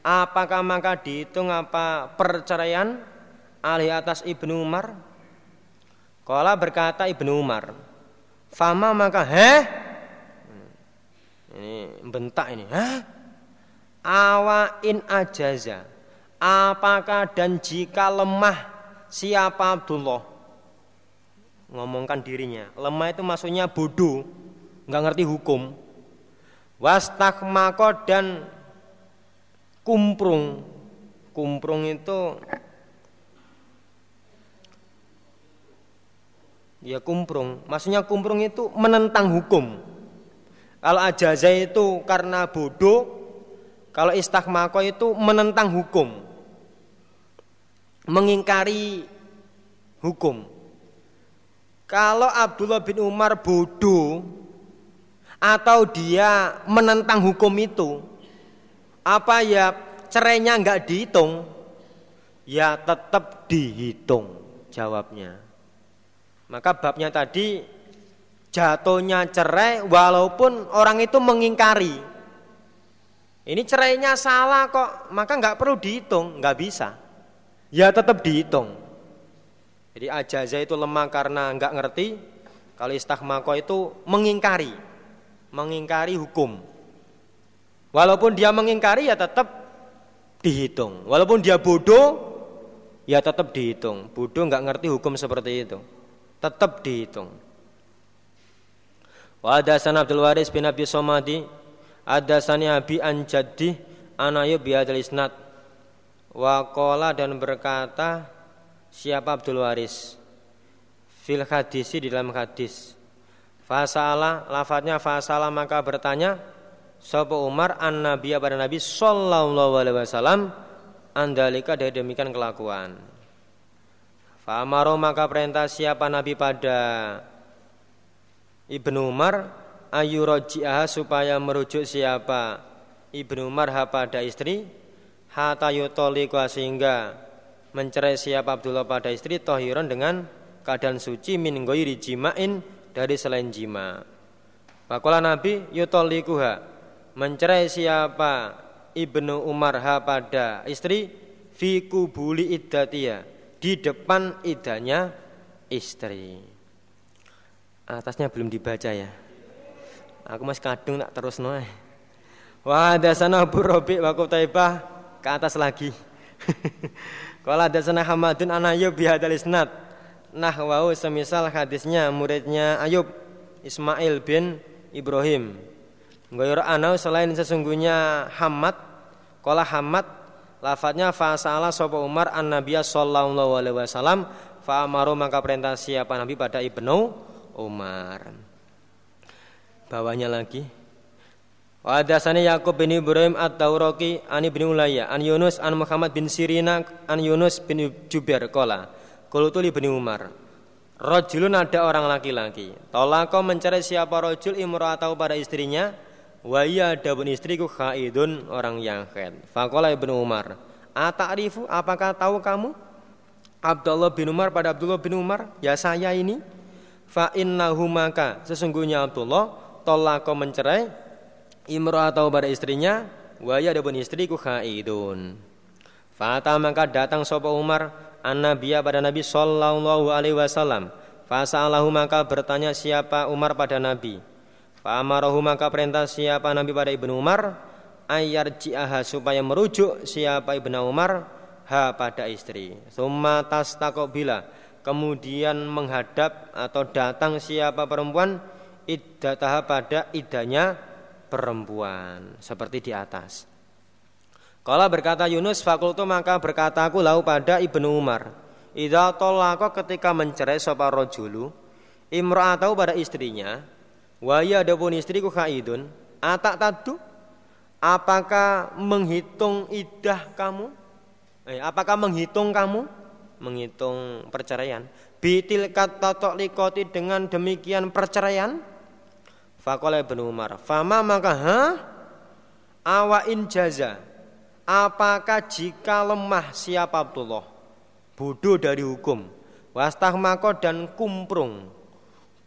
Apakah maka dihitung apa perceraian alih atas Ibnu Umar? Kala berkata Ibnu Umar, "Fama maka heh?" Ini bentak ini, "Hah? Awa in ajaza." Apakah dan jika lemah siapa Abdullah? Ngomongkan dirinya. Lemah itu maksudnya bodoh, nggak ngerti hukum. Wastakmako dan kumprung. Kumprung itu Ya kumprung, maksudnya kumprung itu menentang hukum. Kalau ajaza itu karena bodoh, kalau istakmako itu menentang hukum. Mengingkari hukum. Kalau Abdullah bin Umar bodoh atau dia menentang hukum itu, apa ya cerainya nggak dihitung? Ya tetap dihitung jawabnya. Maka babnya tadi jatuhnya cerai walaupun orang itu mengingkari. Ini cerainya salah kok, maka nggak perlu dihitung, nggak bisa. Ya tetap dihitung. Jadi ajaza itu lemah karena nggak ngerti. Kalau istahmako itu mengingkari, mengingkari hukum. Walaupun dia mengingkari ya tetap dihitung. Walaupun dia bodoh ya tetap dihitung. Bodoh nggak ngerti hukum seperti itu tetap dihitung. Wa sana Abdul Waris bin Abi Somadi sani Abi an Jaddi anayu biadil isnad wa qala dan berkata siapa Abdul Waris? Fil hadisi di dalam hadis. Fasala lafadznya fasala maka bertanya Sapa Umar an Nabi pada Nabi Sallallahu alaihi wasallam? Andalika dari demikian kelakuan. Fa'amaru maka perintah siapa Nabi pada Ibnu Umar? Ayu supaya merujuk siapa Ibnu Umar pada istri hatta yutoliqa sehingga mencerai siapa Abdullah pada istri tohiron dengan keadaan suci min ghairi jima'in dari selain jima. Pakola Nabi yutolikuha mencerai siapa Ibnu Umar ha pada istri fi kubuli iddatia di depan idanya istri. Atasnya belum dibaca ya. Aku masih kadung tak terus noe. Wah, dasana Abu Rabi wa Taibah ke atas lagi. [laughs] Kalau ada sana Hamadun an Ayub bihadal isnad. Nah, semisal hadisnya muridnya Ayub Ismail bin Ibrahim. Goyor anau selain sesungguhnya Hamad, kola Hamad Lafadznya fasala sopo Umar an Nabiya sallallahu alaihi wasallam fa amaru maka perintah siapa Nabi pada Ibnu Umar. Bawahnya lagi. Wa hadasani Yaqub bin Ibrahim at-Tauraki an Ibnu Ulayya an Yunus an Muhammad bin Sirina an Yunus bin Jubair qala qultu li bin Umar Rajulun ada orang laki-laki Tolako mencari siapa rojul imra'atahu pada istrinya Wa iya adapun istriku khaidun orang yang khaid. Faqala Ibnu Umar, "Ata'rifu apakah tahu kamu?" Abdullah bin Umar pada Abdullah bin Umar, "Ya saya ini." Fa innahu maka sesungguhnya Abdullah tolako mencerai atau pada istrinya wa ya adapun istriku khaidun. Fata maka datang sapa Umar an nabiya pada Nabi sallallahu alaihi wasallam. Fasalahu maka bertanya siapa Umar pada Nabi. Fa'amarahu maka perintah siapa Nabi pada Ibnu Umar ayar ji'aha supaya merujuk siapa Ibnu Umar ha pada istri. Summa bila kemudian menghadap atau datang siapa perempuan iddataha pada idanya perempuan seperti di atas. Kalau berkata Yunus fakultu maka berkata aku lau pada Ibnu Umar. Idza tolako ketika mencerai sapa rojulu imra'atau pada istrinya Waya adapun istriku khaidun, atak tadu, apakah menghitung idah kamu? Eh, apakah menghitung kamu? Menghitung perceraian. Bitil kata likoti dengan demikian perceraian? Fakola bin Umar. Fama maka ha? Awain jaza. Apakah jika lemah siapa Abdullah? Bodoh dari hukum. Wastah mako dan kumprung.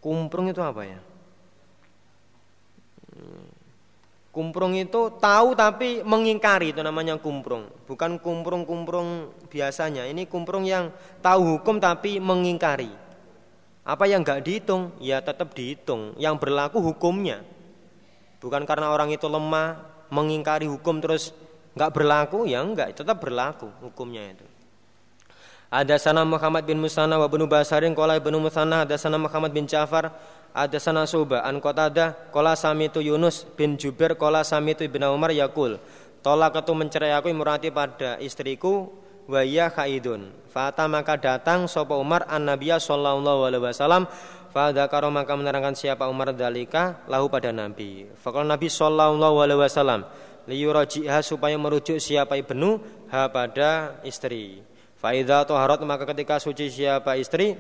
Kumprung itu apa ya? Kumprung itu tahu tapi mengingkari itu namanya kumprung. Bukan kumprung-kumprung biasanya. Ini kumprung yang tahu hukum tapi mengingkari. Apa yang nggak dihitung? Ya tetap dihitung. Yang berlaku hukumnya. Bukan karena orang itu lemah, mengingkari hukum terus nggak berlaku, ya enggak, tetap berlaku hukumnya itu. Ada sana Muhammad bin Musana wa bin Basarin qala ibnu Musana ada sana Muhammad bin Ja'far ada sana Suba an Qatada qala samitu Yunus bin Jubair qala samitu Ibnu Umar yaqul tolak itu mencerai aku imrati pada istriku wa ya khaidun fata maka datang sapa Umar an Nabiya sallallahu alaihi wasallam Fadakaro maka menerangkan siapa Umar dalika lahu pada Nabi. Fakal Nabi Sallallahu Alaihi Wasallam liyurajiha supaya merujuk siapa ibnu ha pada istri. Faida toharot maka ketika suci siapa istri,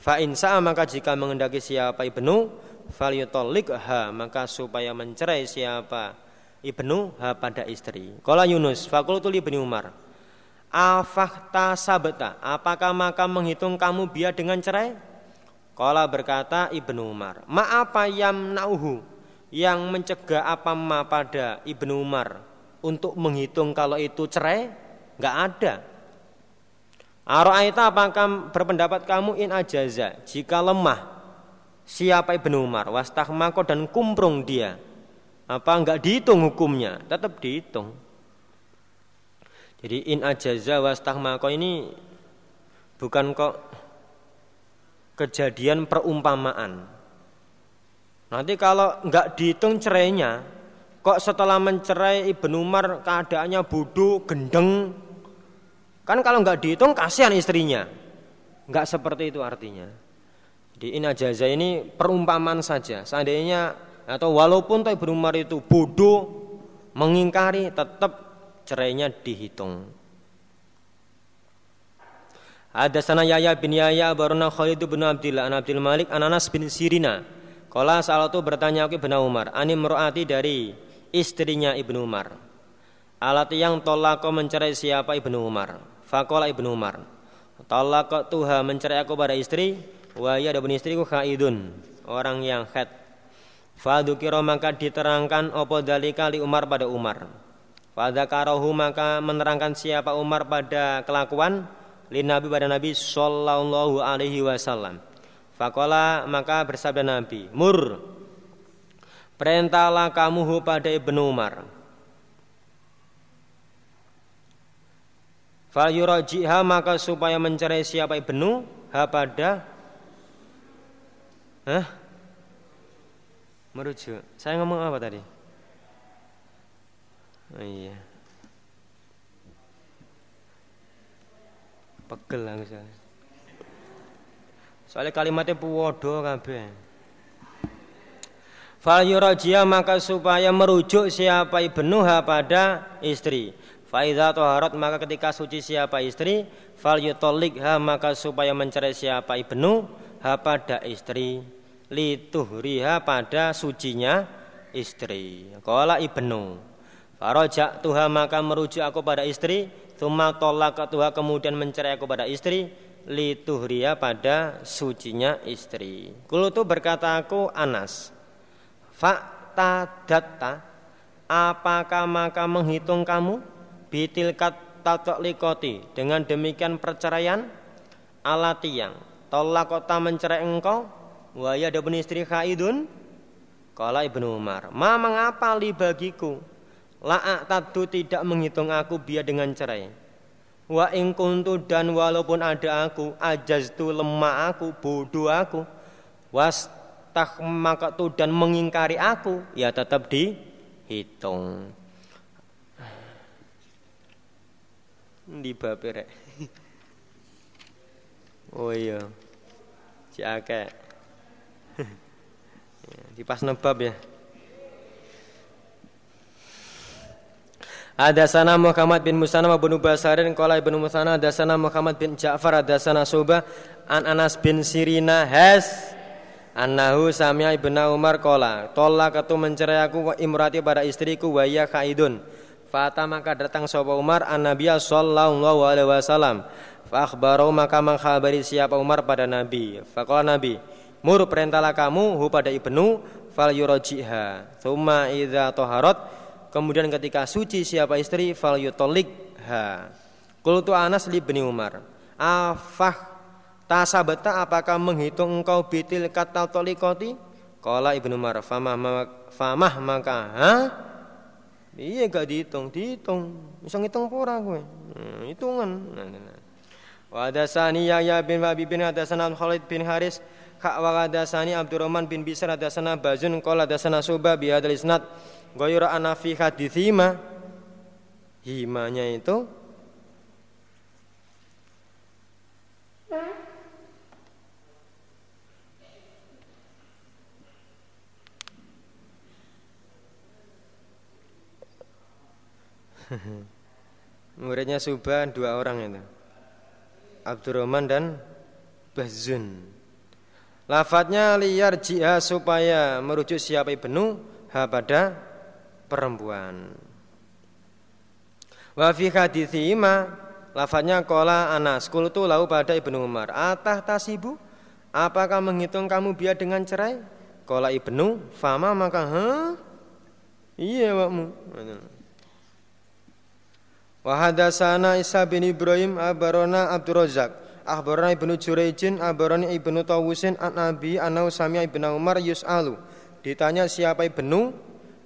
fa insa maka jika mengendaki siapa ibnu, falyutolik ha maka supaya mencerai siapa ibnu ha pada istri. Kala Yunus, fakultu ibni Umar. Afahta sabeta, apakah maka menghitung kamu biar dengan cerai? Kala berkata Ibnu Umar, ma apa yang nauhu? Yang mencegah apa ma pada Ibnu Umar? Untuk menghitung kalau itu cerai? Enggak ada. Aro'aita apakah berpendapat kamu in ajaza? Jika lemah siapa Ibnu Umar? Wastahmako dan kumprung dia. Apa enggak dihitung hukumnya? Tetap dihitung jadi in ajaza wastahmako ini bukan kok kejadian perumpamaan. Nanti kalau nggak dihitung cerainya, kok setelah mencerai Ibnu Umar keadaannya bodoh, gendeng, kan kalau nggak dihitung kasihan istrinya. Nggak seperti itu artinya. Di inajaza ini perumpamaan saja. Seandainya atau walaupun Ibnu Umar itu bodoh, mengingkari, tetap cerainya dihitung. Ada sana Yahya bin Yahya baruna Khalid bin Abdillah an Abdul Malik an Anas bin Sirina. Kala salah tu bertanya ke Ibnu Umar, ani meruati dari istrinya Ibnu Umar. Alat yang tolako mencerai siapa Ibnu Umar? Fakola Ibnu Umar. Tolako tuha mencerai aku pada istri, wahya ada istriku khaidun, orang yang khat. Fadukiro maka diterangkan opo dalika li Umar pada Umar. Fadakarohu maka menerangkan siapa Umar pada kelakuan lin Nabi pada Nabi sallallahu alaihi wasallam. Fakola maka bersabda Nabi, Mur, perintahlah kamu pada Ibnu Umar. Fal yurajiha maka supaya mencerai siapa Ibnu ha pada Hah? Merujuk. Saya ngomong apa tadi? Oh iya. Pegel lah misalnya. Soalnya kalimatnya puwodo kabeh. Fal yurajia maka supaya merujuk siapa ibnuha pada istri. Faidha toharat maka ketika suci siapa istri, fal yutolikha maka supaya mencerai siapa ibnu ha pada istri. Lituhriha pada sucinya istri. Kala ibnu. Farojak tuha maka merujuk aku pada istri. Tuma tolak ketua kemudian mencerai aku pada istri. Lituhria pada sucinya istri. Kulu tu berkata aku Anas. Fakta data apakah maka menghitung kamu? Bitilkat likoti dengan demikian perceraian alati yang tolak kota mencerai engkau? Waya ada istri khaidun? Kala ibnu Umar ma mengapa li bagiku La'ak tadu tidak menghitung aku biar dengan cerai. Wa ing kuntu dan walaupun ada aku, ajaztu lemah aku, bodoh aku, was tak makatu dan mengingkari aku, ya tetap dihitung. Di bapere. Oh iya. Si akeh. Di pas nebab ya. Ada sana Muhammad bin Musana bin Basarin Kala ibnu Musana Ada sana Muhammad bin Ja'far. Ada sana Subah An Anas bin Sirina. Has Annahu samia ibnu Umar Kala Tolak ketu mencerai aku imrati pada istriku Waya khaidun Fata maka datang sopa Umar An Nabiya sallallahu alaihi wasallam. Fakhbarau maka mengkhabari siapa Umar pada Nabi. Fakola Nabi Mur perintahlah kamu hu pada ibnu Fal yurojiha Thumma idha toharot Kemudian ketika suci siapa istri fal yutolik ha. Qultu Anas li bin Umar. Afah Tasabata apakah menghitung engkau bitil kata tolikoti? Kala Ibnu Umar, famah, famah maka ha? Iya gak dihitung, dihitung. Bisa ngitung pura gue. Hmm, hitungan. Nah, nah, nah. Wa hadasani Yahya bin Wabi bin hadasana Khalid bin Haris Kak wa hadasani Abdurrahman bin Bisar hadasana Bazun qala hadasana Suba bi ghayra ana fi hadithima himanya itu [laughs] Muridnya Subhan dua orang itu. Abdurrahman dan Bazun. Lafadznya liar jihad supaya merujuk siapa ibnu ha pada perempuan. Wa fi hadithima lafadznya kola anas kultu lau pada ibnu Umar atah tasibu apakah menghitung kamu biar dengan cerai? Kola ibnu fama maka ha iya wakmu. Wa hadatsana Isa bin Ibrahim abarona Abdul Razak akhbarana Ibnu Jurayjin abarani Ibnu Tawusin an Nabi anau sami Ibnu Umar yus'alu ditanya siapa Ibnu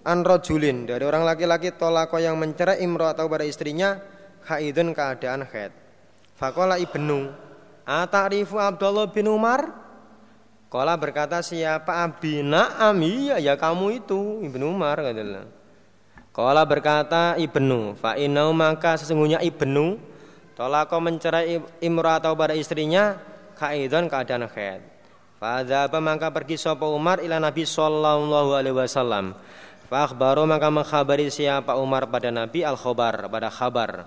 an rajulin dari orang laki-laki tolako yang mencerai imro atau pada istrinya haidun keadaan haid. Fakola Ibnu Atarifu Abdullah bin Umar Kola berkata siapa abina amiyah ya kamu itu Ibnu Umar katalah. Kala berkata Ibnu, fa inau maka sesungguhnya Ibnu tolako mencerai imra atau pada istrinya kaidon keadaan haid. Fadzaba maka pergi sapa Umar ila Nabi sallallahu alaihi wasallam. Fa akhbaru maka mengkhabari siapa Umar pada Nabi al khobar pada khabar.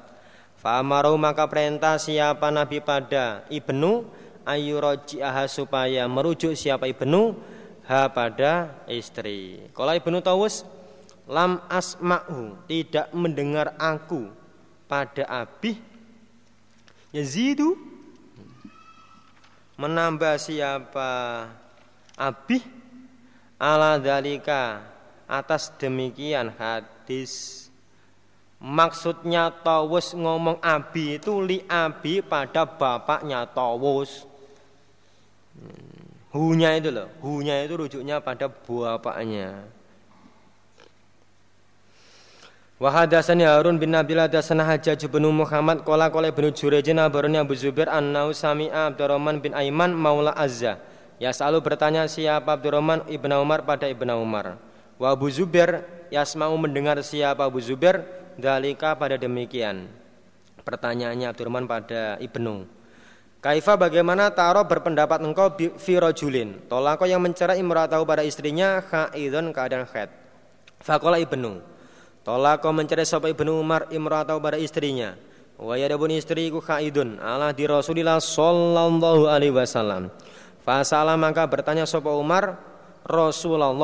Fa amaru maka perintah siapa Nabi pada Ibnu ayuraji'aha supaya merujuk siapa Ibnu ha pada istri. Kalau Ibnu Tawus lam asma'hu tidak mendengar aku pada abi yazidu menambah siapa abi ala dalika atas demikian hadis maksudnya tawus ngomong abi itu li abi pada bapaknya tawus hmm. hunya itu loh hunya itu rujuknya pada bapaknya Wa hadatsani Harun bin Nabil hadatsana Hajjaj bin Muhammad qala qala Ibnu Jurayj abarani Abu Zubair annau sami'a Abdurrahman bin Aiman maula Azza. Ya selalu bertanya siapa Abdurrahman ibnu Umar pada ibnu Umar. Wa Abu Zubair yasma'u mendengar siapa Abu Zubair dalika pada demikian. Pertanyaannya Abdurrahman pada ibnu. Kaifa bagaimana taro berpendapat engkau fi rajulin tolako yang mencerai imratahu pada istrinya khaidun keadaan khaid. Faqala ibnu Tolak kau mencari sapa Ibnu Umar imra'atau pada istrinya. Wa yadabun istriku khaidun ala di Rasulillah sallallahu alaihi wasallam. Fasalah maka bertanya sapa Umar Rasulullah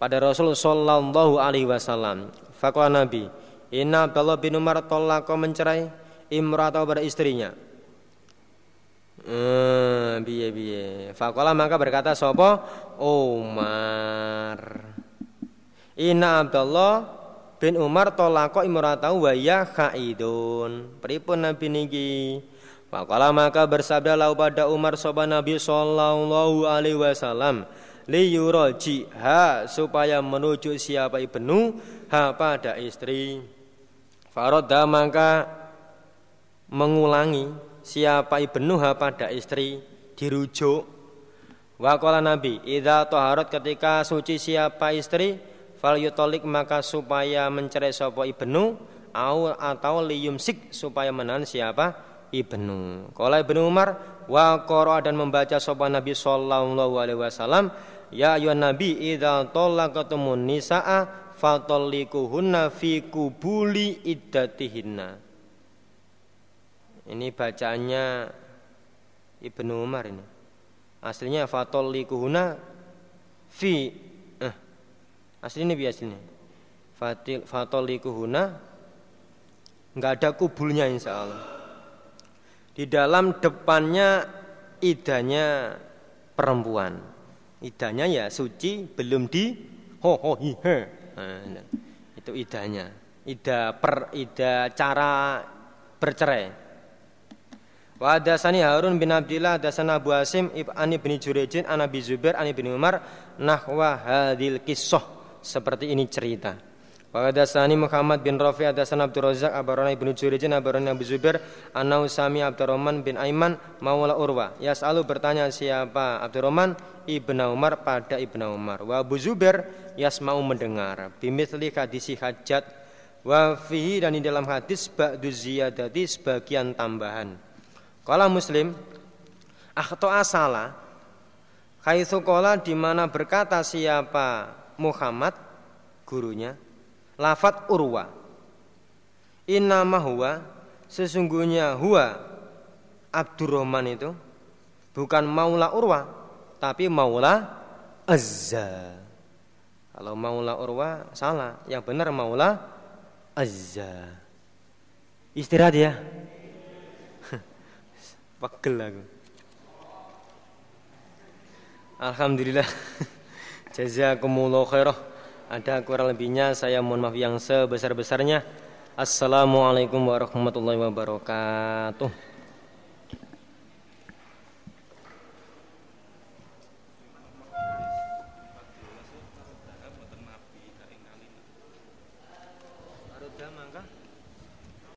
pada Rasul sallallahu alaihi wasallam. Faqala Nabi, "Inna Abdullah bin Umar tolak kau mencerai imra'atau pada istrinya." Hmm, biye biye. Fakola maka berkata sopo Umar. Inna Abdullah bin Umar tolako imratahu wa ya khaidun. Pripun Nabi niki? Maka maka bersabda lau pada Umar sopan Nabi sallallahu alaihi wasallam liyuraji ha supaya menuju siapa ibnu ha pada istri. Faroda maka mengulangi siapa ibnu ha pada istri dirujuk. Wakola Nabi, idza toharot ketika suci siapa istri, fal yutolik maka supaya mencerai sopo ibnu au atau liyumsik supaya menahan siapa ibnu. Kalau ibnu Umar wa dan membaca sopo Nabi sallallahu alaihi wasallam ya ayuhan nabi idza talaqatumun nisaa fatallikuhunna fi kubuli iddatihinna. Ini bacaannya Ibnu Umar ini. Aslinya fatallikuhunna fi Aslinya biasa ini. Fatil fatolikuhuna nggak ada kubulnya insya Allah. Di dalam depannya idanya perempuan. Idanya ya suci belum di ho ho hi he. Nah, itu idanya. Ida per ida cara bercerai. Wa hadasani Harun bin Abdillah hadasana Abu Hasim ani bin Jurejin an Abi Zubair ani bin Umar nahwa hadil kisah seperti ini cerita. Wa hadasani Muhammad bin Rafi hadasana Abdul Razak abarana ibnu Jurejin abarana Abu Zubair anau sami Abdurrahman bin Aiman maula Urwa. Yas'alu bertanya siapa Abdurrahman ibnu Umar pada ibnu Umar. Wa Abu Zubair yasma'u mendengar. Bimithli hadisi hajat wa fihi dan di dalam hadis ba'du ziyadati sebagian tambahan. Kala Muslim akhto asala kaitsu kola di mana berkata siapa Muhammad gurunya lafat urwa inna huwa sesungguhnya huwa Abdurrahman itu bukan maula urwa tapi maula azza kalau maula urwa salah yang benar maula azza istirahat ya [laughs] Pegel aku. Alhamdulillah. [laughs] Jazakumullah khairah. Ada kurang lebihnya saya mohon maaf yang sebesar-besarnya. Assalamualaikum warahmatullahi wabarakatuh.